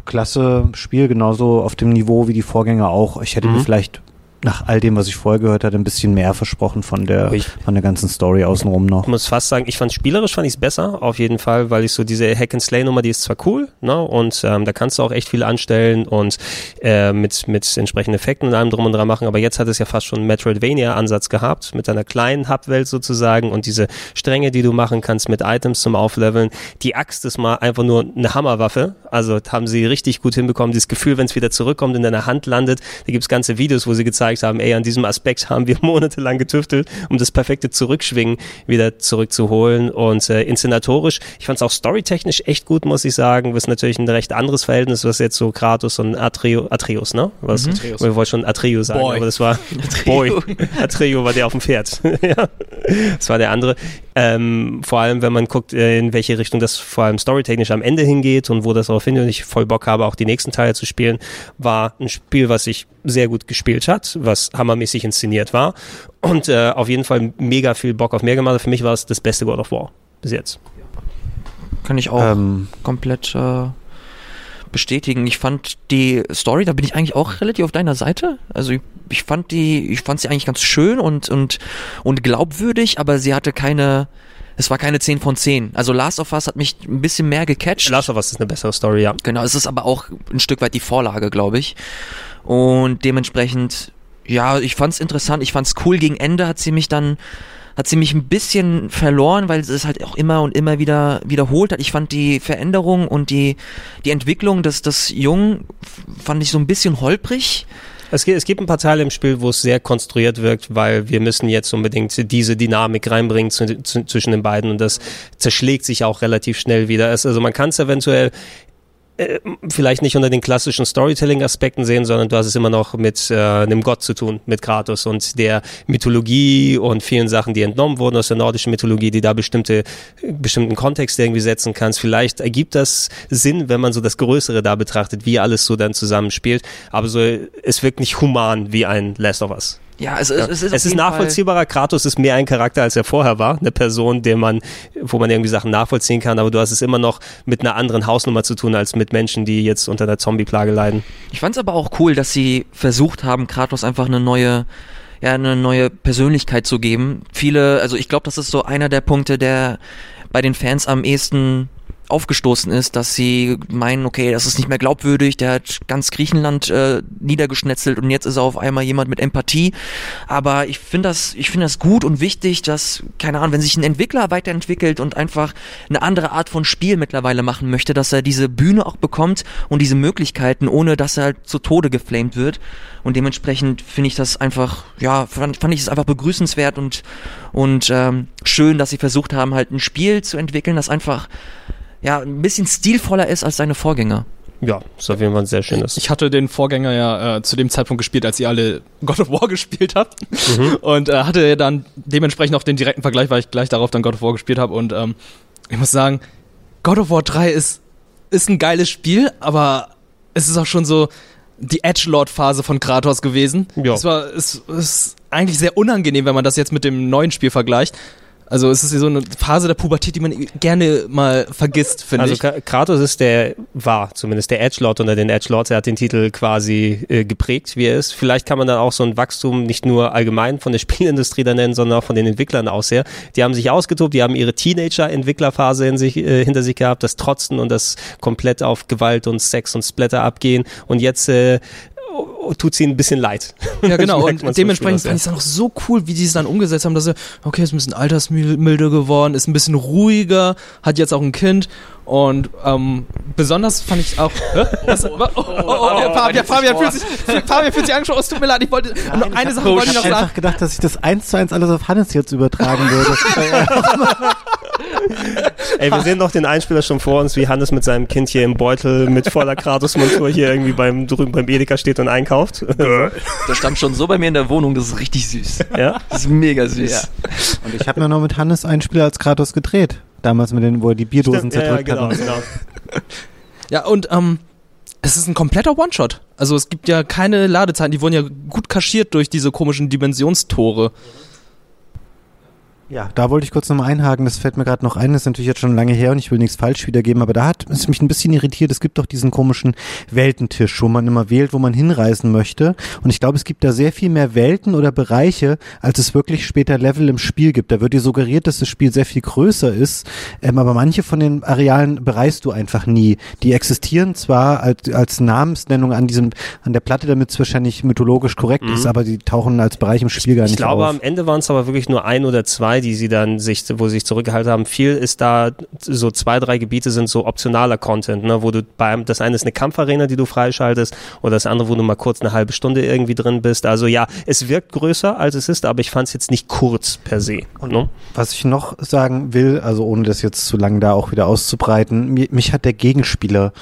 klasse Spiel, genauso auf dem Niveau wie die Vorgänger auch. Ich hätte mhm. mir vielleicht nach all dem, was ich vorher gehört hatte, ein bisschen mehr versprochen von der, Ich- von der ganzen Story außenrum noch. Ich muss fast sagen, ich fand spielerisch fand ich es besser, auf jeden Fall, weil ich so diese Hack and Slay Nummer, die ist zwar cool, ne, und ähm, da kannst du auch echt viel anstellen und äh, mit mit entsprechenden Effekten und allem drum und dran machen, aber jetzt hat es ja fast schon einen Metroidvania Ansatz gehabt mit einer kleinen Hubwelt sozusagen und diese Stränge, die du machen kannst mit Items zum Aufleveln. Die Axt ist mal einfach nur eine Hammerwaffe, also haben sie richtig gut hinbekommen. Dieses Gefühl, wenn es wieder zurückkommt in deiner Hand landet, da gibt's ganze Videos, wo sie gezeigt haben, ey, an diesem Aspekt haben wir monatelang getüftelt, um das perfekte Zurückschwingen wieder zurückzuholen. Und äh, inszenatorisch, ich fand es auch storytechnisch echt gut, muss ich sagen. Was natürlich ein recht anderes Verhältnis, was jetzt so Kratos und Atreo, Atreus, ne? Was, Atreus. Wir wollten schon Atreo sagen, Boy. aber das war Boy. Atreo war der auf dem Pferd. ja. Das war der andere. Ähm, vor allem, wenn man guckt, äh, in welche Richtung das vor allem storytechnisch am Ende hingeht und wo das darauf hingeht und ich voll Bock habe, auch die nächsten Teile zu spielen, war ein Spiel, was sich sehr gut gespielt hat, was hammermäßig inszeniert war und äh, auf jeden Fall mega viel Bock auf mehr gemacht. hat. Für mich war es das beste God of War bis jetzt. Kann ich auch Ähm, komplett äh, bestätigen. Ich fand die Story, da bin ich eigentlich auch relativ auf deiner Seite. Also ich, ich fand die, ich fand sie eigentlich ganz schön und und und glaubwürdig, aber sie hatte keine, es war keine 10 von 10. Also Last of Us hat mich ein bisschen mehr gecatcht. Last of Us ist eine bessere Story, ja. Genau, es ist aber auch ein Stück weit die Vorlage, glaube ich. Und dementsprechend, ja, ich fand's interessant, ich fand's cool. Gegen Ende hat sie mich dann, hat sie mich ein bisschen verloren, weil sie es halt auch immer und immer wieder wiederholt hat. Ich fand die Veränderung und die, die Entwicklung des, des Jungen fand ich so ein bisschen holprig. Es gibt, es gibt ein paar Teile im Spiel, wo es sehr konstruiert wirkt, weil wir müssen jetzt unbedingt diese Dynamik reinbringen zu, zu, zwischen den beiden und das zerschlägt sich auch relativ schnell wieder. Es, also man kann es eventuell äh, vielleicht nicht unter den klassischen Storytelling-Aspekten sehen, sondern du hast es immer noch mit äh, einem Gott zu tun, mit Kratos und der Mythologie und vielen Sachen, die entnommen wurden aus der nordischen Mythologie, die da bestimmte, bestimmten Kontext irgendwie setzen kannst. Vielleicht ergibt das Sinn, wenn man so das Größere da betrachtet, wie alles so dann zusammenspielt. Aber so, es wirkt nicht human wie ein Last of Us. Ja, es, Ja. es, es ist, es ist jeden Fall- nachvollziehbarer. Kratos ist mehr ein Charakter, als er vorher war. Eine Person, der man, wo man irgendwie Sachen nachvollziehen kann. Aber du hast es immer noch mit einer anderen Hausnummer zu tun, als mit Menschen, die jetzt unter der Zombie-Plage leiden. Ich fand's aber auch cool, dass sie versucht haben, Kratos einfach eine neue, ja, eine neue Persönlichkeit zu geben. Viele, also ich glaube, das ist so einer der Punkte, der bei den Fans am ehesten aufgestoßen ist, dass sie meinen, okay, das ist nicht mehr glaubwürdig, der hat ganz Griechenland äh, niedergeschnetzelt und jetzt ist er auf einmal jemand mit Empathie. Aber ich finde das, ich das gut und wichtig, dass, keine Ahnung, wenn sich ein Entwickler weiterentwickelt und einfach eine andere Art von Spiel mittlerweile machen möchte, dass er diese Bühne auch bekommt und diese Möglichkeiten, ohne dass er zu Tode geflamed wird. Und dementsprechend finde ich das einfach, ja, fand, fand ich es einfach begrüßenswert und, und ähm, schön, dass sie versucht haben, halt ein Spiel zu entwickeln, das einfach ja, ein bisschen stilvoller ist als seine Vorgänger. Ja, ist auf jeden Fall ein sehr schönes. Ich hatte den Vorgänger ja äh, zu dem Zeitpunkt gespielt, als ihr alle God of War gespielt habt. Und äh, hatte dann dementsprechend auch den direkten Vergleich, weil ich gleich darauf dann God of War gespielt habe. Und ähm, ich muss sagen, God of War 3 ist, ist ein geiles Spiel, aber es ist auch schon so die Edgelord-Phase von Kratos gewesen. Ja. Es war es, es ist eigentlich sehr unangenehm, wenn man das jetzt mit dem neuen Spiel vergleicht. Also es ist so eine Phase der Pubertät, die man gerne mal vergisst, finde Also ich. Ka- Kratos ist der, war zumindest der Edgelord unter den Edgelords. Er hat den Titel quasi äh, geprägt, wie er ist. Vielleicht kann man dann auch so ein Wachstum nicht nur allgemein von der Spielindustrie da nennen, sondern auch von den Entwicklern aus her. Die haben sich ausgetobt, die haben ihre Teenager-Entwicklerphase in sich, äh, hinter sich gehabt, das Trotzen und das komplett auf Gewalt und Sex und Splatter abgehen. Und jetzt äh, tut sie ein bisschen leid. Ja, genau. Und dementsprechend fand ich es dann auch so cool, wie die es dann umgesetzt haben, dass sie, okay, ist ein bisschen altersmilder geworden, ist ein bisschen ruhiger, hat jetzt auch ein Kind. Und ähm, besonders fand ich auch. Hä? Was, oh, oh, oh, oh, Fabian, Fabian, fühlt sich, Fabian fühlt sich angesprochen. Es tut mir leid, ich wollte. noch eine Sache wollte ich ich noch habe sagen. einfach gedacht, dass ich das eins zu eins alles auf Hannes jetzt übertragen würde. Ey, wir sehen doch den Einspieler schon vor uns, wie Hannes mit seinem Kind hier im Beutel mit voller Kratos-Montur hier irgendwie beim drüben beim Edeka steht und einkauft. Das stand schon so bei mir in der Wohnung, das ist richtig süß. ja? Das ist mega süß. Und ich habe mir noch mit Hannes ein Spiel als Kratos gedreht. Damals mit den, wo er die Bierdosen Stimmt, ja, ja, zerdrückt genau, hat. und so. genau. Ja, und ähm, es ist ein kompletter One-Shot. Also es gibt ja keine Ladezeiten, die wurden ja gut kaschiert durch diese komischen Dimensionstore. Ja, da wollte ich kurz nochmal einhaken, das fällt mir gerade noch ein, das ist natürlich jetzt schon lange her und ich will nichts falsch wiedergeben, aber da hat es mich ein bisschen irritiert, es gibt doch diesen komischen Weltentisch, wo man immer wählt, wo man hinreisen möchte und ich glaube, es gibt da sehr viel mehr Welten oder Bereiche, als es wirklich später Level im Spiel gibt. Da wird dir suggeriert, dass das Spiel sehr viel größer ist, ähm, aber manche von den Arealen bereist du einfach nie. Die existieren zwar als, als Namensnennung an diesem, an der Platte, damit es wahrscheinlich mythologisch korrekt ist, aber die tauchen als Bereich im Spiel gar Ich nicht glaube, auf. am Ende waren es aber wirklich nur ein oder zwei, die sie dann sich, wo sie sich zurückgehalten haben. Viel ist da, so zwei, drei Gebiete sind so optionaler Content, ne, wo du beim, das eine ist eine Kampfarena, die du freischaltest, oder das andere, wo du mal kurz eine halbe Stunde irgendwie drin bist. Also ja, es wirkt größer, als es ist, aber ich fand es jetzt nicht kurz per se. Ne? Was ich noch sagen will, also ohne das jetzt zu lange da auch wieder auszubreiten, mi- mich hat der Gegenspieler,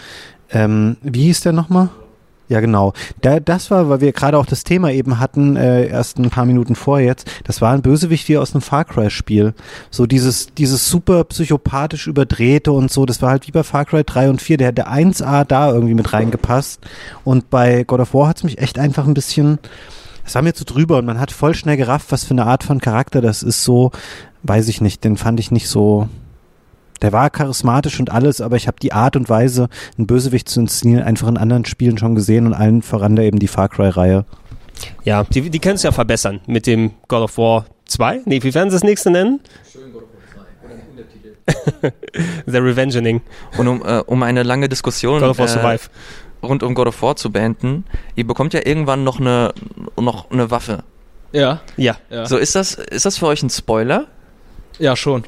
ähm, wie hieß der nochmal? Ja, genau. Da, das war, weil wir gerade auch das Thema eben hatten, äh, erst ein paar Minuten vor jetzt, das war ein Bösewicht wie aus einem Far Cry-Spiel. So dieses, dieses super psychopathisch überdrehte und so, das war halt wie bei Far Cry 3 und 4, der hätte 1A da irgendwie mit reingepasst. Und bei God of War hat's mich echt einfach ein bisschen, es war mir zu drüber und man hat voll schnell gerafft, was für eine Art von Charakter das ist. So, weiß ich nicht, den fand ich nicht so. Der war charismatisch und alles, aber ich habe die Art und Weise, einen Bösewicht zu inszenieren, einfach in anderen Spielen schon gesehen und allen voran da eben die Far Cry-Reihe. Ja, die, die können es ja verbessern mit dem God of War 2. Nee, wie werden sie das nächste nennen? The Revengening. Und um, äh, um eine lange Diskussion God of War äh, Survive. rund um God of War zu beenden, ihr bekommt ja irgendwann noch eine, noch eine Waffe. Ja, Ja. ja. So, ist das, ist das für euch ein Spoiler? ja, schon.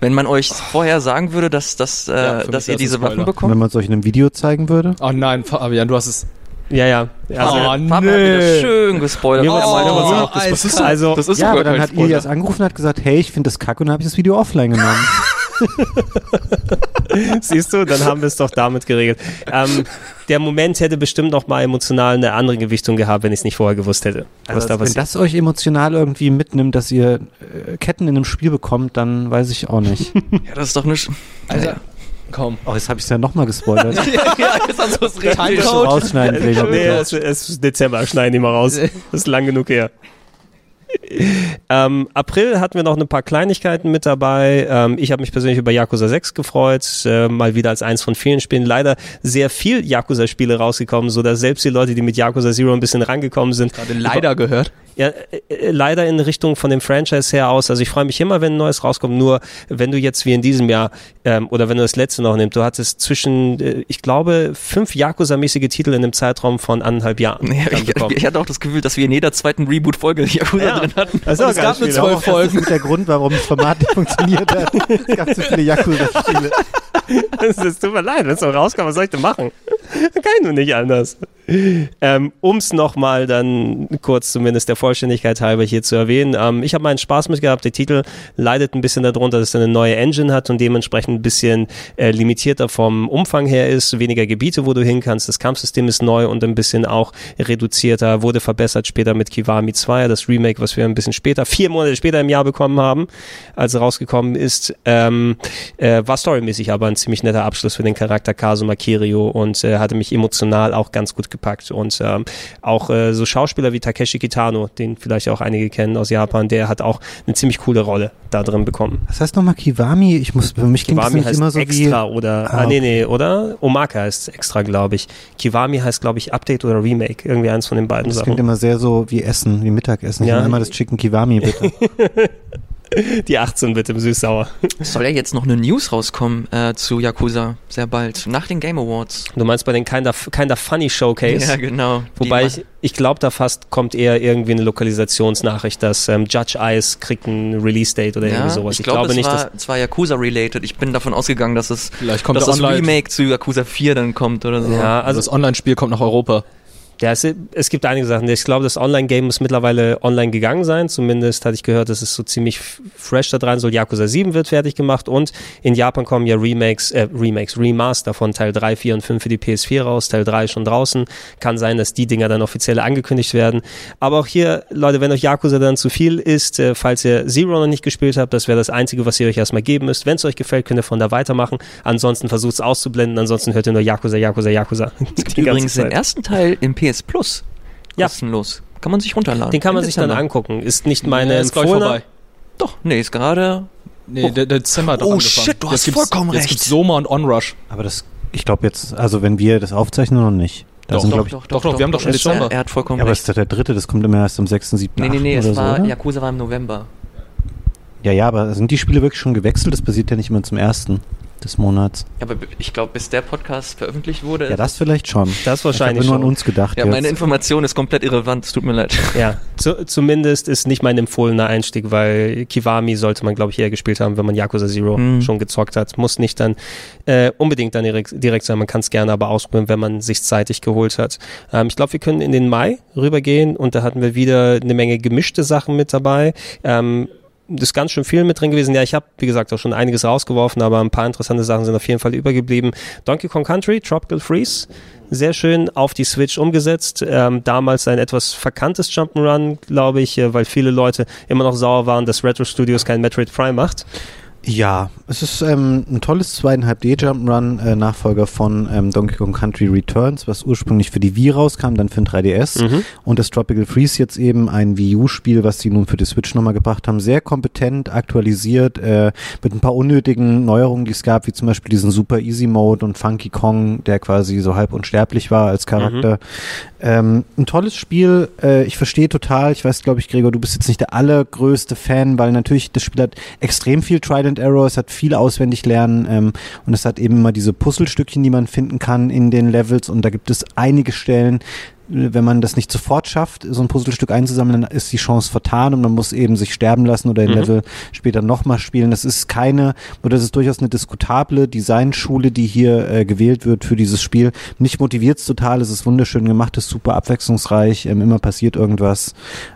Wenn man euch vorher sagen würde, dass, dass, äh, Ja, dass ihr das diese Waffen. Und wenn bekommt? man es euch in einem Video zeigen würde? Oh nein, Fabian, du hast es. Ja, ja. Also, Oh, Fabian hat wieder nee. schön gespoilert. Wurde Oh, oh, oh, das ist, also, das ist ja, aber dann hat Spoiler. Ilias angerufen und hat gesagt, hey, ich finde das kacke und dann habe ich das Video offline genommen. Siehst du, dann haben wir es doch damit geregelt. Ähm, der Moment hätte bestimmt noch mal emotional eine andere Gewichtung gehabt, wenn ich es nicht vorher gewusst hätte. Was Also, da wenn das euch emotional irgendwie mitnimmt, dass ihr äh, Ketten in einem Spiel bekommt, dann weiß ich auch nicht. Ja, das ist doch nicht. Alter, komm. oh, jetzt habe ich es ja nochmal gespoilert. ja, jetzt hast du es richtig. Rausschneiden, Gregor, Nee, es ist Dezember, schneiden die mal raus. Das ist lang genug her. Ähm, April hatten wir noch ein paar Kleinigkeiten mit dabei. Ähm, ich habe mich persönlich über Yakuza 6 gefreut, äh, mal wieder als eins von vielen Spielen. Leider sehr viel Yakuza-Spiele rausgekommen, so dass selbst die Leute, die mit Yakuza Zero ein bisschen rangekommen sind, Gerade leider gehört. Ja, äh, äh, leider in Richtung von dem Franchise her aus. Also ich freue mich immer, wenn ein neues rauskommt. Nur wenn du jetzt wie in diesem Jahr ähm, oder wenn du das letzte noch nimmst, du hattest zwischen, äh, ich glaube, fünf Yakuza-mäßige Titel in einem Zeitraum von anderthalb Jahren. Ja, ich, bekommen. ich hatte auch das Gefühl, dass wir in jeder zweiten Reboot-Folge Yakuza Ja. drin hatten. Das auch es gab nur zwölf Das Folgen. ist der Grund, warum das Format nicht funktioniert hat. Es gab zu viele Yakuza-Spiele. Das, das tut mir leid, wenn es noch rauskommt, was soll ich denn machen? Kann ich nur nicht anders. Ähm, um es nochmal dann kurz zumindest der Vollständigkeit halber hier zu erwähnen. Ähm, ich habe meinen Spaß mit gehabt. Der Titel leidet ein bisschen darunter, dass er eine neue Engine hat und dementsprechend ein bisschen äh, limitierter vom Umfang her ist. Weniger Gebiete, wo du hin kannst. Das Kampfsystem ist neu und ein bisschen auch reduzierter. Wurde verbessert später mit Kiwami 2, das Remake, was wir ein bisschen später, vier Monate später im Jahr bekommen haben, als es rausgekommen ist. Ähm, äh, war storymäßig aber ein ziemlich netter Abschluss für den Charakter Kazuma Kirio und äh, hatte mich emotional auch ganz gut gepackt. Und ähm, auch äh, so Schauspieler wie Takeshi Kitano, den vielleicht auch einige kennen aus Japan, der hat auch eine ziemlich coole Rolle da drin bekommen. Was heißt nochmal Kiwami? Ich muss, für mich klingt das Kiwami heißt immer so extra wie... oder, Ah, ah, nee, nee, oder? Omaka heißt extra, glaube ich. Kiwami heißt, glaube ich, Update oder Remake. Irgendwie eins von den beiden Das Sachen. klingt immer sehr so wie Essen, wie Mittagessen. Ich Ja. will einmal das Chicken Kiwami, bitte. Die 18 bitte im Süß-Sauer. Es soll ja jetzt noch eine News rauskommen äh, zu Yakuza sehr bald, nach den Game Awards. Du meinst bei den Kinda, Kinda Funny Showcase? Ja, genau. Wobei ich, ich glaube, da fast kommt eher irgendwie eine Lokalisationsnachricht, dass ähm, Judge Ice kriegt ein Release-Date oder ja, irgendwie sowas. Ich, glaube, glaube es nicht, dass war, es war Yakuza-related. Ich bin davon ausgegangen, dass es Vielleicht kommt dass das Online. Remake zu Yakuza 4 dann kommt oder so. ja, Also also das Online-Spiel kommt nach Europa. Ja, es, es gibt einige Sachen. Ich glaube, das Online-Game muss mittlerweile online gegangen sein. Zumindest hatte ich gehört, dass es so ziemlich fresh da dran soll. Yakuza 7 wird fertig gemacht und in Japan kommen ja Remakes, äh, Remakes, Remaster von Teil 3, 4 und 5 für die PS4 raus. Teil 3 ist schon draußen. Kann sein, dass die Dinger dann offiziell angekündigt werden. Aber auch hier, Leute, wenn euch Yakuza dann zu viel ist, äh, falls ihr Zero noch nicht gespielt habt, das wäre das Einzige, was ihr euch erstmal geben müsst. Wenn es euch gefällt, könnt ihr von da weitermachen. Ansonsten versucht es auszublenden. Ansonsten hört ihr nur Yakuza, Yakuza, Yakuza. Die ganze Übrigens den ersten Teil im PS Plus. Ja. Kostenlos. Kann man sich runterladen. Den kann man sich dann angucken. Ist nicht meine Ja, ist vorbei. Doch, nee, ist gerade. Nee, Oh. der, der Dezember hat doch Oh, angefangen. shit, du hast jetzt gibt's, vollkommen jetzt recht. gibt's Soma und Onrush. Aber das, ich glaube jetzt, also wenn wir das aufzeichnen noch nicht. Da Doch, sind, doch, ich, doch, doch, wir haben doch schon er- Dezember. Er hat vollkommen ja, aber es recht. ist der dritte, das kommt immer erst am 6., 7., Nee, nee, nee, oder es so, war, oder? Yakuza war im November. Ja, ja, aber sind die Spiele wirklich schon gewechselt? Das passiert ja nicht immer zum ersten des Monats. Ja, aber ich glaube, bis der Podcast veröffentlicht wurde. Ja, das vielleicht schon. Das Ich wahrscheinlich habe nur an uns gedacht. ja, jetzt. meine Information ist komplett irrelevant, es tut mir leid. Ja, zu, zumindest ist nicht mein empfohlener Einstieg, weil Kiwami sollte man, glaube ich, eher gespielt haben, wenn man Yakuza Zero Hm. schon gezockt hat. Muss nicht dann äh, unbedingt dann direkt, direkt sein. Man kann es gerne aber ausprobieren, wenn man sich zeitig geholt hat. Ähm, ich glaube, wir können in den Mai rübergehen und da hatten wir wieder eine Menge gemischte Sachen mit dabei. Ähm, ist ganz schön viel mit drin gewesen. Ja, ich habe, wie gesagt, auch schon einiges rausgeworfen, aber ein paar interessante Sachen sind auf jeden Fall übergeblieben. Donkey Kong Country, Tropical Freeze, sehr schön auf die Switch umgesetzt. Ähm, damals ein etwas verkanntes Jump'n'Run, glaube ich, äh, weil viele Leute immer noch sauer waren, dass Retro Studios kein Metroid Prime macht. Ja, es ist ähm, ein tolles 2,5D Jump'n'Run, äh, Nachfolger von ähm, Donkey Kong Country Returns, was ursprünglich für die Wii rauskam, dann für den 3DS. Mhm. Und das Tropical Freeze jetzt eben ein Wii U-Spiel, was sie nun für die Switch nochmal gebracht haben. Sehr kompetent, aktualisiert, äh, mit ein paar unnötigen Neuerungen, die es gab, wie zum Beispiel diesen Super Easy Mode und Funky Kong, der quasi so halb unsterblich war als Charakter. Ähm, ein tolles Spiel. Äh, ich verstehe total. Ich weiß, glaube ich, Gregor, du bist jetzt nicht der allergrößte Fan, weil natürlich das Spiel hat extrem viel Trial and Error. Es hat viel auswendig lernen ähm, und es hat eben immer diese Puzzlestückchen, die man finden kann in den Levels. Und da gibt es einige Stellen, wenn man das nicht sofort schafft, so ein Puzzlestück einzusammeln, dann ist die Chance vertan und man muss eben sich sterben lassen oder den Mhm. Level später nochmal spielen. Das ist keine, oder das ist durchaus eine diskutable Designschule, die hier äh, gewählt wird für dieses Spiel. Mich motiviert es total, es ist wunderschön gemacht, es ist super abwechslungsreich, ähm, immer passiert irgendwas.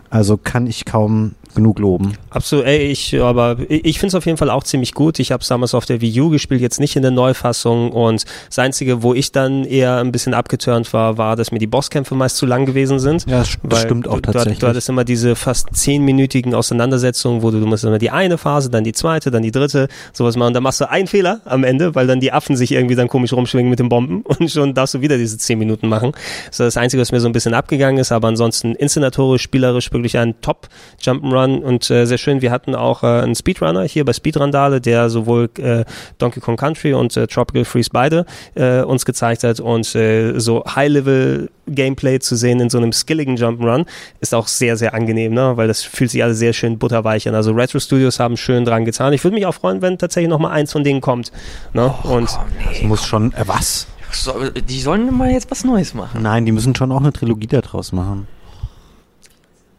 Also kann ich kaum genug loben. Absolut, ey, ich, aber ich finde es auf jeden Fall auch ziemlich gut. Ich habe es damals auf der Wii U gespielt, jetzt nicht in der Neufassung und das Einzige, wo ich dann eher ein bisschen abgeturnt war, war, dass mir die Bosskämpfe meist zu lang gewesen sind. Ja, das, das stimmt auch du, tatsächlich. Du, hattest immer diese fast zehnminütigen Auseinandersetzungen, wo du, du musst immer die eine Phase, dann die zweite, dann die dritte, sowas machen. Und dann machst du einen Fehler am Ende, weil dann die Affen sich irgendwie dann komisch rumschwingen mit den Bomben und schon darfst du wieder diese zehn Minuten machen. Das ist das Einzige, was mir so ein bisschen abgegangen ist, aber ansonsten inszenatorisch, spielerisch wirklich ein Top Jump'n'Run und äh, sehr schön. Wir hatten auch äh, einen Speedrunner hier bei Speedrandale, der sowohl äh, Donkey Kong Country und äh, Tropical Freeze beide äh, uns gezeigt hat und äh, so High-Level Gameplay zu sehen in so einem skilligen Jump'n'Run ist auch sehr, sehr angenehm, ne? weil das fühlt sich alles sehr schön butterweich an. Also Retro Studios haben schön dran getan. Ich würde mich auch freuen, wenn tatsächlich noch mal eins von denen kommt. Ne? und Komm, das nee. muss schon, äh, was? So, die sollen mal jetzt was Neues machen. Nein, die müssen schon auch eine Trilogie daraus machen.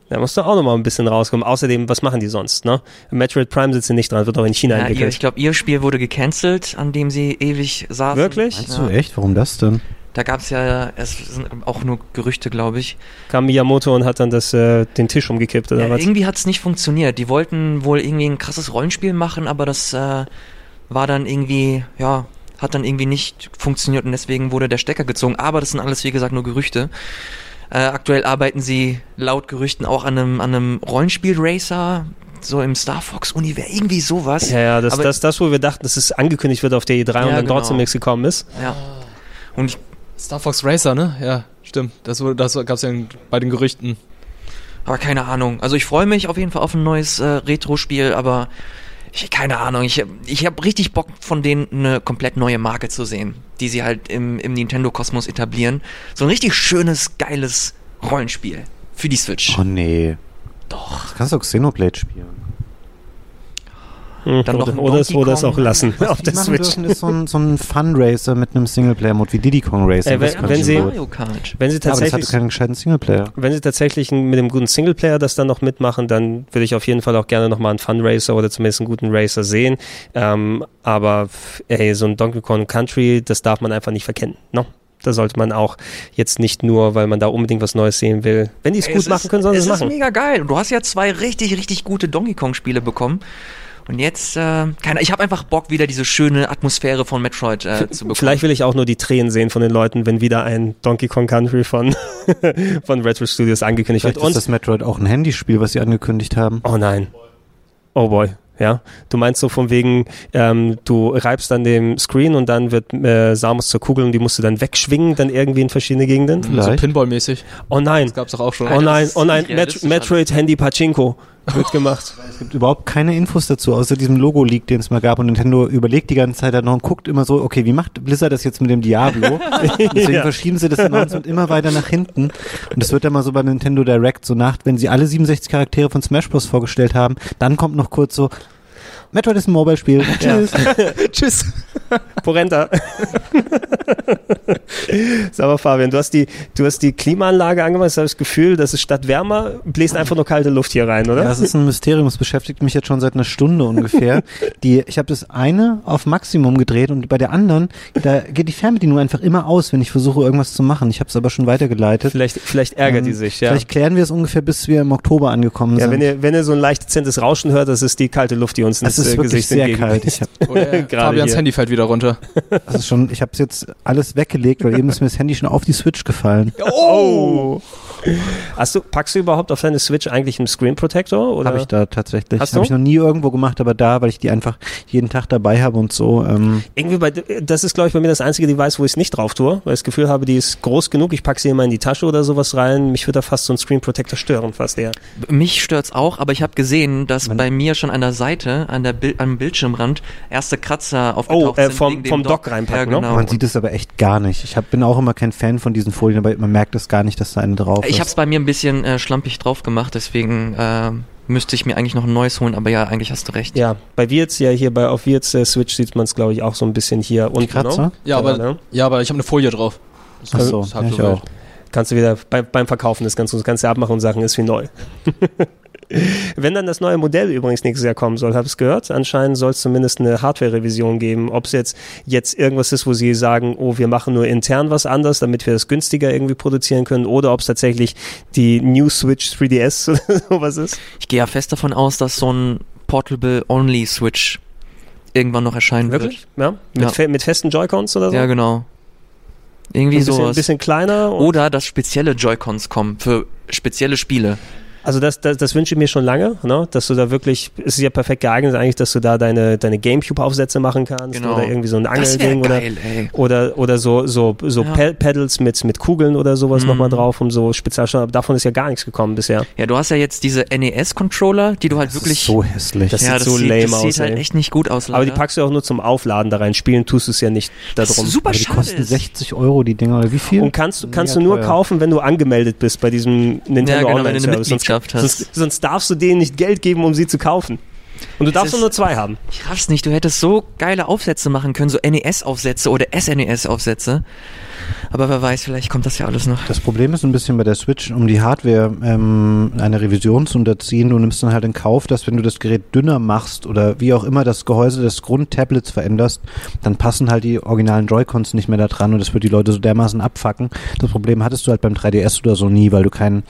Da muss doch auch noch mal ein bisschen rauskommen. Außerdem, was machen die sonst? Ne? Metroid Prime sitzt nicht dran, wird auch in China Ja, ihr, entwickelt. ich glaube, ihr Spiel wurde gecancelt, an dem sie ewig saßen. Wirklich? Meinst Ja. du echt? Warum das denn? Da gab es ja, es sind auch nur Gerüchte, glaube ich. Kam Miyamoto und hat dann das, äh, den Tisch umgekippt oder Ja, was? irgendwie hat es nicht funktioniert. Die wollten wohl irgendwie ein krasses Rollenspiel machen, aber das äh, war dann irgendwie, ja, hat dann irgendwie nicht funktioniert und deswegen wurde der Stecker gezogen. Aber das sind alles, wie gesagt, nur Gerüchte. Äh, aktuell arbeiten sie laut Gerüchten auch an einem, an einem Rollenspiel-Racer, so im Star Fox-Universum, irgendwie sowas. Ja, ja, das, Aber- das, das, wo wir dachten, dass es angekündigt wird auf der E3 und Ja, dann trotzdem genau. nichts gekommen ist. Ja. Und ich, Star Fox Racer, ne? Ja, stimmt. Das, wurde- das gab es ja bei den Gerüchten. aber keine Ahnung. Also ich freue mich auf jeden Fall auf ein neues äh, Retro-Spiel, aber ich, keine Ahnung. Ich, ich habe richtig Bock von denen eine komplett neue Marke zu sehen, die sie halt im, im Nintendo-Kosmos etablieren. So ein richtig schönes, geiles Rollenspiel für die Switch. Oh nee. Doch. Das kannst du auch Xenoblade spielen. Hm, Dann noch oder, ein oder, es, oder es auch lassen auf die der machen Switch. dürfen, ist so ein, so ein Fun-Racer mit einem Singleplayer-Mode wie Diddy Kong Racer. Ey, das wenn- wenn sie- gut. Mario Kart. Wenn sie Ja, aber das tatsächlich hatte keinen gescheiten Singleplayer. Wenn sie tatsächlich mit dem guten Singleplayer das dann noch mitmachen, dann würde ich auf jeden Fall auch gerne nochmal einen Fun Racer oder zumindest einen guten Racer sehen. Ähm, aber ey, so ein Donkey Kong Country, das darf man einfach nicht verkennen. No? Da sollte man auch jetzt nicht nur, weil man da unbedingt was Neues sehen will. Wenn die es gut machen ist- können, sollen sie es es ist machen. mega geil. Und du hast ja zwei richtig, richtig gute Donkey Kong-Spiele bekommen. Und jetzt, äh, keine, ich habe einfach Bock, wieder diese schöne Atmosphäre von Metroid äh, zu bekommen. Vielleicht will ich auch nur die Tränen sehen von den Leuten, wenn wieder ein Donkey Kong Country von, von Retro Studios angekündigt Vielleicht wird. ist Und das Metroid auch ein Handyspiel, was sie angekündigt haben. Oh nein. Oh boy. Ja, du meinst so von wegen, ähm, du reibst an dem Screen und dann wird äh, Samus zur Kugel und die musst du dann wegschwingen, dann irgendwie in verschiedene Gegenden. Vielleicht. So Pinball-mäßig. Oh nein, Das gab's doch auch schon. oh nein, ist oh nein, Met Metroid Handy Pachinko. Wird gemacht. Es gibt überhaupt keine Infos dazu, außer diesem Logo-Leak, den es mal gab. Und Nintendo überlegt die ganze Zeit halt noch und guckt immer so, okay, wie macht Blizzard das jetzt mit dem Diablo? Deswegen Ja. verschieben sie das Announcement immer weiter nach hinten. Und das wird dann mal so bei Nintendo Direct so nach, wenn sie alle 67 Charaktere von Smash Bros. vorgestellt haben, dann kommt noch kurz so, Metroid ist ein Mobile-Spiel. Tschüss. Tschüss. Porenta. Sag mal, Fabian, du hast die, du hast die Klimaanlage angemacht. Ich habe das Gefühl, dass es statt wärmer bläst einfach nur kalte Luft hier rein, oder? Ja, das ist ein Mysterium. Es beschäftigt mich jetzt schon seit einer Stunde ungefähr. Die, ich habe das eine auf Maximum gedreht und bei der anderen, da geht die Fernbedienung einfach immer aus, wenn ich versuche, irgendwas zu machen. Ich habe es aber schon weitergeleitet. Vielleicht, vielleicht ärgert die Ähm, sich, ja. Vielleicht klären wir es ungefähr, bis wir im Oktober angekommen Ja, sind. wenn ihr, wenn ihr so ein leicht dezentes Rauschen hört, das ist die kalte Luft, die uns es ist äh, wirklich Gesicht sehr kalt. Ich hab, Oder Gerade Fabians hier. Handy fällt wieder runter. das ist schon, ich habe es jetzt alles weggelegt, weil eben ist mir das Handy schon auf die Switch gefallen. Oh! Hast du, packst du überhaupt auf deine Switch eigentlich einen Screen Protector? Oder? Habe ich da tatsächlich. Habe ich noch nie irgendwo gemacht, aber da, weil ich die einfach jeden Tag dabei habe und so. Ähm, Irgendwie bei, das ist, glaube ich, bei mir das einzige Device, wo ich es nicht drauf tue, weil ich das Gefühl habe, die ist groß genug, ich packe sie immer in die Tasche oder sowas rein. Mich würde da fast so ein Screen Protector stören, fast eher. Mich stört's auch, aber ich habe gesehen, dass Man- bei mir schon an der Seite, an der Bil am Bildschirmrand, erste Kratzer aufgetaucht Oh, äh, sind. vom- dem vom Dock reinpacken, ja, ne? genau. Man sieht es aber echt gar nicht. Ich hab, bin auch immer kein Fan von diesen Folien, aber man merkt es gar nicht, dass da eine drauf ist. Ich habe es bei mir ein bisschen äh, schlampig drauf gemacht, deswegen äh, müsste ich mir eigentlich noch ein neues holen, aber ja, eigentlich hast du recht. Ja, bei Wirts, ja, hier bei auf Wirts äh, Switch sieht man es, glaube ich, auch so ein bisschen hier unten. Kratzer? Ne? Ja, aber, ne? ja, aber ich habe eine Folie drauf. Das Ach so, ja, ich auch. Kannst du wieder bei, beim Verkaufen das Ganze, das kannst du ja abmachen und sagen, ist wie neu. Wenn dann das neue Modell übrigens nächstes Jahr kommen soll, habe ich es gehört. Anscheinend soll es zumindest eine Hardware-Revision geben. Ob es jetzt, jetzt irgendwas ist, wo sie sagen, oh, wir machen nur intern was anders, damit wir das günstiger irgendwie produzieren können, oder ob es tatsächlich die New Switch 3DS oder sowas ist. Ich gehe ja fest davon aus, dass so ein Portable-Only-Switch irgendwann noch erscheinen Ja? Mit, Ja. fe mit festen Joy-Cons oder wird. so? Ja, genau. Irgendwie ein bisschen, kleiner. Oder dass spezielle Joy-Cons kommen für spezielle Spiele. Also das, das, das wünsche ich mir schon lange, ne? dass du da wirklich, es ist ja perfekt geeignet eigentlich, dass du da deine, deine Gamecube-Aufsätze machen kannst Genau. oder irgendwie so ein Das Angelding oder, ey. oder, oder so, so, so Ja. Pe- Pedals mit, mit Kugeln oder sowas Mhm. nochmal drauf, um so Spezialstand, aber davon ist ja gar nichts gekommen bisher. Ja, du hast ja jetzt diese NES-Controller, die du halt Das wirklich... ist so hässlich. Das ja, sieht das so sieht, lame das aus, sieht halt ey. echt nicht gut aus, Aber die leider. packst du auch nur zum Aufladen da rein, spielen tust du es ja nicht Das ist darum. super aber die schade kosten ist. 60 Euro, die Dinger, oder wie viel? Und kannst, du- kannst du nur teuer. kaufen, wenn du angemeldet bist bei diesem Nintendo Ja, genau, Online Service. Sonst, Mitgliedschaft hast. sonst, sonst darfst du denen nicht Geld geben, um sie zu kaufen. Und du darfst ist- nur zwei haben. Ich raff's nicht, du hättest so geile Aufsätze machen können, so NES-Aufsätze oder SNES-Aufsätze. Aber wer weiß, vielleicht kommt das ja alles noch. Das Problem ist ein bisschen bei der Switch, um die Hardware ähm, einer Revision zu unterziehen, du nimmst dann halt in Kauf, dass wenn du das Gerät dünner machst oder wie auch immer das Gehäuse des Grundtablets veränderst, dann passen halt die originalen Joy-Cons nicht mehr da dran und das wird die Leute so dermaßen abfacken. Das Problem hattest du halt beim 3DS oder so nie, weil du keinen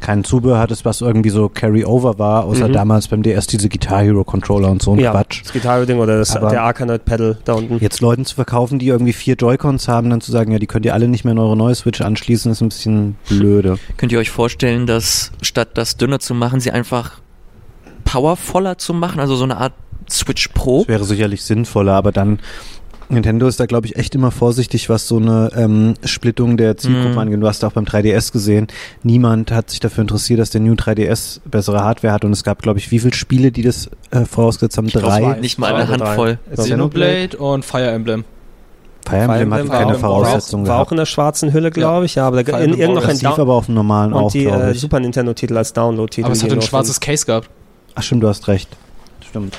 kein Zubehör hattest, was irgendwie so Carry-Over war, außer Mhm. damals beim DS diese Guitar Hero Controller und so ein ja, Quatsch. das Gitarre-Ding oder das, Aber- der Arkanoid Pedal da unten. Jetzt Leuten zu verkaufen, die irgendwie vier Joy-Cons haben, dann zu sagen, ja, die könnt ihr alle nicht mehr in eure neue Switch anschließen, ist ein bisschen blöde. Könnt ihr euch vorstellen, dass statt das dünner zu machen, sie einfach powervoller zu machen, also so eine Art Switch Pro? Das wäre sicherlich sinnvoller, aber dann Nintendo ist da, glaube ich, echt immer vorsichtig, was so eine ähm, Splittung der Zielgruppe Mhm. angeht. Du hast auch beim 3DS gesehen, niemand hat sich dafür interessiert, dass der New 3DS bessere Hardware hat und es gab, glaube ich, wie viele Spiele, die das äh, vorausgesetzt haben? glaub, Drei. zwei. Nicht mal eine. Handvoll. Xenoblade und Fire Emblem. Fire Emblem hat Fire keine Emblem Voraussetzung war, war auch in der schwarzen Hülle, glaube ich, ja, aber da in, Emblem irgend noch Das ein lief aber auf dem normalen und auch, die äh, ich. Super Nintendo-Titel als Download-Titel. Aber es hat ein schwarzes Case gehabt. Ach stimmt, du hast recht. Stimmt.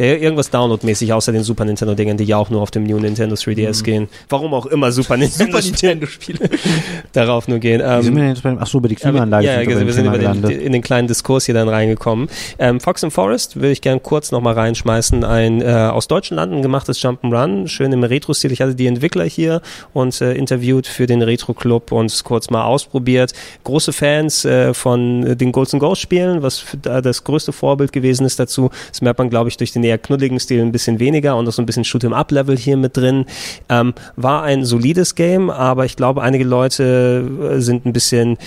Ja, irgendwas Download-mäßig, außer den Super Nintendo-Dingen, die ja auch nur auf dem New Nintendo 3DS gehen. Warum auch immer Super Nintendo, Nintendo-Spiele. darauf nur gehen. Wie sind Ähm, wir denn jetzt beim, ach so, über die Klimaanlage Ja, wir sind über den, in den kleinen Diskurs hier dann reingekommen. Ähm, Fox and Forest würde ich gerne kurz nochmal reinschmeißen. Ein äh, aus deutschen Landen gemachtes Jump'n'Run, schön im Retro-Stil. Ich hatte die Entwickler hier und äh, interviewt für den Retro-Club und kurz mal ausprobiert. Große Fans äh, von den Ghosts and Ghosts Spielen, was das größte Vorbild gewesen ist dazu. Das merkt man, glaube ich, durch den eher knuddeligen Stil ein bisschen weniger und auch so ein bisschen Shoot-'em-up-Level hier mit drin. Ähm, war ein solides Game, aber ich glaube, einige Leute äh, sind ein bisschen,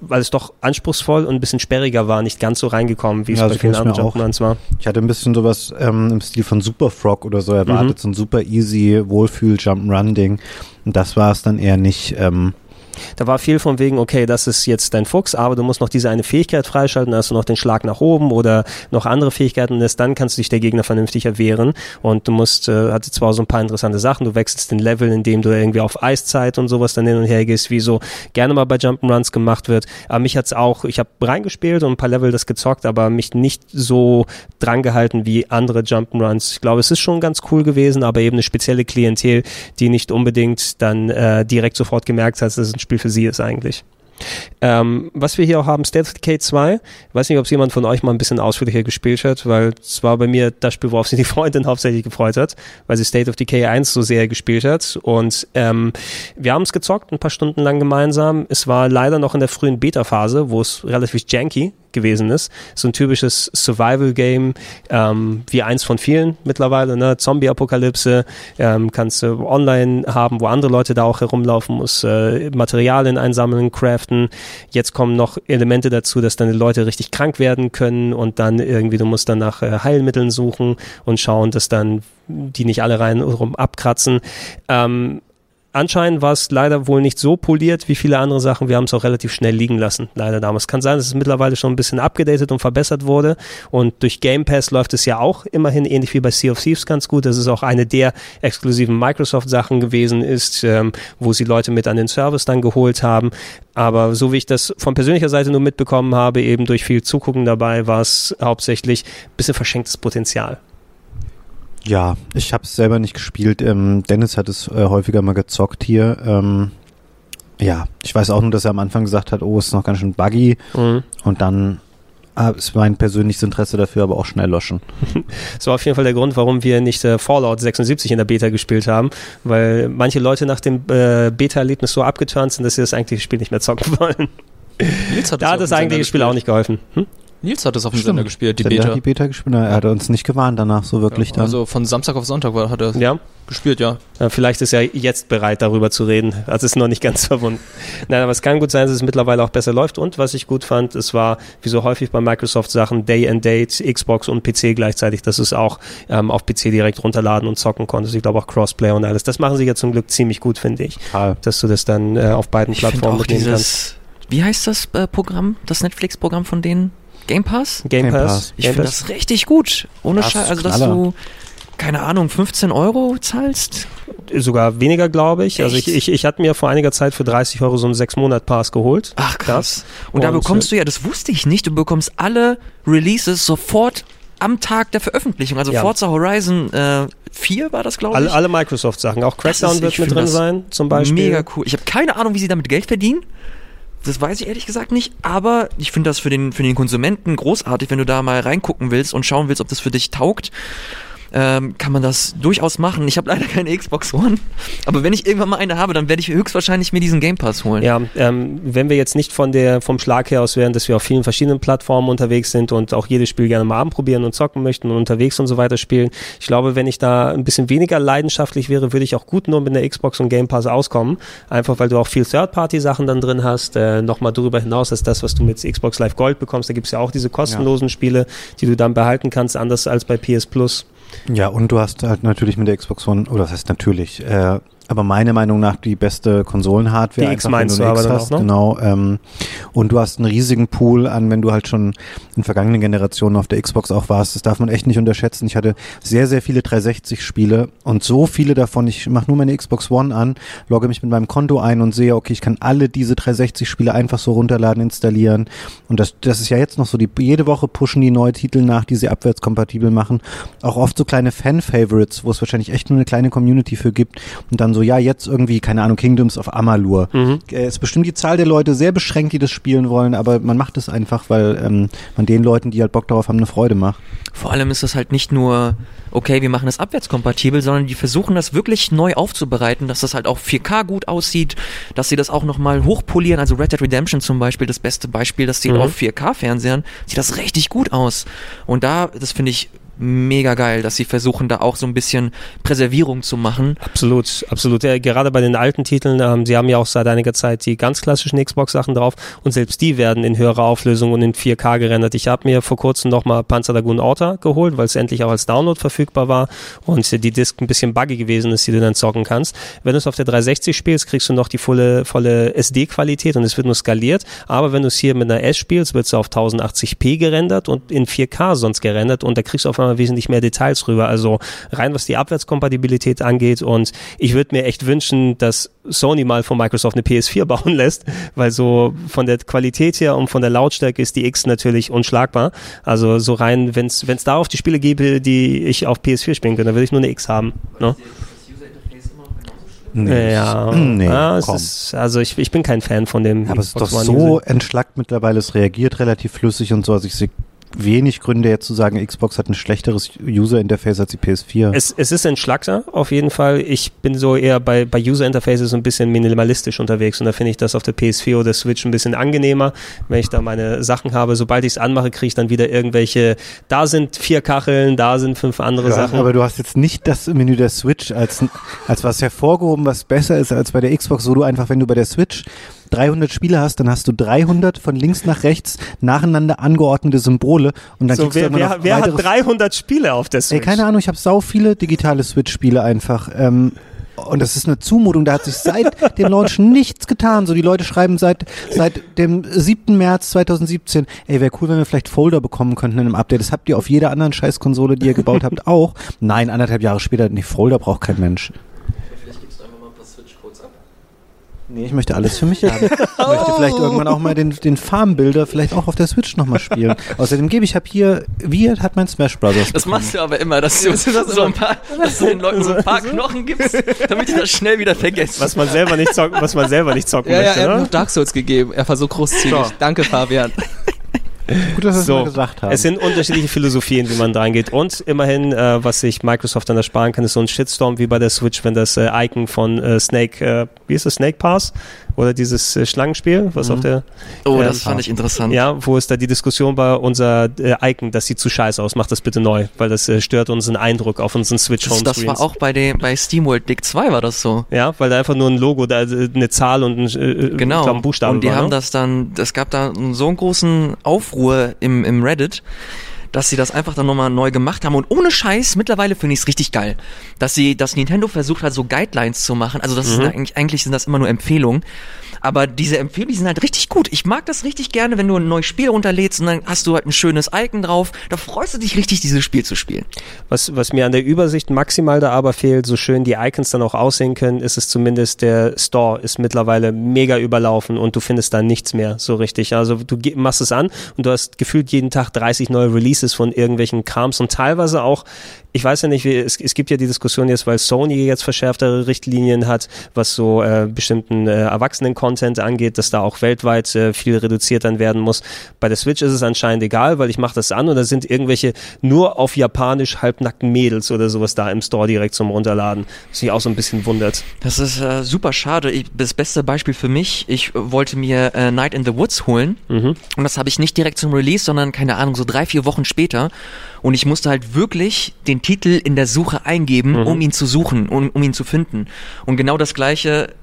weil es doch anspruchsvoll und ein bisschen sperriger war, nicht ganz so reingekommen, wie es Ja, bei so vielen anderen auch. Jump'n'Runs war. Ich hatte ein bisschen sowas ähm, im Stil von Super Frog oder so erwartet, Mhm. so ein super easy Wohlfühl Jump'n'Run Ding. Und das war es dann eher nicht. Ähm, Da war viel von wegen, okay, das ist jetzt dein Fuchs, aber du musst noch diese eine Fähigkeit freischalten, hast du noch den Schlag nach oben oder noch andere Fähigkeiten erst dann kannst du dich der Gegner vernünftig erwehren und du musst, äh, hatte zwar so ein paar interessante Sachen, du wechselst den Level, indem du irgendwie auf Eiszeit und sowas dann hin und her gehst, wie so gerne mal bei Jump'n'Runs gemacht wird, aber mich hat's auch, ich habe reingespielt und ein paar Level das gezockt, aber mich nicht so dran gehalten wie andere Jump'n'Runs. Ich glaube, es ist schon ganz cool gewesen, aber eben eine spezielle Klientel, die nicht unbedingt dann äh, direkt sofort gemerkt hat, dass es ein Spiel für sie ist eigentlich. Ähm, was wir hier auch haben, State of Decay 2. Ich weiß nicht, ob es jemand von euch mal ein bisschen ausführlicher gespielt hat, weil es war bei mir das Spiel, worauf sich die Freundin hauptsächlich gefreut hat, weil sie State of Decay 1 so sehr gespielt hat. Und ähm, wir haben es gezockt, ein paar Stunden lang gemeinsam. Es war leider noch in der frühen Beta-Phase, wo es relativ janky gewesen ist. So ein typisches Survival-Game, ähm, wie eins von vielen mittlerweile, ne? Zombie-Apokalypse, ähm, kannst du online haben, wo andere Leute da auch herumlaufen, muss äh, Materialien einsammeln, craften. Jetzt kommen noch Elemente dazu, dass deine Leute richtig krank werden können und dann irgendwie, du musst dann nach äh, Heilmitteln suchen und schauen, dass dann die nicht alle rein rum abkratzen. Ähm, anscheinend war es leider wohl nicht so poliert wie viele andere Sachen. Wir haben es auch relativ schnell liegen lassen, leider damals. Kann sein, dass es mittlerweile schon ein bisschen abgedatet und verbessert wurde. Und durch Game Pass läuft es ja auch immerhin ähnlich wie bei Sea of Thieves ganz gut. Das ist auch eine der exklusiven Microsoft-Sachen gewesen ist, ähm, wo sie Leute mit an den Service dann geholt haben. Aber so wie ich das von persönlicher Seite nur mitbekommen habe, eben durch viel Zugucken dabei, war es hauptsächlich ein bisschen verschenktes Potenzial. Ja, ich habe es selber nicht gespielt. Ähm, Dennis hat es äh, häufiger mal gezockt hier. Ähm, ja, ich weiß auch nur, dass er am Anfang gesagt hat, oh, es ist noch ganz schön buggy. Mhm. Und dann ah, ist mein persönliches Interesse dafür aber auch schnell loschen. Das war auf jeden Fall der Grund, warum wir nicht äh, Fallout 76 in der Beta gespielt haben, weil manche Leute nach dem äh, Beta-Erlebnis so abgeturnt sind, dass sie das eigentliche Spiel nicht mehr zocken wollen. Hat Da hat das eigentliche Spiel auch nicht geholfen. Hm? Nils hat das auf dem Stimmt. Sender gespielt, die Sender Beta. hat die Beta gespielt. Na, Er hat uns nicht gewarnt danach so wirklich Ja, dann. also von Samstag auf Sonntag war, hat er Ja, gespielt, ja. vielleicht ist er jetzt bereit, darüber zu reden. Also ist noch nicht ganz verwunden. Nein, aber es kann gut sein, dass es mittlerweile auch besser läuft. Und was ich gut fand, es war, wie so häufig bei Microsoft-Sachen, Day and Date, Xbox und PC gleichzeitig, dass es auch ähm, auf PC direkt runterladen und zocken konntest. Ich glaube auch Crossplay und alles. Das machen sie ja zum Glück ziemlich gut, finde ich. Total. Dass du das dann äh, auf beiden Ich finde Plattformen auch mitnehmen kannst. dieses, wie heißt das äh, Programm, das Netflix-Programm von denen? Game Pass? Game Game Pass. Pass. Ich finde das richtig gut. Ohne Das Scheiß. Also, dass Knaller. du, keine Ahnung, 15 Euro zahlst? Sogar weniger, glaube ich. Also ich, Echt? ich, ich hatte mir vor einiger Zeit für 30 Euro so einen 6-Monat-Pass geholt. Ach krass. Und, Und, da bekommst äh, du ja, das wusste ich nicht, du bekommst alle Releases sofort am Tag der Veröffentlichung. Also Ja. Forza Horizon äh, 4 war das, glaube ich. Alle, alle Microsoft-Sachen. Auch Crackdown ist- wird mit drin das sein, zum Beispiel. Mega cool. Ich habe keine Ahnung, wie sie damit Geld verdienen. Das weiß ich ehrlich gesagt nicht, aber ich finde das für den, für den Konsumenten großartig, wenn du da mal reingucken willst und schauen willst, ob das für dich taugt. Ähm, kann man das durchaus machen. Ich habe leider keine Xbox One, aber wenn ich irgendwann mal eine habe, dann werde ich höchstwahrscheinlich mir diesen Game Pass holen. Ja, ähm, wenn wir jetzt nicht von der, vom Schlag her aus wären, dass wir auf vielen verschiedenen Plattformen unterwegs sind und auch jedes Spiel gerne mal anprobieren und zocken möchten und unterwegs und so weiter spielen. Ich glaube, wenn ich da ein bisschen weniger leidenschaftlich wäre, würde ich auch gut nur mit der Xbox und Game Pass auskommen. Einfach weil du auch viel Third-Party-Sachen dann drin hast. Äh, Nochmal darüber hinaus als das, was du mit Xbox Live Gold bekommst. Da gibt's ja auch diese kostenlosen Spiele, die du dann behalten kannst, anders als bei PS Plus. Ja, und du hast halt natürlich mit der Xbox One, oder das heißt natürlich, äh, aber meiner Meinung nach die beste Konsolenhardware. Die X einfach, wenn meinst eine du aber X hast, auch, ne? Genau. Ähm, und du hast einen riesigen Pool an, wenn du halt schon in vergangenen Generationen auf der Xbox auch warst. Das darf man echt nicht unterschätzen. Ich hatte sehr, sehr viele 360-Spiele und so viele davon. Ich mache nur meine Xbox One an, logge mich mit meinem Konto ein und sehe, okay, ich kann alle diese 360-Spiele einfach so runterladen, installieren. Und das, das ist ja jetzt noch so. Die, jede Woche pushen die neue Titel nach, die sie abwärtskompatibel machen. Auch oft so kleine Fan-Favorites, wo es wahrscheinlich echt nur eine kleine Community für gibt. Und dann so, ja, jetzt irgendwie, keine Ahnung, Kingdoms of Amalur. Mhm. Äh, ist bestimmt die Zahl der Leute sehr beschränkt, die das spielen wollen, aber man macht es einfach, weil ähm, man den Leuten, die halt Bock darauf haben, eine Freude macht. Vor allem ist das halt nicht nur, okay, wir machen das abwärtskompatibel, sondern die versuchen das wirklich neu aufzubereiten, dass das halt auch 4K gut aussieht, dass sie das auch nochmal hochpolieren. Also Red Dead Redemption zum Beispiel, das beste Beispiel, das sieht Mhm. auf 4K-Fernsehern, sieht das richtig gut aus. Und da, das finde ich mega geil, dass sie versuchen, da auch so ein bisschen Präservierung zu machen. Absolut, absolut. Ja, gerade bei den alten Titeln, ähm, sie haben ja auch seit einiger Zeit die ganz klassischen Xbox-Sachen drauf und selbst die werden in höherer Auflösung und in 4K gerendert. Ich habe mir vor kurzem nochmal Panzer Dragoon Orta geholt, weil es endlich auch als Download verfügbar war und die Disk ein bisschen buggy gewesen ist, die du dann zocken kannst. Wenn du es auf der 360 spielst, kriegst du noch die volle, volle SD-Qualität und es wird nur skaliert. Aber wenn du es hier mit einer S spielst, wird es auf 1080p gerendert und in 4K sonst gerendert und da kriegst du auf einmal wesentlich mehr Details rüber. Also rein was die Abwärtskompatibilität angeht und ich würde mir echt wünschen, dass Sony mal von Microsoft eine PS4 bauen lässt, weil so von der Qualität her und von der Lautstärke ist die X natürlich unschlagbar. Also so rein, wenn es darauf die Spiele gäbe, die ich auf PS4 spielen könnte, dann würde ich nur eine X haben. Ne? Nee, Ja, nee, komm. ist, also ich, ich bin kein Fan von dem. Aber es ist doch so entschlackt mittlerweile, es reagiert relativ flüssig und so. Also ich sehe wenig Gründe jetzt zu sagen, Xbox hat ein schlechteres User-Interface als die PS4. Es, es ist entschlackter, auf jeden Fall. Ich bin so eher bei, bei User Interfaces ein bisschen minimalistisch unterwegs und da finde ich das auf der PS4 oder Switch ein bisschen angenehmer, wenn ich da meine Sachen habe. Sobald ich es anmache, kriege ich dann wieder irgendwelche, da sind vier Kacheln, da sind fünf andere Ja, Sachen. aber du hast jetzt nicht das Menü der Switch als, als was hervorgehoben, was besser ist als bei der Xbox, wo du einfach, wenn du bei der Switch 300 Spiele hast, dann hast du 300 von links nach rechts nacheinander angeordnete Symbole und dann so, kriegst du wer, immer wer, noch wer hat weiteres- 300 Spiele auf der Ey, Switch? keine Ahnung, ich habe sau viele digitale Switch-Spiele einfach. Ähm, und das ist eine Zumutung, da hat sich seit dem Launch nichts getan. So, die Leute schreiben seit, seit dem 7. März 2017, ey, wäre cool, wenn wir vielleicht Folder bekommen könnten in einem Update. Das habt ihr auf jeder anderen Scheißkonsole, die ihr gebaut habt, auch. Nein, anderthalb Jahre später, nee, Folder braucht kein Mensch. Vielleicht gibst du einfach mal ein paar Switch-Codes ab. Nee, ich möchte alles für mich haben. Ich möchte vielleicht irgendwann auch mal den, den Farmbilder vielleicht auch auf der Switch nochmal spielen. Außerdem gebe ich, hab hier, wie hat mein Smash Brothers Das bekommen. machst du aber immer, dass du so ein paar, dass du den Leuten so ein paar Knochen gibst, damit die das schnell wieder vergessen. was man selber nicht zocken, was man selber nicht zocken Ja, ja, möchte, er hat ne? noch Dark Souls gegeben. Er war so großzügig. So. Danke, Fabian. Gut, dass wir es So, mal gesagt haben. Es sind unterschiedliche Philosophien, wie man da reingeht. Und immerhin, äh, was sich Microsoft dann ersparen kann, ist so ein Shitstorm wie bei der Switch, wenn das äh, Icon von äh, Snake, äh, wie ist das, Snake Pass? Oder dieses äh, Schlangenspiel, was auf der, Oh, das fand ich interessant. ja, wo ist da die Diskussion war, unser äh, Icon, das sieht zu scheiße aus, macht das bitte neu, weil das äh, stört unseren Eindruck auf unseren Switch Das, Home das war auch bei, dem, bei SteamWorld Dig 2 war das so. Ja, weil da einfach nur ein Logo, da eine Zahl und ein, äh, Genau. Buchstaben und die war, haben ne? das dann, es gab da so einen großen Aufruhr im, im Reddit, dass sie das einfach dann nochmal neu gemacht haben. Und ohne Scheiß, mittlerweile finde ich es richtig geil, dass sie, dass Nintendo versucht hat, so Guidelines zu machen. Also das Mhm. ist eigentlich, eigentlich sind das immer nur Empfehlungen. Aber diese Empfehlungen die sind halt richtig gut. Ich mag das richtig gerne, wenn du ein neues Spiel runterlädst und dann hast du halt ein schönes Icon drauf. Da freust du dich richtig, dieses Spiel zu spielen. Was, was mir an der Übersicht maximal da aber fehlt, so schön die Icons dann auch aussehen können, ist es zumindest, der Store ist mittlerweile mega überlaufen und du findest da nichts mehr so richtig. Also du machst es an und du hast gefühlt jeden Tag 30 neue Releases von irgendwelchen Krams und teilweise auch, ich weiß ja nicht, wie, es, es gibt ja die Diskussion jetzt, weil Sony jetzt verschärftere Richtlinien hat, was so äh, bestimmten äh, Erwachsenen-Content angeht, dass da auch weltweit äh, viel reduziert dann werden muss. Bei der Switch ist es anscheinend egal, weil ich mache das an und da sind irgendwelche nur auf Japanisch halbnackten Mädels oder sowas da im Store direkt zum Runterladen. Was mich auch so ein bisschen wundert. Das ist äh, super schade. Ich, das beste Beispiel für mich, ich wollte mir äh, Night in the Woods holen Mhm. und das habe ich nicht direkt zum Release, sondern keine Ahnung, so drei, vier Wochen später und ich musste halt wirklich den Titel in der Suche eingeben, Mhm. um ihn zu suchen, um, um ihn zu finden. Und genau das gleiche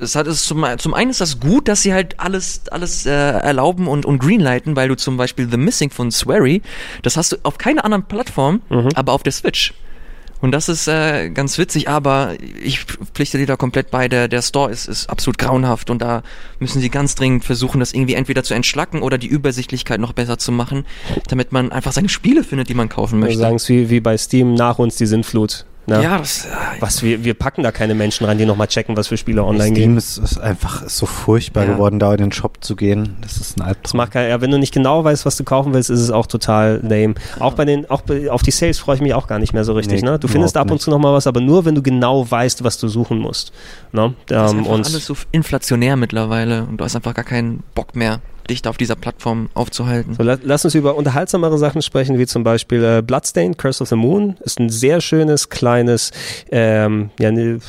es hat es zum, zum einen ist das gut, dass sie halt alles, alles äh, erlauben und, und greenlighten, weil du zum Beispiel The Missing von Swery, das hast du auf keiner anderen Plattform, Mhm. aber auf der Switch. Und das ist äh, ganz witzig, aber ich pflichte dir da komplett bei, der, der Store ist, ist absolut grauenhaft und da müssen sie ganz dringend versuchen, das irgendwie entweder zu entschlacken oder die Übersichtlichkeit noch besser zu machen, damit man einfach seine Spiele findet, die man kaufen Wir möchte. sagen es wie, wie bei Steam, nach uns die Sintflut. Ne? Ja, das, äh, Was, wir, wir packen da keine Menschen rein, die nochmal checken, was für Spiele online Steam gehen. ist, ist einfach so furchtbar Ja. geworden, da in den Shop zu gehen. Das ist ein Das Albtraum. macht kein, ja, wenn du nicht genau weißt, was du kaufen willst, ist es auch total lame. Auch bei den, auch bei, auf die Sales freue ich mich auch gar nicht mehr so richtig. Nee, ne? Du findest ab und zu nochmal was, aber nur wenn du genau weißt, was du suchen musst. Ne? das ist Ähm, einfach und alles so inflationär mittlerweile und du hast einfach gar keinen Bock mehr, da auf dieser Plattform aufzuhalten. So, la lass uns über unterhaltsamere Sachen sprechen, wie zum Beispiel äh, Bloodstained, Curse of the Moon. Ist ein sehr schönes, kleines, ähm, ja, ne,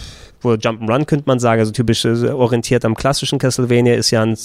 wo Jump'n'Run könnte man sagen, also typisch äh, orientiert am klassischen Castlevania, ist ja ein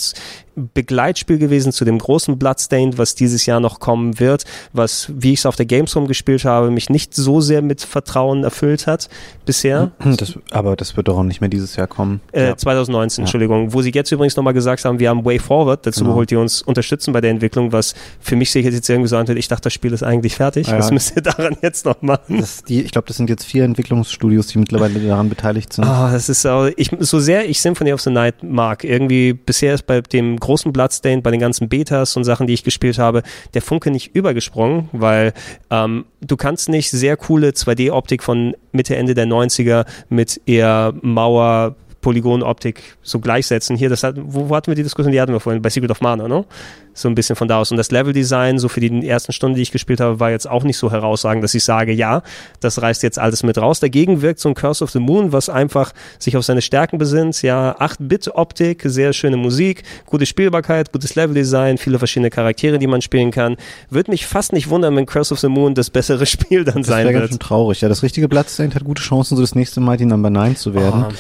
Begleitspiel gewesen zu dem großen Bloodstained, was dieses Jahr noch kommen wird, was, wie ich es auf der Gamescom gespielt habe, mich nicht so sehr mit Vertrauen erfüllt hat bisher. Das, aber das wird doch auch nicht mehr dieses Jahr kommen. Äh, ja. 2019, ja. Entschuldigung. Wo sie jetzt übrigens nochmal gesagt haben, wir haben Way Forward dazu genau. geholt, die uns unterstützen bei der Entwicklung, was für mich sich jetzt irgendwie so anhört, ich dachte, das Spiel ist eigentlich fertig. Ja, was müsst ihr daran jetzt noch machen? Die, ich glaube, das sind jetzt vier Entwicklungsstudios, die mittlerweile daran beteiligt sind. Ah, oh, das ist auch, ich, so sehr ich Symphony of the Night mag, irgendwie bisher ist bei dem großen Bloodstained, bei den ganzen Betas und Sachen, die ich gespielt habe, der Funke nicht übergesprungen, weil ähm, du kannst nicht sehr coole 2D-Optik von Mitte, Ende der 90er mit eher Mauer Polygonoptik so gleichsetzen. Hier, das hat, wo, wo hatten wir die Diskussion? Die hatten wir vorhin bei Secret of Mana, ne? So ein bisschen von da aus. Und das Leveldesign, so für die ersten Stunden, die ich gespielt habe, war jetzt auch nicht so herausragend, dass ich sage, ja, das reißt jetzt alles mit raus. Dagegen wirkt so ein Curse of the Moon, was einfach sich auf seine Stärken besinnt. Ja, 8-Bit-Optik, sehr schöne Musik, gute Spielbarkeit, gutes Leveldesign, viele verschiedene Charaktere, die man spielen kann. Würde mich fast nicht wundern, wenn Curse of the Moon das bessere Spiel dann das sein wird. Das wäre ganz schön traurig. Ja, das richtige Bloodstained hat gute Chancen, so das nächste Mal die Number 9 zu werden. Oh.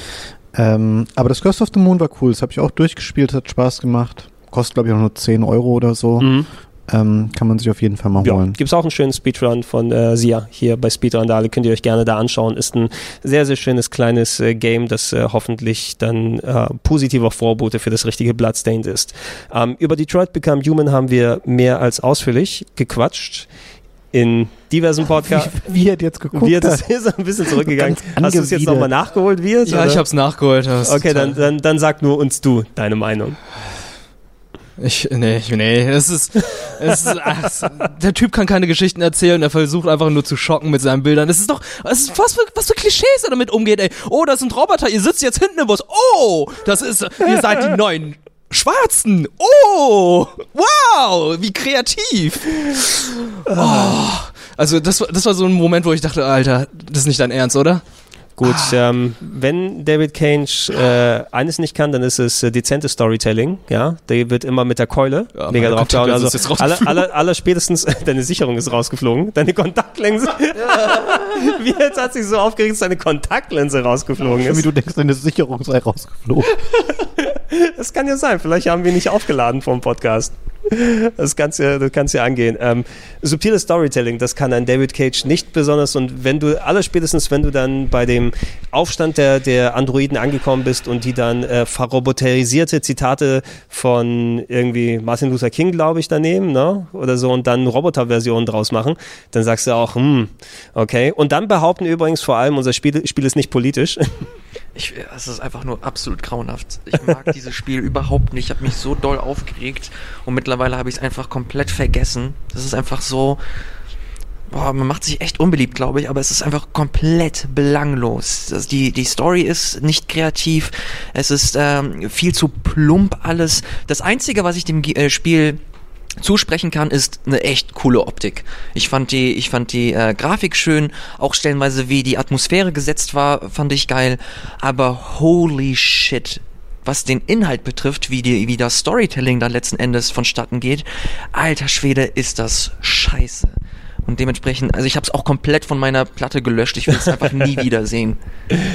Ähm, aber das Curse of the Moon war cool. Das habe ich auch durchgespielt, hat Spaß gemacht. Kostet, glaube ich, auch nur 10 Euro oder so. Mhm. Ähm, kann man sich auf jeden Fall mal ja, holen. Gibt es auch einen schönen Speedrun von äh, Sia hier bei Speedrandale, könnt ihr euch gerne da anschauen. Ist ein sehr, sehr schönes kleines äh, Game, das äh, hoffentlich dann äh, positiver Vorbote für das richtige Bloodstained ist. Ähm, über Detroit Become Human haben wir mehr als ausführlich gequatscht in diversen Podcasts. Wie, wie hat jetzt geguckt? Wie hat das ist ein bisschen zurückgegangen. Hast du es jetzt nochmal nachgeholt, wie es? Ja, oder? ich habe es nachgeholt. Okay, dann, dann, dann sag nur uns du deine Meinung. Ich, nee, nee, es ist, es ist ach, der Typ kann keine Geschichten erzählen, er versucht einfach nur zu schocken mit seinen Bildern. Es ist doch, es ist was für, was für Klischees er damit umgeht, ey. Oh, das sind Roboter, ihr sitzt jetzt hinten im Bus. Oh, das ist, ihr seid die neuen Schwarzen. Oh, wow, wie kreativ. Oh. Also das, das war so ein Moment, wo ich dachte, Alter, das ist nicht dein Ernst, oder? Gut, ah. ähm, wenn David Cage äh, eines nicht kann, dann ist es äh, dezentes Storytelling. Ja, der wird immer mit der Keule ja, mega drauf gehauen. Also aller, aller, aller spätestens deine Sicherung ist rausgeflogen, deine Kontaktlinse. Wie jetzt hat sich so aufgeregt, dass deine Kontaktlinse rausgeflogen ist. Wie du denkst, deine Sicherung sei rausgeflogen. das kann ja sein. Vielleicht haben wir nicht aufgeladen vom Podcast. Das kannst ja, das kannst ja angehen. Ähm, subtiles Storytelling, das kann ein David Cage nicht besonders. Und wenn du, aller spätestens, wenn du dann bei dem Aufstand der, der Androiden angekommen bist und die dann äh, verroboterisierte Zitate von irgendwie Martin Luther King, glaube ich, daneben, ne? Oder so, und dann Roboterversionen draus machen, dann sagst du auch, hm, okay. Und dann behaupten übrigens vor allem, unser Spiel, Spiel ist nicht politisch. Ich, es ist einfach nur absolut grauenhaft. Ich mag dieses Spiel überhaupt nicht. Ich habe mich so doll aufgeregt und mittlerweile habe ich es einfach komplett vergessen. Das ist einfach so. Boah, man macht sich echt unbeliebt, glaube ich, aber es ist einfach komplett belanglos. Also die, die Story ist nicht kreativ, es ist ähm, viel zu plump alles. Das Einzige, was ich dem äh, Spiel zusprechen kann, ist eine echt coole Optik. Ich fand die, ich fand die äh, Grafik schön, auch stellenweise wie die Atmosphäre gesetzt war, fand ich geil. Aber holy shit, was den Inhalt betrifft, wie die, wie das Storytelling da letzten Endes vonstatten geht, alter Schwede, ist das scheiße. Und dementsprechend, also ich habe es auch komplett von meiner Platte gelöscht. Ich will es einfach nie wiedersehen.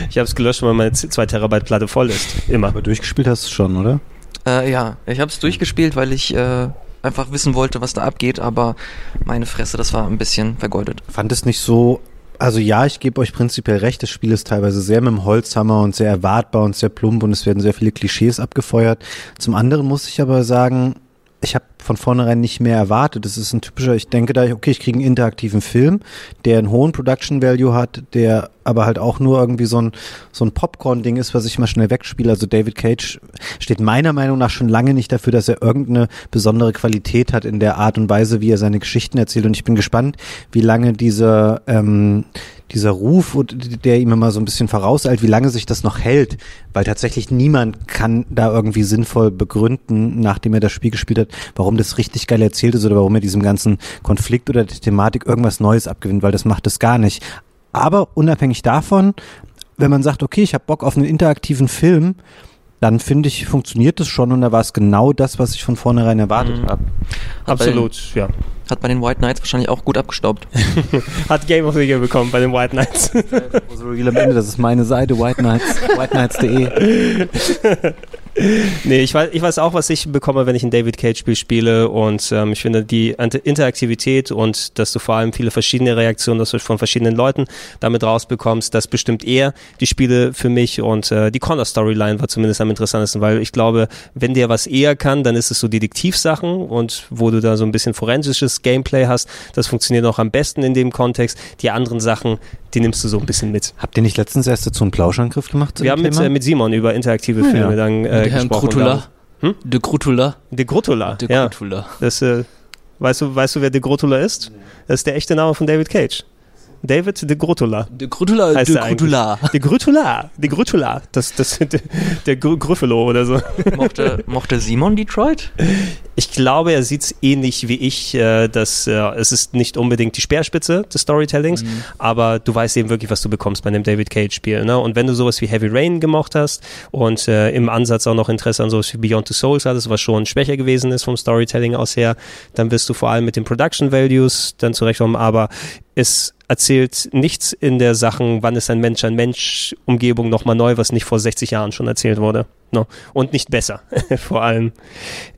Ich habe es gelöscht, weil meine 2 Terabyte Platte voll ist. Immer. Aber durchgespielt hast du schon, oder? Äh, ja, ich habe es durchgespielt, weil ich äh, einfach wissen wollte, was da abgeht, aber meine Fresse, das war ein bisschen vergoldet. Fand es nicht so also ja, ich gebe euch prinzipiell recht, das Spiel ist teilweise sehr mit dem Holzhammer und sehr erwartbar und sehr plump und es werden sehr viele Klischees abgefeuert. Zum anderen muss ich aber sagen, ich habe von vornherein nicht mehr erwartet. Das ist ein typischer, ich denke da, okay, ich kriege einen interaktiven Film, der einen hohen Production Value hat, der aber halt auch nur irgendwie so ein, so ein Popcorn-Ding ist, was ich mal schnell wegspiele. Also David Cage steht meiner Meinung nach schon lange nicht dafür, dass er irgendeine besondere Qualität hat in der Art und Weise, wie er seine Geschichten erzählt. Und ich bin gespannt, wie lange dieser, ähm, dieser Ruf, der ihm immer so ein bisschen vorauseilt, wie lange sich das noch hält, weil tatsächlich niemand kann da irgendwie sinnvoll begründen, nachdem er das Spiel gespielt hat, warum das richtig geil erzählt ist oder warum er diesem ganzen Konflikt oder der Thematik irgendwas Neues abgewinnt, weil das macht es gar nicht. Aber unabhängig davon, wenn man sagt, okay, ich habe Bock auf einen interaktiven Film, dann finde ich, funktioniert es schon und da war es genau das, was ich von vornherein erwartet mhm. habe. Absolut, ja. Hat bei den White Knights wahrscheinlich auch gut abgestaubt. Hat Game of the Year bekommen bei den White Knights. Also am Ende, das ist meine Seite, White Knights, whiteknights.de. nee, ich weiß, ich weiß auch, was ich bekomme, wenn ich ein David Cage-Spiel spiele und ähm, ich finde die Inter- Interaktivität und dass du vor allem viele verschiedene Reaktionen dass du von verschiedenen Leuten damit rausbekommst, das bestimmt eher die Spiele für mich und äh, die Connor-Storyline war zumindest am interessantesten, weil ich glaube, wenn der was eher kann, dann ist es so Detektivsachen und wo du da so ein bisschen forensisches Gameplay hast, das funktioniert auch am besten in dem Kontext. Die anderen Sachen, die nimmst du so ein bisschen mit. Habt ihr nicht letztens erst dazu einen Plauschangriff gemacht? Wir haben mit, äh, mit Simon über interaktive Ah, ja. Filme dann äh, Der Herrn gesprochen. Krutula. Hm? De Krutula. De Grotula. De ja. Krutula. Das, äh, weißt, du, weißt du, wer De Grotula ist? Das ist der echte Name von David Cage. David De Grotula. De Krutula, Heißt de er eigentlich. De Grotula. De Grotula. Das, das, der, der Gr Gryffalo oder so. Mochte, mochte Simon Detroit? Ich glaube, er sieht es ähnlich wie ich. Äh, dass, äh, es ist nicht unbedingt die Speerspitze des Storytellings, aber du weißt eben wirklich, was du bekommst bei einem David Cage-Spiel. Ne? Und wenn du sowas wie Heavy Rain gemocht hast und äh, im Ansatz auch noch Interesse an sowas wie Beyond the Souls hattest, was schon schwächer gewesen ist vom Storytelling aus her, dann wirst du vor allem mit den Production Values dann zurechtkommen. Aber es erzählt nichts in der Sachen, wann ist ein Mensch ein Mensch Umgebung nochmal neu, was nicht vor 60 Jahren schon erzählt wurde. No. Und nicht besser, vor allem.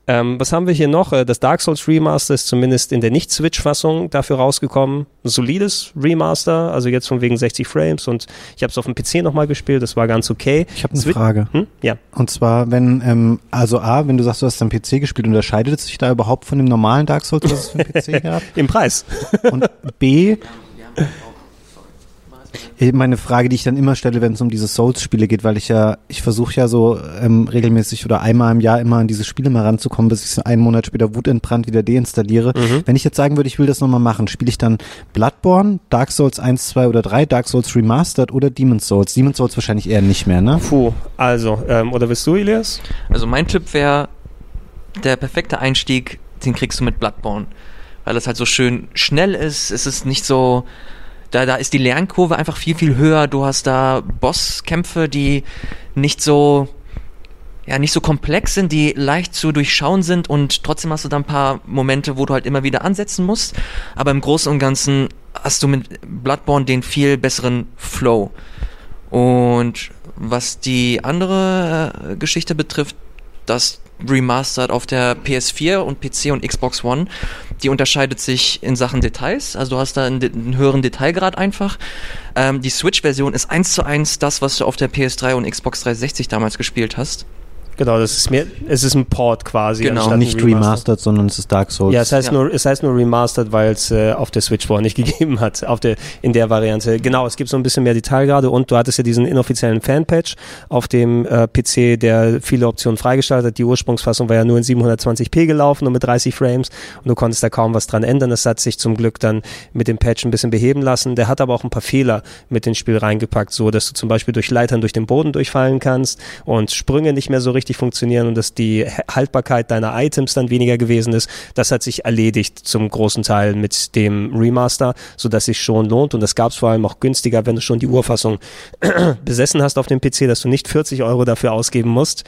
Ähm, was haben wir hier noch? Äh, Das Dark Souls Remaster ist zumindest in der Nicht-Switch-Fassung dafür rausgekommen. Ein solides Remaster, also jetzt von wegen 60 Frames und ich habe es auf dem PC nochmal gespielt, das war ganz okay. Ich habe eine Switch- Frage. Hm? Ja. Und zwar, wenn, ähm, also A, wenn du sagst, du hast am PC gespielt, unterscheidet es sich da überhaupt von dem normalen Dark Souls, was es für den PC gab? Im Preis. Und B, meine Frage, die ich dann immer stelle, wenn es um diese Souls-Spiele geht, weil ich ja, ich versuche ja so ähm, regelmäßig oder einmal im Jahr immer an diese Spiele mal ranzukommen, bis ich so einen Monat später wutentbrannt wieder deinstalliere. Mhm. Wenn ich jetzt sagen würde, ich will das nochmal machen, spiele ich dann Bloodborne, Dark Souls 1, 2 oder 3, Dark Souls Remastered oder Demon's Souls? Demon's Souls wahrscheinlich eher nicht mehr, ne? Puh, also, ähm, oder willst du, Elias? Also mein Tipp wäre, der perfekte Einstieg, den kriegst du mit Bloodborne. Weil es halt so schön schnell ist, es ist nicht so, da, da ist die Lernkurve einfach viel, viel höher. Du hast da Bosskämpfe, die nicht so, ja, nicht so komplex sind, die leicht zu durchschauen sind und trotzdem hast du da ein paar Momente, wo du halt immer wieder ansetzen musst. Aber im Großen und Ganzen hast du mit Bloodborne den viel besseren Flow. Und was die andere äh, Geschichte betrifft, das Remastered auf der PS4 und PC und Xbox One, die unterscheidet sich in Sachen Details. Also du hast da einen, einen höheren Detailgrad einfach. Ähm, die Switch-Version ist eins zu eins das, was du auf der PS3 und Xbox 360 damals gespielt hast. Genau, das ist mir, es ist ein Port quasi. Genau. Nicht remastered, sondern es ist Dark Souls. Ja, es heißt Ja. nur, es heißt nur remastered, weil es äh, auf der Switch vorher nicht gegeben hat, auf der, in der Variante. Genau, es gibt so ein bisschen mehr Detailgrade und du hattest ja diesen inoffiziellen Fanpatch auf dem äh, PC, der viele Optionen freigeschaltet hat. Die Ursprungsfassung war ja nur in 720p gelaufen und mit 30 Frames und du konntest da kaum was dran ändern. Das hat sich zum Glück dann mit dem Patch ein bisschen beheben lassen. Der hat aber auch ein paar Fehler mit ins Spiel reingepackt, so dass du zum Beispiel durch Leitern durch den Boden durchfallen kannst und Sprünge nicht mehr so richtig funktionieren und dass die Haltbarkeit deiner Items dann weniger gewesen ist. Das hat sich erledigt zum großen Teil mit dem Remaster, sodass sich schon lohnt und das gab es vor allem auch günstiger, wenn du schon die Urfassung besessen hast auf dem PC, dass du nicht 40 Euro dafür ausgeben musst,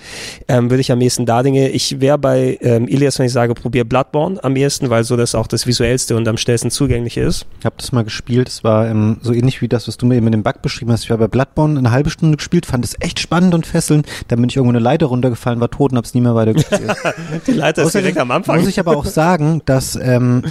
ähm, würde ich am ehesten da Dinge. Ich wäre bei ähm, Ilias, wenn ich sage, probier Bloodborne am ehesten, weil so das auch das visuellste und am schnellsten zugängliche ist. Ich habe das mal gespielt. Es war ähm, so ähnlich wie das, was du mir eben mit dem Bug beschrieben hast. Ich war bei Bloodborne eine halbe Stunde gespielt, fand es echt spannend und fesselnd. Dann bin ich irgendwo eine Leiter runtergefallen, war tot und hab's nie mehr weiter gespielt. Die Leiter ist direkt am Anfang. Muss ich aber auch sagen, dass ähm,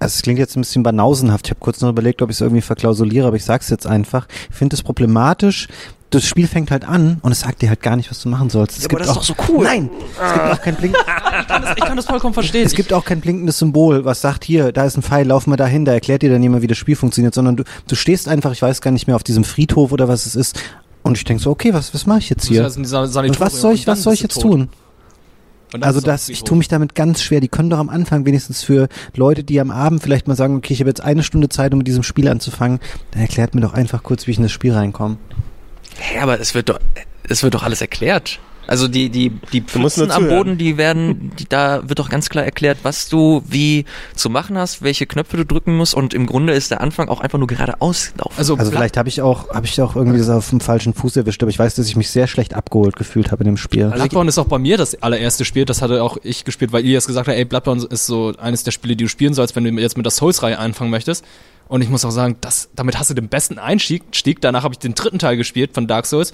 also es klingt jetzt ein bisschen banausenhaft. Ich habe kurz noch überlegt, ob ich es irgendwie verklausuliere, aber ich sag's jetzt einfach. Ich finde es problematisch. Das Spiel fängt halt an und es sagt dir halt gar nicht, was du machen sollst. Es aber gibt das ist auch, doch so cool. Nein, es gibt auch kein Blink. Ich kann das, ich kann das vollkommen verstehen. Es gibt auch kein blinkendes Symbol, was sagt, hier, da ist ein Pfeil, lauf mal dahin, da erklärt dir dann jemand, wie das Spiel funktioniert, sondern du, du stehst einfach, ich weiß gar nicht mehr, auf diesem Friedhof oder was es ist. Und ich denk so, okay, was, was mache ich jetzt hier? Und was soll ich, was soll ich jetzt tun? Also das, ich tue mich damit ganz schwer. Die können doch am Anfang wenigstens für Leute, die am Abend vielleicht mal sagen, okay, ich habe jetzt eine Stunde Zeit, um mit diesem Spiel anzufangen, dann erklärt mir doch einfach kurz, wie ich in das Spiel reinkomme. Hä, aber es wird doch, es wird doch alles erklärt. Also die, die, die Pfützen am. Boden, die werden, die, da wird doch ganz klar erklärt, was du wie zu machen hast, welche Knöpfe du drücken musst und im Grunde ist der Anfang auch einfach nur geradeaus laufen. Also, Also vielleicht habe ich auch, habe ich auch irgendwie das auf dem falschen Fuß erwischt, aber ich weiß, dass ich mich sehr schlecht abgeholt gefühlt habe in dem Spiel. Bloodborne ist auch bei mir das allererste Spiel, das hatte auch ich gespielt, weil Ilias gesagt hat, ey, Bloodborne ist so eines der Spiele, die du spielen sollst, wenn du jetzt mit der Souls-Reihe anfangen möchtest. Und ich muss auch sagen, das, damit hast du den besten Einstieg. Stieg. Danach habe ich den dritten Teil gespielt von Dark Souls.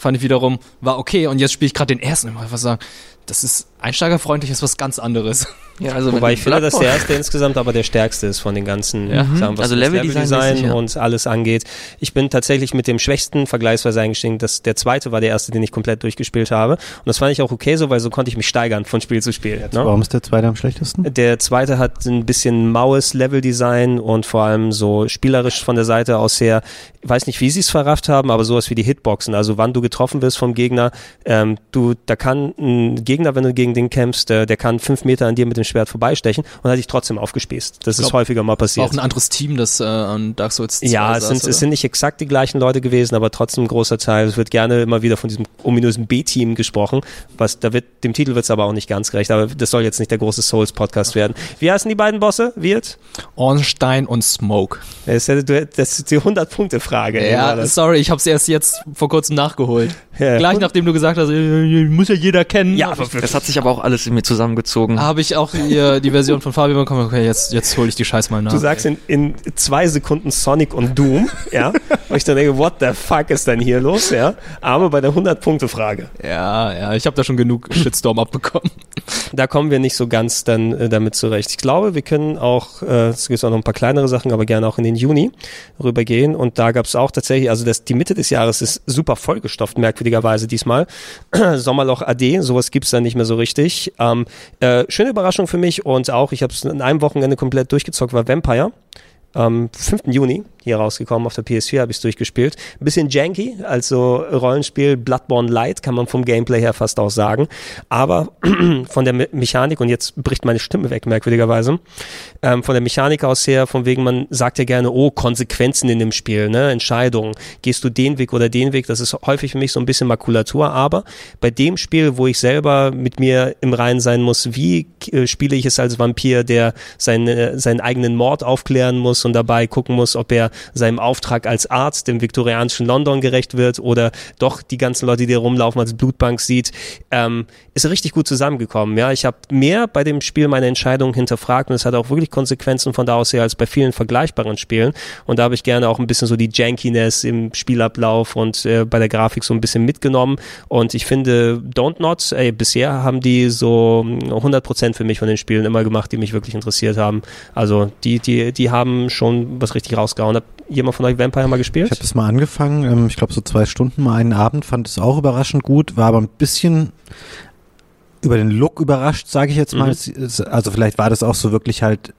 Fand ich wiederum, war okay. Und jetzt spiele ich gerade den ersten. Ich muss einfach sagen, das ist einsteigerfreundlich, ist was ganz anderes. Ja, also Wobei ich finde, dass der erste insgesamt aber der stärkste ist von den ganzen Ja. Sachen, was Also Leveldesign mäßig, ja. und alles angeht. Ich bin tatsächlich mit dem schwächsten vergleichsweise eingestiegen. Das, der zweite war der erste, den ich komplett durchgespielt habe. Und das fand ich auch okay so, weil so konnte ich mich steigern von Spiel zu Spiel. Ne? Warum ist der zweite am schlechtesten? Der zweite hat ein bisschen maues Leveldesign und vor allem so spielerisch von der Seite aus her, ich weiß nicht, wie sie es verrafft haben, aber sowas wie die Hitboxen, also wann du getroffen wirst vom Gegner, ähm, du, da kann ein Gegner, wenn du gegen den kämpfst, äh, der kann fünf Meter an dir mit dem Schwert vorbeistechen und hat dich trotzdem aufgespießt. Das ist glaub, häufiger mal passiert. auch ein anderes Team, das äh, an Dark Souls 2 Ja, es saß, sind, oder? es sind nicht exakt die gleichen Leute gewesen, aber trotzdem ein großer Teil. Es wird gerne immer wieder von diesem ominösen B-Team gesprochen. Was, da wird, dem Titel wird es aber auch nicht ganz gerecht. Aber das soll jetzt nicht der große Souls-Podcast werden. Wie heißen die beiden Bosse? Wirt? Ornstein und Smoke. Das ist, ist die 100-Punkte-Frage. Ja, sorry, ich hab's erst jetzt vor kurzem nachgeholt. Ja. Gleich nachdem du gesagt hast, äh, muss ja jeder kennen. Ja, aber Das hat sich aber auch alles in mir zusammengezogen. habe ich auch die, die Version von Fabio bekommen. Okay, jetzt, jetzt hole ich die Scheiß mal nach. Du sagst in, in zwei Sekunden Sonic und Doom, ja. Und ich dann denke, what the fuck ist denn hier los, ja. Aber bei der 100-Punkte-Frage, ja, ja, ich habe da schon genug Shitstorm abbekommen. da kommen wir nicht so ganz dann äh, damit zurecht. Ich glaube, wir können auch, äh, es gibt auch noch ein paar kleinere Sachen, aber gerne auch in den Juni rübergehen. Und da gab es auch tatsächlich, also das, die Mitte des Jahres ist super vollgestopft, merkwürdigerweise diesmal. Sommerloch AD, sowas gibt's da nicht mehr so richtig. Ähm, äh, schöne Überraschung für mich und auch, ich habe es in einem Wochenende komplett durchgezockt, war Vampire. Am 5. Juni hier rausgekommen, auf der PS4 habe ich es durchgespielt. Ein bisschen janky, also Rollenspiel Bloodborne Light, kann man vom Gameplay her fast auch sagen. Aber von der Me Mechanik, und jetzt bricht meine Stimme weg, merkwürdigerweise, ähm, von der Mechanik aus her, von wegen, man sagt ja gerne, oh, Konsequenzen in dem Spiel, ne, Entscheidungen. Gehst du den Weg oder den Weg? Das ist häufig für mich so ein bisschen Makulatur, aber bei dem Spiel, wo ich selber mit mir im Reinen sein muss, wie äh, spiele ich es als Vampir, der seine, seinen eigenen Mord aufklären muss und dabei gucken muss, ob er seinem Auftrag als Arzt im viktorianischen London gerecht wird oder doch die ganzen Leute, die da rumlaufen, als Blutbank sieht, ähm, ist richtig gut zusammengekommen. Ja, ich habe mehr bei dem Spiel meine Entscheidungen hinterfragt und es hat auch wirklich Konsequenzen von da aus her als bei vielen vergleichbaren Spielen. Und da habe ich gerne auch ein bisschen so die Jankiness im Spielablauf und äh, bei der Grafik so ein bisschen mitgenommen. Und ich finde, Don't Not, ey, bisher haben die so 100% für mich von den Spielen immer gemacht, die mich wirklich interessiert haben. Also die, die, die haben schon was richtig rausgehauen. Hat jemand von euch Vampire mal gespielt? Ich habe das mal angefangen, ähm, ich glaube so zwei Stunden mal einen Abend, fand es auch überraschend gut, war aber ein bisschen über den Look überrascht, sage ich jetzt mal. Mhm. Also vielleicht war das auch so wirklich halt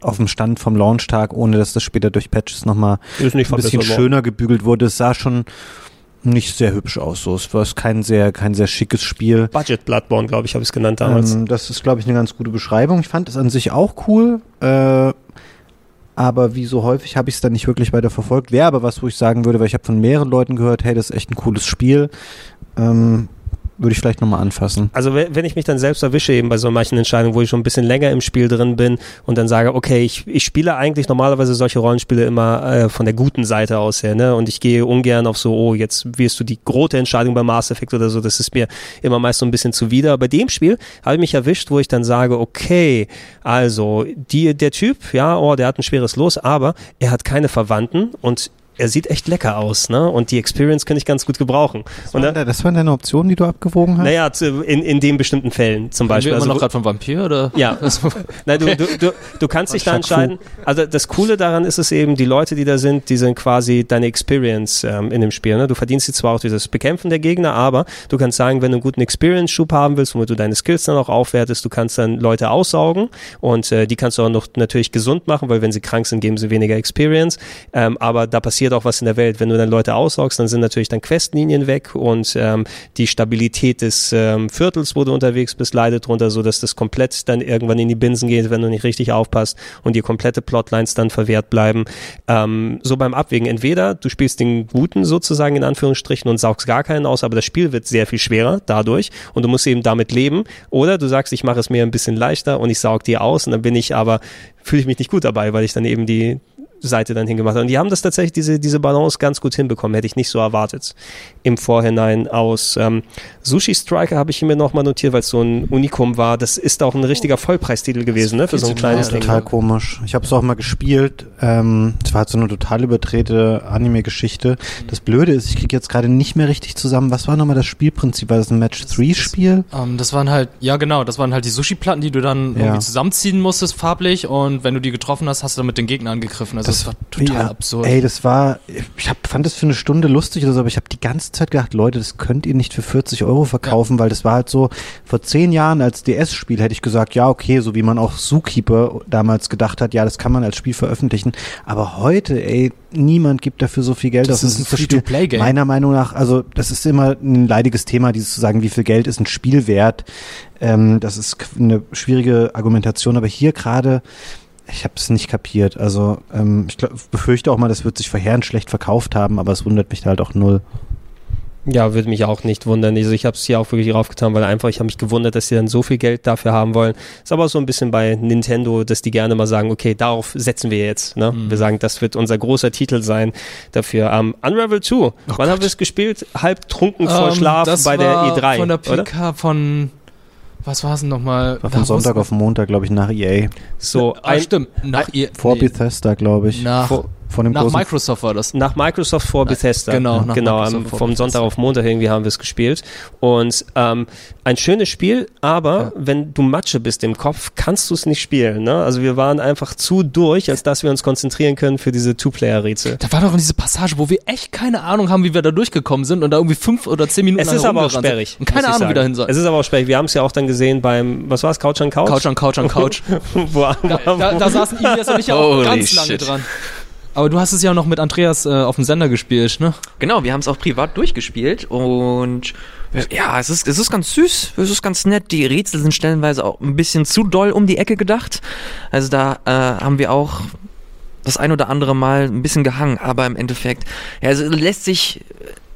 auf dem Stand vom Launchtag, ohne dass das später durch Patches nochmal ein bisschen schöner gebügelt wurde. Es sah schon nicht sehr hübsch aus. So, es war kein sehr, kein sehr schickes Spiel. Budget Bloodborne, glaube ich, habe ich es genannt damals. Ähm, das ist, glaube ich, eine ganz gute Beschreibung. Ich fand es an sich auch cool, äh, aber wie so häufig habe ich es dann nicht wirklich weiter verfolgt. Wäre aber was, wo ich sagen würde, weil ich habe von mehreren Leuten gehört, hey, das ist echt ein cooles Spiel. Ähm, würde ich vielleicht nochmal anfassen. Also wenn ich mich dann selbst erwische eben bei so manchen Entscheidungen, wo ich schon ein bisschen länger im Spiel drin bin und dann sage, okay, ich, ich spiele eigentlich normalerweise solche Rollenspiele immer äh, von der guten Seite aus her, ne? Und ich gehe ungern auf so, oh, jetzt wirst du die große Entscheidung bei Mass Effect oder so, das ist mir immer meist so ein bisschen zuwider. Bei dem Spiel habe ich mich erwischt, wo ich dann sage, okay, also die, der Typ, ja, oh, der hat ein schweres Los, aber er hat keine Verwandten und er sieht echt lecker aus, ne? Und die Experience kann ich ganz gut gebrauchen. Das Und waren, dann, de- das waren deine Optionen, die du abgewogen hast? naja, zu- in, in den bestimmten Fällen zum Beispiel. wir immer Also, noch gerade vom Vampir, oder? ja, Nein, du, du, du, du kannst dich da entscheiden. Also das Coole daran ist es eben, die Leute, die da sind, die sind quasi deine Experience ähm, in dem Spiel. Ne? Du verdienst sie zwar auch durch das Bekämpfen der Gegner, aber du kannst sagen, wenn du einen guten Experience-Schub haben willst, womit du deine Skills dann auch aufwertest, du kannst dann Leute aussaugen und äh, die kannst du auch noch natürlich gesund machen, weil wenn sie krank sind, geben sie weniger Experience. Ähm, aber da passiert passiert auch was in der Welt. Wenn du dann Leute aussaugst, dann sind natürlich dann Questlinien weg und ähm, die Stabilität des ähm, Viertels, wo du unterwegs bist, leidet drunter, so dass das komplett dann irgendwann in die Binsen geht, wenn du nicht richtig aufpasst und die komplette Plotlines dann verwehrt bleiben. Ähm, so beim Abwägen, entweder du spielst den Guten sozusagen in Anführungsstrichen und saugst gar keinen aus, aber das Spiel wird sehr viel schwerer dadurch und du musst eben damit leben, oder du sagst, ich mache es mir ein bisschen leichter und ich saug die aus und dann bin ich aber, fühle ich mich nicht gut dabei, weil ich dann eben die Seite dann hingemacht habe. Und die haben das tatsächlich, diese, diese Balance ganz gut hinbekommen, hätte ich nicht so erwartet im Vorhinein aus. Ähm, Sushi Striker habe ich mir nochmal notiert, weil es so ein Unikum war. Das ist auch ein richtiger Vollpreistitel gewesen, ne? Für so ein kleines Ding. total komisch. Ich habe es auch mal gespielt. Ähm, es war halt so eine total überdrehte Anime-Geschichte. Das Blöde ist, ich kriege jetzt gerade nicht mehr richtig zusammen. Was war nochmal das Spielprinzip? War das ein Match-3-Spiel? Ähm, das waren halt, ja genau, das waren halt die Sushi-Platten, die du dann Ja. irgendwie zusammenziehen musstest, farblich. Und wenn du die getroffen hast, hast du damit den Gegner angegriffen. Also das, war total Ja, absurd. Ey, das war, ich hab, fand das für eine Stunde lustig oder so, aber ich habe die ganze Zeit gedacht, Leute, das könnt ihr nicht für 40 Euro verkaufen, weil das war halt so, vor zehn Jahren als DS-Spiel hätte ich gesagt, ja, okay, so wie man auch Zookeeper damals gedacht hat, ja, das kann man als Spiel veröffentlichen. Aber heute, ey, niemand gibt dafür so viel Geld Das aus. ist ein Spiel. Free-to-Play-Game. Meiner Meinung nach, also das ist immer ein leidiges Thema, dieses zu sagen, wie viel Geld ist ein Spiel wert. Ähm, das ist eine schwierige Argumentation, aber hier gerade, ich habe es nicht kapiert. Also ähm, ich glaub, befürchte auch mal, das wird sich verheerend schlecht verkauft haben, aber es wundert mich halt auch null. Ja, würde mich auch nicht wundern. Also ich habe es hier auch wirklich raufgetan, weil einfach, ich habe mich gewundert, dass sie dann so viel Geld dafür haben wollen. Ist aber so ein bisschen bei Nintendo, dass die gerne mal sagen, okay, darauf setzen wir jetzt. Ne? Mhm. Wir sagen, das wird unser großer Titel sein dafür. Ähm, Unravel 2, wann haben wir es gespielt? Halb trunken vor Ähm, Schlaf das bei der war E3, Von der oder? PK von, was war es denn nochmal? War von Sonntag auf Montag, glaube ich, nach EA. So, Ah, ein, stimmt. Nach, ihr, Vor nee, Bethesda, glaube ich. nach, vor- von dem nach großen Microsoft war das. nach Microsoft vor Bethesda. genau, nach genau Microsoft vor vom. Sonntag auf Montag irgendwie haben wir es gespielt. Und ähm, ein schönes Spiel, aber Ja. wenn du Matsche bist im Kopf, kannst du es nicht spielen. Ne? Also wir waren einfach zu durch, als dass wir uns konzentrieren können für diese Two-Player-Rätsel. Da war doch diese Passage, wo wir echt keine Ahnung haben, wie wir da durchgekommen sind und da irgendwie fünf oder zehn Minuten Es ist aber auch sperrig. Und keine Ahnung, wie sagen. dahin soll. Es ist aber auch sperrig. Wir haben es ja auch dann gesehen beim, was war es, Couch an Couch? Couch an Couch an Couch. Da, da, da saßen Ilias und ich ja auch ganz lange shit. dran. Aber du hast es ja noch mit Andreas äh, auf dem Sender gespielt, ne? Genau, wir haben es auch privat durchgespielt und ja, es ist, es ist ganz süß, es ist ganz nett. Die Rätsel sind stellenweise auch ein bisschen zu doll um die Ecke gedacht. Also da äh, haben wir auch das ein oder andere Mal ein bisschen gehangen, aber im Endeffekt, ja, also lässt sich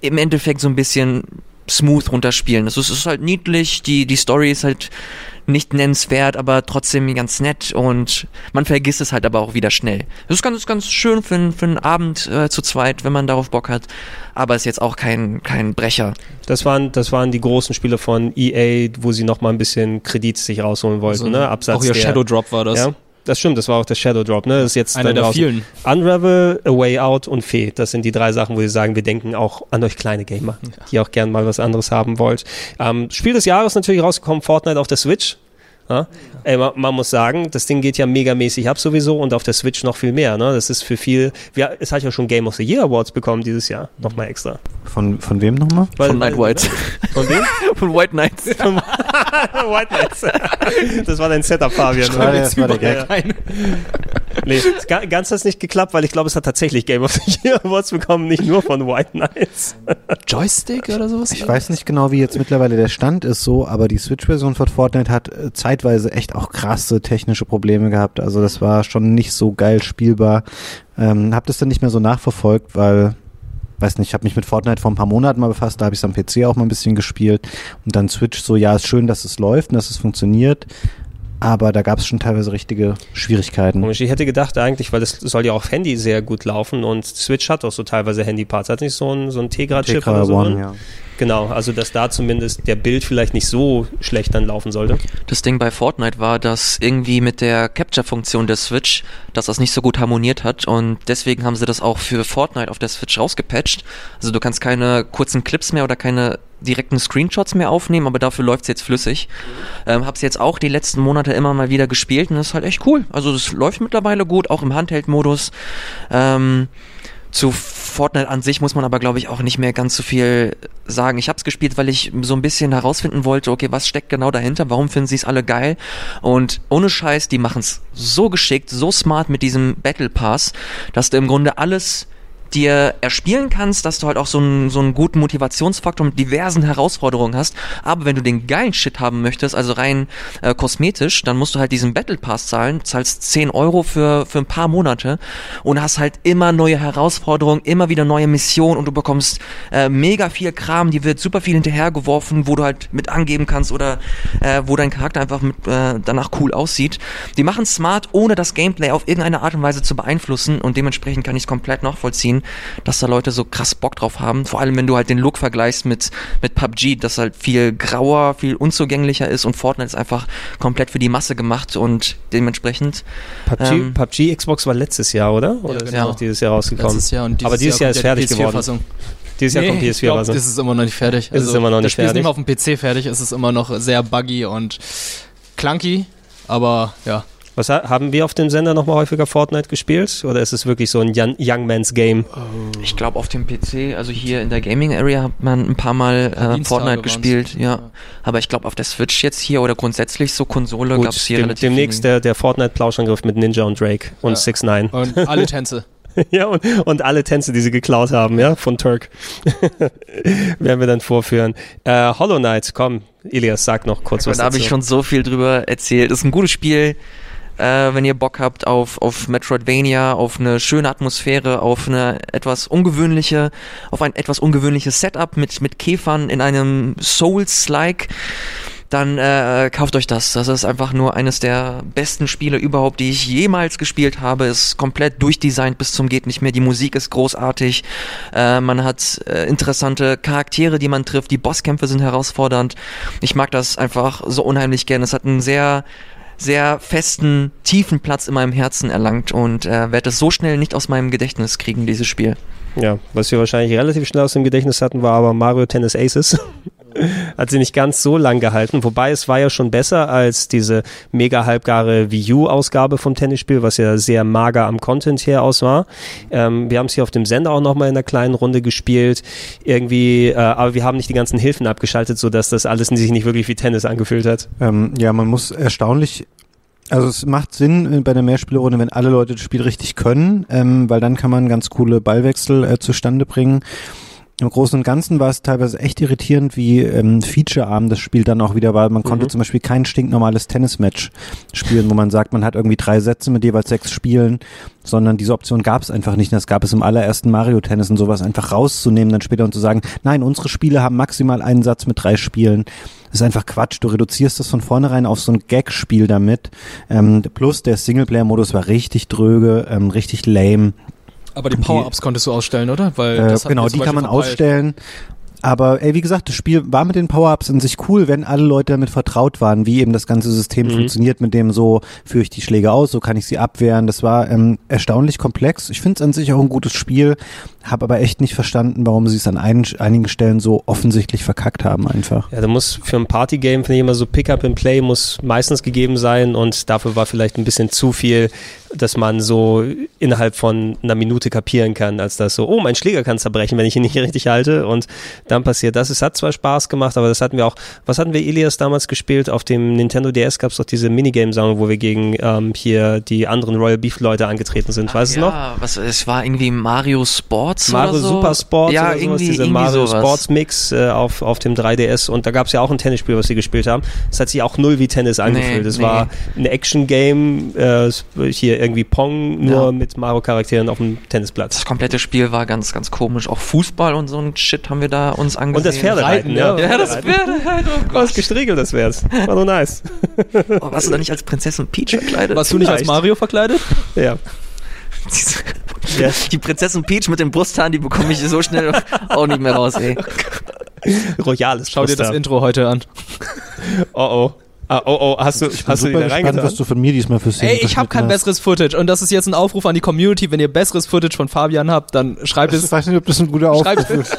im Endeffekt so ein bisschen smooth runterspielen. Es ist, es ist halt niedlich, die, die Story ist halt nicht nennenswert, aber trotzdem ganz nett und man vergisst es halt aber auch wieder schnell. Das ist ganz, ganz schön für, einen- für einen Abend äh, zu zweit, wenn man darauf Bock hat, aber ist jetzt auch kein, kein Brecher. Das waren, das waren die großen Spiele von EA, wo sie noch mal ein bisschen Kredit sich rausholen wollten, ne? Absatz auch ihr der, Shadow Drop war das. Ja, das stimmt, das war auch der Shadow Drop, ne? Das ist jetzt Einer der draußen. vielen. Unravel, A Way Out und Fee. Das sind die drei Sachen, wo wir sagen, wir denken auch an euch kleine Gamer, die auch gern mal was anderes haben wollt. Ähm, Spiel des Jahres natürlich rausgekommen, Fortnite auf der Switch. Ja? Ey, man, man muss sagen, das Ding geht ja megamäßig ab sowieso und auf der Switch noch viel mehr. Ne? Das ist für viel. Wir, es hat ja schon Game of the Year Awards bekommen dieses Jahr. Nochmal extra. Von, von wem nochmal? Von Night White. Von wem? Von White Knights. White Knights. Das war dein Setup, Fabian. Ja, das war der Gag. Keine. Nee, ga- ganz hat es nicht geklappt, weil ich glaube, es hat tatsächlich Game of the Year Awards bekommen, nicht nur von White Knights. Joystick oder sowas? Ich weiß nicht genau, wie jetzt mittlerweile der Stand ist so, aber die Switch-Version von Fortnite hat äh, zeitweise echt auch krasse technische Probleme gehabt. Also das war schon nicht so geil spielbar. Ähm, hab das dann nicht mehr so nachverfolgt, weil weiß nicht, ich habe mich mit Fortnite vor ein paar Monaten mal befasst, da habe ich es am PC auch mal ein bisschen gespielt und dann Switch so, ja, ist schön, dass es läuft und dass es funktioniert, aber da gab es schon teilweise richtige Schwierigkeiten. Komisch, ich hätte gedacht eigentlich, weil das soll ja auf Handy sehr gut laufen und Switch hat auch so teilweise Handyparts. Hat nicht so ein, so ein Tegra-Chip Tegra oder so One, drin? ja. Genau, also dass da zumindest der Bild vielleicht nicht so schlecht dann laufen sollte. Das Ding bei Fortnite war, dass irgendwie mit der Capture-Funktion der Switch, dass das nicht so gut harmoniert hat und deswegen haben sie das auch für Fortnite auf der Switch rausgepatcht. Also du kannst keine kurzen Clips mehr oder keine direkten Screenshots mehr aufnehmen, aber dafür läuft's jetzt flüssig. Ähm, hab's jetzt auch die letzten Monate immer mal wieder gespielt und das ist halt echt cool. Also das läuft mittlerweile gut, auch im Handheld-Modus. Ähm, zu Fortnite an sich muss man aber, glaube ich, auch nicht mehr ganz so viel sagen. Ich habe es gespielt, weil ich so ein bisschen herausfinden wollte, okay, was steckt genau dahinter? Warum finden sie es alle geil? Und ohne Scheiß, die machen es so geschickt, so smart mit diesem Battle Pass, dass du im Grunde alles dir erspielen kannst, dass du halt auch so einen, so einen guten Motivationsfaktor mit diversen Herausforderungen hast. Aber wenn du den geilen Shit haben möchtest, also rein äh, kosmetisch, dann musst du halt diesen Battle Pass zahlen, zahlst 10 Euro für, für ein paar Monate und hast halt immer neue Herausforderungen, immer wieder neue Missionen und du bekommst äh, mega viel Kram, die wird super viel hinterhergeworfen, wo du halt mit angeben kannst oder äh, wo dein Charakter einfach mit, äh, danach cool aussieht. Die machen smart, ohne das Gameplay auf irgendeine Art und Weise zu beeinflussen und dementsprechend kann ich es komplett nachvollziehen, dass da Leute so krass Bock drauf haben. Vor allem, wenn du halt den Look vergleichst mit, mit PUBG, das halt viel grauer, viel unzugänglicher ist und Fortnite ist einfach komplett für die Masse gemacht und dementsprechend PUBG, Ähm, PUBG Xbox war letztes Jahr, oder? Oder Ja, ist genau. noch dieses Jahr rausgekommen? Letztes Jahr und dieses Aber dieses Jahr, ist kommt ja die fertig geworden. PS4-Fassung. Dieses Jahr Nee, kommt ich glaub, PS4-Fassung. das ist immer noch nicht fertig. Also, Ist es immer noch das nicht Spiel ist fertig? nicht mal auf dem PC fertig, es ist immer noch sehr buggy und clunky, aber ja. Was ha- haben wir auf dem Sender noch mal häufiger Fortnite gespielt? Oder ist es wirklich so ein Young, Young Man's Game? Ich glaube auf dem PC, also hier in der Gaming Area hat man ein paar Mal äh, Fortnite waren's. gespielt, ja. Aber ich glaube auf der Switch jetzt hier oder grundsätzlich so Konsole gab es hier dem, relativ demnächst der, der Fortnite-Plauschangriff mit Ninja und Drake und Ja. 6 9 Und alle Tänze. Ja, und, und alle Tänze, die sie geklaut haben, ja, von Turk. Werden wir dann vorführen. Äh, Hollow Knight, komm, Elias, sag noch kurz was Da habe ich schon so viel drüber erzählt. Ist ein gutes Spiel, äh, wenn ihr Bock habt auf, auf Metroidvania, auf eine schöne Atmosphäre, auf eine etwas ungewöhnliche, auf ein etwas ungewöhnliches Setup mit, mit Käfern in einem Souls-like. Dann äh, kauft euch das. Das ist einfach nur eines der besten Spiele überhaupt, die ich jemals gespielt habe. Ist komplett durchdesignt bis zum geht nicht mehr. Die Musik ist großartig. Äh, man hat äh, interessante Charaktere, die man trifft. Die Bosskämpfe sind herausfordernd. Ich mag das einfach so unheimlich gern. Es hat einen sehr sehr festen, tiefen Platz in meinem Herzen erlangt und äh, werde es so schnell nicht aus meinem Gedächtnis kriegen, dieses Spiel. Ja, was wir wahrscheinlich relativ schnell aus dem Gedächtnis hatten, war aber Mario Tennis Aces. Hat sie nicht ganz so lang gehalten, wobei es war ja schon besser als diese mega halbgare Wii U-Ausgabe vom Tennisspiel, was ja sehr mager am Content her aus war. Ähm, wir haben es hier auf dem Sender auch nochmal in einer kleinen Runde gespielt. Irgendwie, äh, aber wir haben nicht die ganzen Hilfen abgeschaltet, sodass das alles sich nicht wirklich wie Tennis angefühlt hat. Ähm, ja, man muss erstaunlich, also es macht Sinn äh, bei der Mehrspielerrunde, wenn alle Leute das Spiel richtig können, ähm, weil dann kann man ganz coole Ballwechsel äh, zustande bringen. Im Großen und Ganzen war es teilweise echt irritierend, wie ähm, featurearm das Spiel dann auch wieder war. Man konnte Mhm. zum Beispiel kein stinknormales Tennismatch spielen, wo man sagt, man hat irgendwie drei Sätze mit jeweils sechs Spielen, sondern diese Option gab es einfach nicht. Das gab es im allerersten Mario Tennis und sowas einfach rauszunehmen, dann später und zu sagen, nein, unsere Spiele haben maximal einen Satz mit drei Spielen. Das ist einfach Quatsch. Du reduzierst das von vornherein auf so ein Gag-Spiel damit. Ähm, plus der Singleplayer-Modus war richtig dröge, ähm, richtig lame. Aber die Power-Ups konntest du ausstellen, oder? Weil Äh, genau, die kann man ausstellen. Aber ey, wie gesagt, das Spiel war mit den Power-Ups in sich cool, wenn alle Leute damit vertraut waren, wie eben das ganze System Mhm. funktioniert, mit dem so führe ich die Schläge aus, so kann ich sie abwehren. Das war ähm, erstaunlich komplex. Ich finde es an sich auch ein gutes Spiel, habe aber echt nicht verstanden, warum sie es an ein, einigen Stellen so offensichtlich verkackt haben einfach. Ja, da muss für ein Partygame, finde ich immer so Pick-up and Play muss meistens gegeben sein und dafür war vielleicht ein bisschen zu viel, dass man so innerhalb von einer Minute kapieren kann, als das so, oh, mein Schläger kann zerbrechen, wenn ich ihn nicht richtig halte und dann passiert das. Es hat zwar Spaß gemacht, aber das hatten wir auch, was hatten wir Elias damals gespielt? Auf dem Nintendo DS gab es doch diese Minigame-Sammlung, wo wir gegen ähm, hier die anderen Royal Beef-Leute angetreten sind. Weißt du es noch? ja, was, es war irgendwie Mario Sports Mario oder so. Super Sport ja, oder sowas, irgendwie, diese irgendwie Mario sowas. Sports Mix äh, auf, auf dem 3DS und da gab es ja auch ein Tennisspiel, was sie gespielt haben. Es hat sich auch null wie Tennis angefühlt. es nee. war ein Action-Game, äh, hier irgendwie Pong, nur Ja. mit Mario-Charakteren auf dem Tennisplatz. Das komplette Spiel war ganz, ganz komisch. Auch Fußball und so ein Shit haben wir da uns angesehen. Und das Pferdereiten, ja. Ja, das Pferdereiten. Oh Was Gott. gestriegelt das wär's. War nur nice. Oh, warst du da nicht als Prinzessin Peach verkleidet? Warst du nicht als. Mario verkleidet? Ja. Ja. Die Prinzessin Peach mit den Brusthaaren, die bekomme ich so schnell auch nicht mehr raus, ey. Royales Schau dir das. Intro heute an. Oh oh. Ah, oh oh, hast du, Ich bin hast du super wieder gespannt, was du von mir diesmal für Szenen Ey, ich habe kein hast. besseres Footage und das ist jetzt ein Aufruf an die Community. Wenn ihr besseres Footage von Fabian habt, dann schreibt Ich es, weiß nicht, ob das ein guter Aufruf schreibt, ist.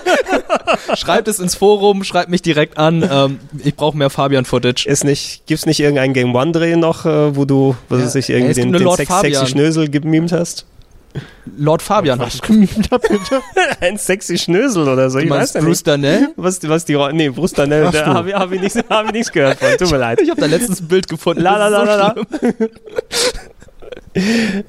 schreibt es ins Forum, schreibt mich direkt an. Ähm, ich brauche mehr Fabian-Footage. Ist nicht, gibt's nicht irgendein Game One Dreh noch, äh, wo du, was Ja. weiß ich, irgendwie den, den Sex, sexy Schnösel gemimt hast? Lord Fabian hat gemimt bitte. Ein sexy Schnösel oder so, Du ich weiß Bruce nicht. Danell? Was, was die nee, Brust Danell, Ach da habe ich, hab ich, nichts, hab ich gehört von, tut mir leid. Ich habe da letztens ein Bild gefunden. La, la, la, so la, la.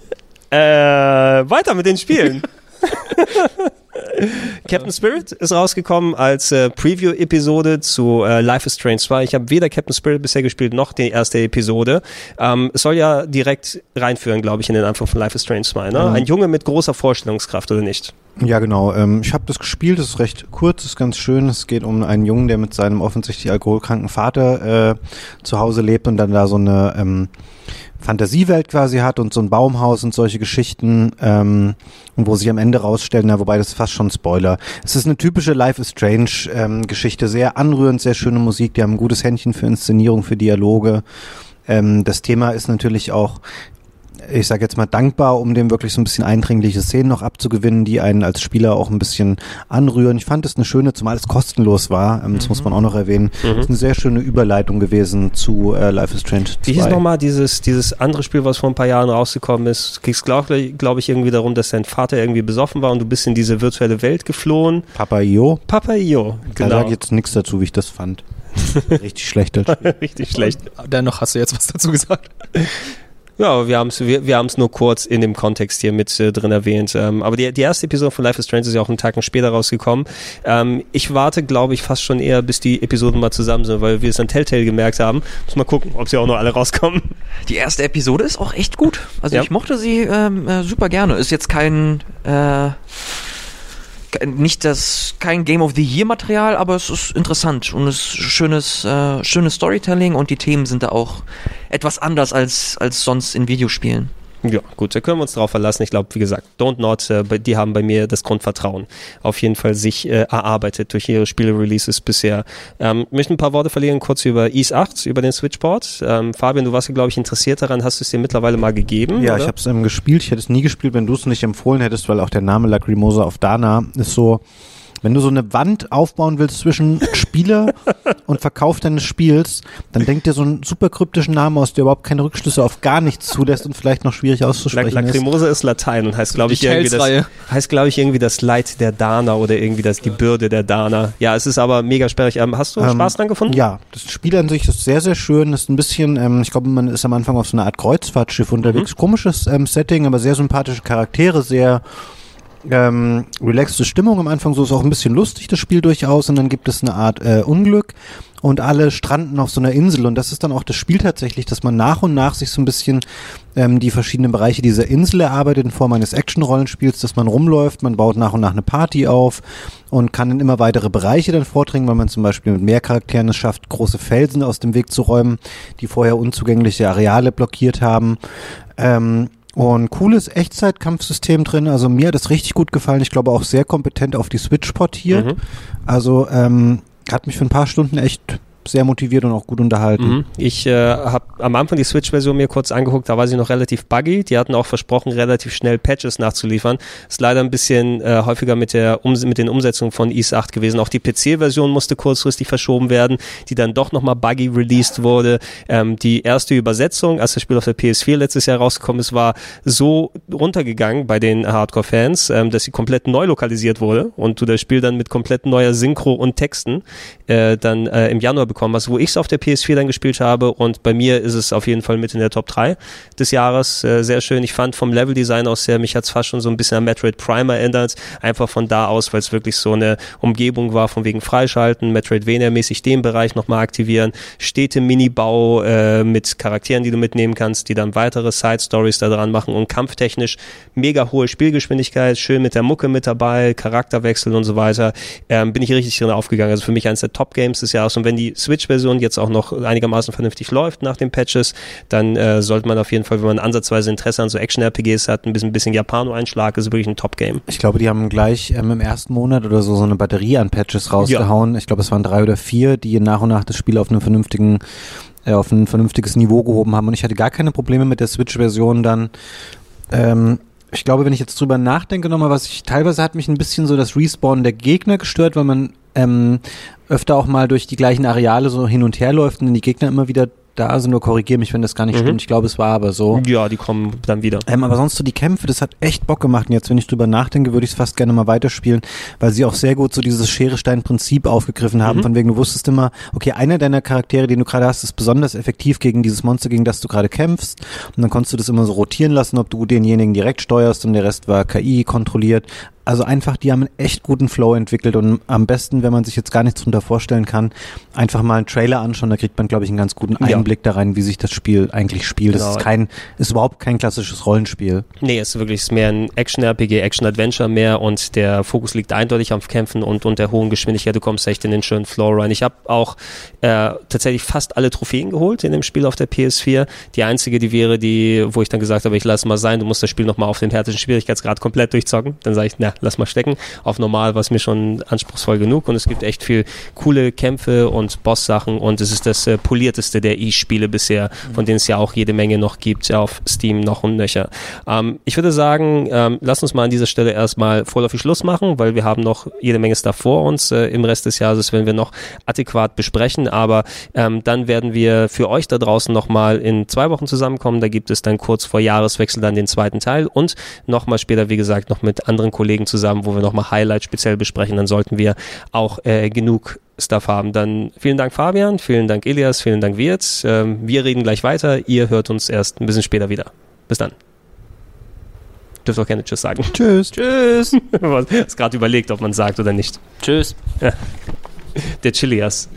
Äh, weiter mit den Spielen. Captain Spirit ist rausgekommen als äh, Preview-Episode zu äh, Life is Strange 2. Ich habe weder Captain Spirit bisher gespielt, noch die erste Episode. Ähm, es soll ja direkt reinführen, glaube ich, in den Anfang von Life is Strange 2. Ne? Mhm. Ein Junge mit großer Vorstellungskraft, oder nicht? Ja, genau. Ähm, ich habe das gespielt, es ist recht kurz, ist ganz schön. Es geht um einen Jungen, der mit seinem offensichtlich alkoholkranken Vater äh, zu Hause lebt und dann da so eine ähm, Fantasiewelt quasi hat und so ein Baumhaus und solche Geschichten, ähm, wo sich am Ende rausstellen, na, wobei das ist fast schon Spoiler. Es ist eine typische Life is Strange ähm, Geschichte, sehr anrührend, sehr schöne Musik, die haben ein gutes Händchen für Inszenierung, für Dialoge. Ähm, das Thema ist natürlich auch ich sage jetzt mal dankbar, um dem wirklich so ein bisschen eindringliche Szenen noch abzugewinnen, die einen als Spieler auch ein bisschen anrühren. Ich fand es eine schöne, zumal es kostenlos war, ähm, das muss man auch noch erwähnen, Mhm. ist eine sehr schöne Überleitung gewesen zu äh, Life is Strange 2. Wie hieß nochmal dieses, dieses andere Spiel, was vor ein paar Jahren rausgekommen ist? Kriegst glaube glaub ich irgendwie darum, dass dein Vater irgendwie besoffen war und du bist in diese virtuelle Welt geflohen. Papa Io, Papa Io, da genau. sage ich jetzt nichts dazu, wie ich das fand. Richtig schlecht. Richtig schlecht. Dennoch hast du jetzt was dazu gesagt. Ja, wir haben es wir, wir haben's nur kurz in dem Kontext hier mit äh, drin erwähnt. Ähm, aber die, die erste Episode von Life is Strange ist ja auch einen Tag später rausgekommen. Ähm, ich warte, glaube ich, fast schon eher, bis die Episoden mal zusammen sind, weil wir es an Telltale gemerkt haben. Muss mal gucken, ob sie auch noch alle rauskommen. Die erste Episode ist auch echt gut. Also Ja. ich mochte sie ähm, äh, super gerne. Ist jetzt kein äh, nicht das kein Game of the Year Material, aber es ist interessant und es ist schönes äh, schönes Storytelling und die Themen sind da auch etwas anders als als sonst in Videospielen. Ja, gut, da können wir uns drauf verlassen. Ich glaube, wie gesagt, Don't Not, äh, die haben bei mir das Grundvertrauen auf jeden Fall sich äh, erarbeitet durch ihre Spiele-Releases bisher. Ähm, ich möchte ein paar Worte verlieren kurz über Ease 8, über den Switchport. Ähm, Fabian, du warst ja, glaube ich, interessiert daran. Hast du es dir mittlerweile mal gegeben? Ja, oder? ich habe es ähm, gespielt. Ich hätte es nie gespielt, wenn du es nicht empfohlen hättest, weil auch der Name Lacrimosa of Dana ist so, wenn du so eine Wand aufbauen willst zwischen Spieler und Verkauf deines Spiels, dann denk dir so einen super kryptischen Namen aus, der überhaupt keine Rückschlüsse auf gar nichts zulässt und vielleicht noch schwierig La auszusprechen ist. Lacrimosa ist Latein und heißt, glaube ich, irgendwie das, heißt, glaube ich, irgendwie das Leid der Dana oder irgendwie das, die Bürde der Dana. Ja, es ist aber mega sperrig. Ähm, hast du Ähm, Spaß dran gefunden? Ja, das Spiel an sich ist sehr, sehr schön. Ist ein bisschen, ähm, ich glaube, man ist am Anfang auf so einer Art Kreuzfahrtschiff unterwegs. Komisches ähm, Setting, aber sehr sympathische Charaktere, sehr ähm, relaxte Stimmung am Anfang. So ist auch ein bisschen lustig das Spiel durchaus. Und dann gibt es eine Art äh, Unglück und alle stranden auf so einer Insel. Und das ist dann auch das Spiel tatsächlich, dass man nach und nach sich so ein bisschen ähm, die verschiedenen Bereiche dieser Insel erarbeitet in Form eines Action-Rollenspiels, dass man rumläuft, man baut nach und nach eine Party auf und kann in immer weitere Bereiche dann vordringen, weil man zum Beispiel mit mehr Charakteren es schafft, große Felsen aus dem Weg zu räumen, die vorher unzugängliche Areale blockiert haben. Ähm, und cooles Echtzeitkampfsystem drin. Also mir hat das richtig gut gefallen. Ich glaube auch sehr kompetent auf die Switch portiert. Mhm. Also ähm, hat mich für ein paar Stunden echt sehr motiviert und auch gut unterhalten. Mhm. Ich äh, habe am Anfang die Switch-Version mir kurz angeguckt, da war sie noch relativ buggy. Die hatten auch versprochen, relativ schnell Patches nachzuliefern. Ist leider ein bisschen äh, häufiger mit, der Ums mit den Umsetzungen von Ease 8 gewesen. Auch die PC-Version musste kurzfristig verschoben werden, die dann doch nochmal buggy released wurde. Ähm, die erste Übersetzung, als das Spiel auf der PS4 letztes Jahr rausgekommen ist, war so runtergegangen bei den Hardcore-Fans, ähm, dass sie komplett neu lokalisiert wurde und du das Spiel dann mit komplett neuer Synchro und Texten äh, dann äh, im Januar bekommen hast, wo ich es auf der PS4 dann gespielt habe und bei mir ist es auf jeden Fall mit in der Top 3 des Jahres. Äh, sehr schön. Ich fand vom Leveldesign aus sehr, mich hat es fast schon so ein bisschen an Metroid Prime erinnert. Einfach von da aus, weil es wirklich so eine Umgebung war, von wegen Freischalten, Metroidvania-mäßig den Bereich nochmal aktivieren, Städte, Minibau äh, mit Charakteren, die du mitnehmen kannst, die dann weitere Side-Stories da dran machen und kampftechnisch mega hohe Spielgeschwindigkeit, schön mit der Mucke mit dabei, Charakterwechsel und so weiter. Ähm, bin ich richtig drin aufgegangen. Also für mich eines der Top-Games des Jahres. Und wenn die Switch-Version jetzt auch noch einigermaßen vernünftig läuft nach den Patches, dann äh, sollte man auf jeden Fall, wenn man ansatzweise Interesse an so Action-RPGs hat, ein bisschen, bisschen Japano-Einschlag, ist wirklich ein Top-Game. Ich glaube, die haben gleich ähm, im ersten Monat oder so so eine Batterie an Patches rausgehauen. Ich glaube, es waren drei oder vier, die nach und nach das Spiel auf einen vernünftigen äh, auf ein vernünftiges Niveau gehoben haben. Und ich hatte gar keine Probleme mit der Switch-Version dann. Ähm, ich glaube, wenn ich jetzt drüber nachdenke nochmal, was ich teilweise hat mich ein bisschen so das Respawn der Gegner gestört, weil man ähm, öfter auch mal durch die gleichen Areale so hin und her läuft und die Gegner immer wieder da sind. Nur korrigiere mich, wenn das gar nicht Mhm. stimmt. Ich glaube, es war aber so. Ja, die kommen dann wieder. Ähm, aber sonst so die Kämpfe, das hat echt Bock gemacht. Und jetzt, wenn ich drüber nachdenke, würde ich es fast gerne mal weiterspielen, weil sie auch sehr gut so dieses Schere-Stein-Prinzip aufgegriffen haben. Mhm. Von wegen, du wusstest immer, okay, einer deiner Charaktere, den du gerade hast, ist besonders effektiv gegen dieses Monster, gegen das du gerade kämpfst. Und dann konntest du das immer so rotieren lassen, ob du denjenigen direkt steuerst und der Rest war KI kontrolliert. Also einfach, die haben einen echt guten Flow entwickelt und am besten, wenn man sich jetzt gar nichts drunter vorstellen kann, einfach mal einen Trailer anschauen, da kriegt man, glaube ich, einen ganz guten Ja. Einblick da rein, wie sich das Spiel eigentlich spielt. Genau. Das ist kein, ist überhaupt kein klassisches Rollenspiel. Nee, es ist wirklich mehr ein Action-RPG, Action-Adventure mehr und der Fokus liegt eindeutig auf Kämpfen und, und der hohen Geschwindigkeit. Du kommst echt in den schönen Flow rein. Ich habe auch äh, tatsächlich fast alle Trophäen geholt in dem Spiel auf der PS4. Die einzige, die wäre die, wo ich dann gesagt habe, ich lasse mal sein, du musst das Spiel nochmal auf den härtesten Schwierigkeitsgrad komplett durchzocken. Dann sage ich, na, lass mal stecken. Auf normal war es mir schon anspruchsvoll genug und es gibt echt viel coole Kämpfe und Boss-Sachen und es ist das äh, polierteste der E-Spiele bisher, von denen es ja auch jede Menge noch gibt auf Steam noch und nöcher. Ähm, ich würde sagen, ähm, lass uns mal an dieser Stelle erstmal vorläufig Schluss machen, weil wir haben noch jede Menge Stuff vor uns. Äh, Im Rest des Jahres werden wir noch adäquat besprechen, aber ähm, dann werden wir für euch da draußen nochmal in zwei Wochen zusammenkommen. Da gibt es dann kurz vor Jahreswechsel dann den zweiten Teil und nochmal später, wie gesagt, noch mit anderen Kollegen zusammen, wo wir nochmal Highlights speziell besprechen. Dann sollten wir auch äh, genug Stuff haben. Dann vielen Dank Fabian, vielen Dank Elias, vielen Dank Wirtz. Ähm, wir reden gleich weiter. Ihr hört uns erst ein bisschen später wieder. Bis dann. Dürft auch gerne Tschüss sagen. Tschüss. Tschüss. Ich hast gerade überlegt, ob man sagt oder nicht. Tschüss. Der Chilias.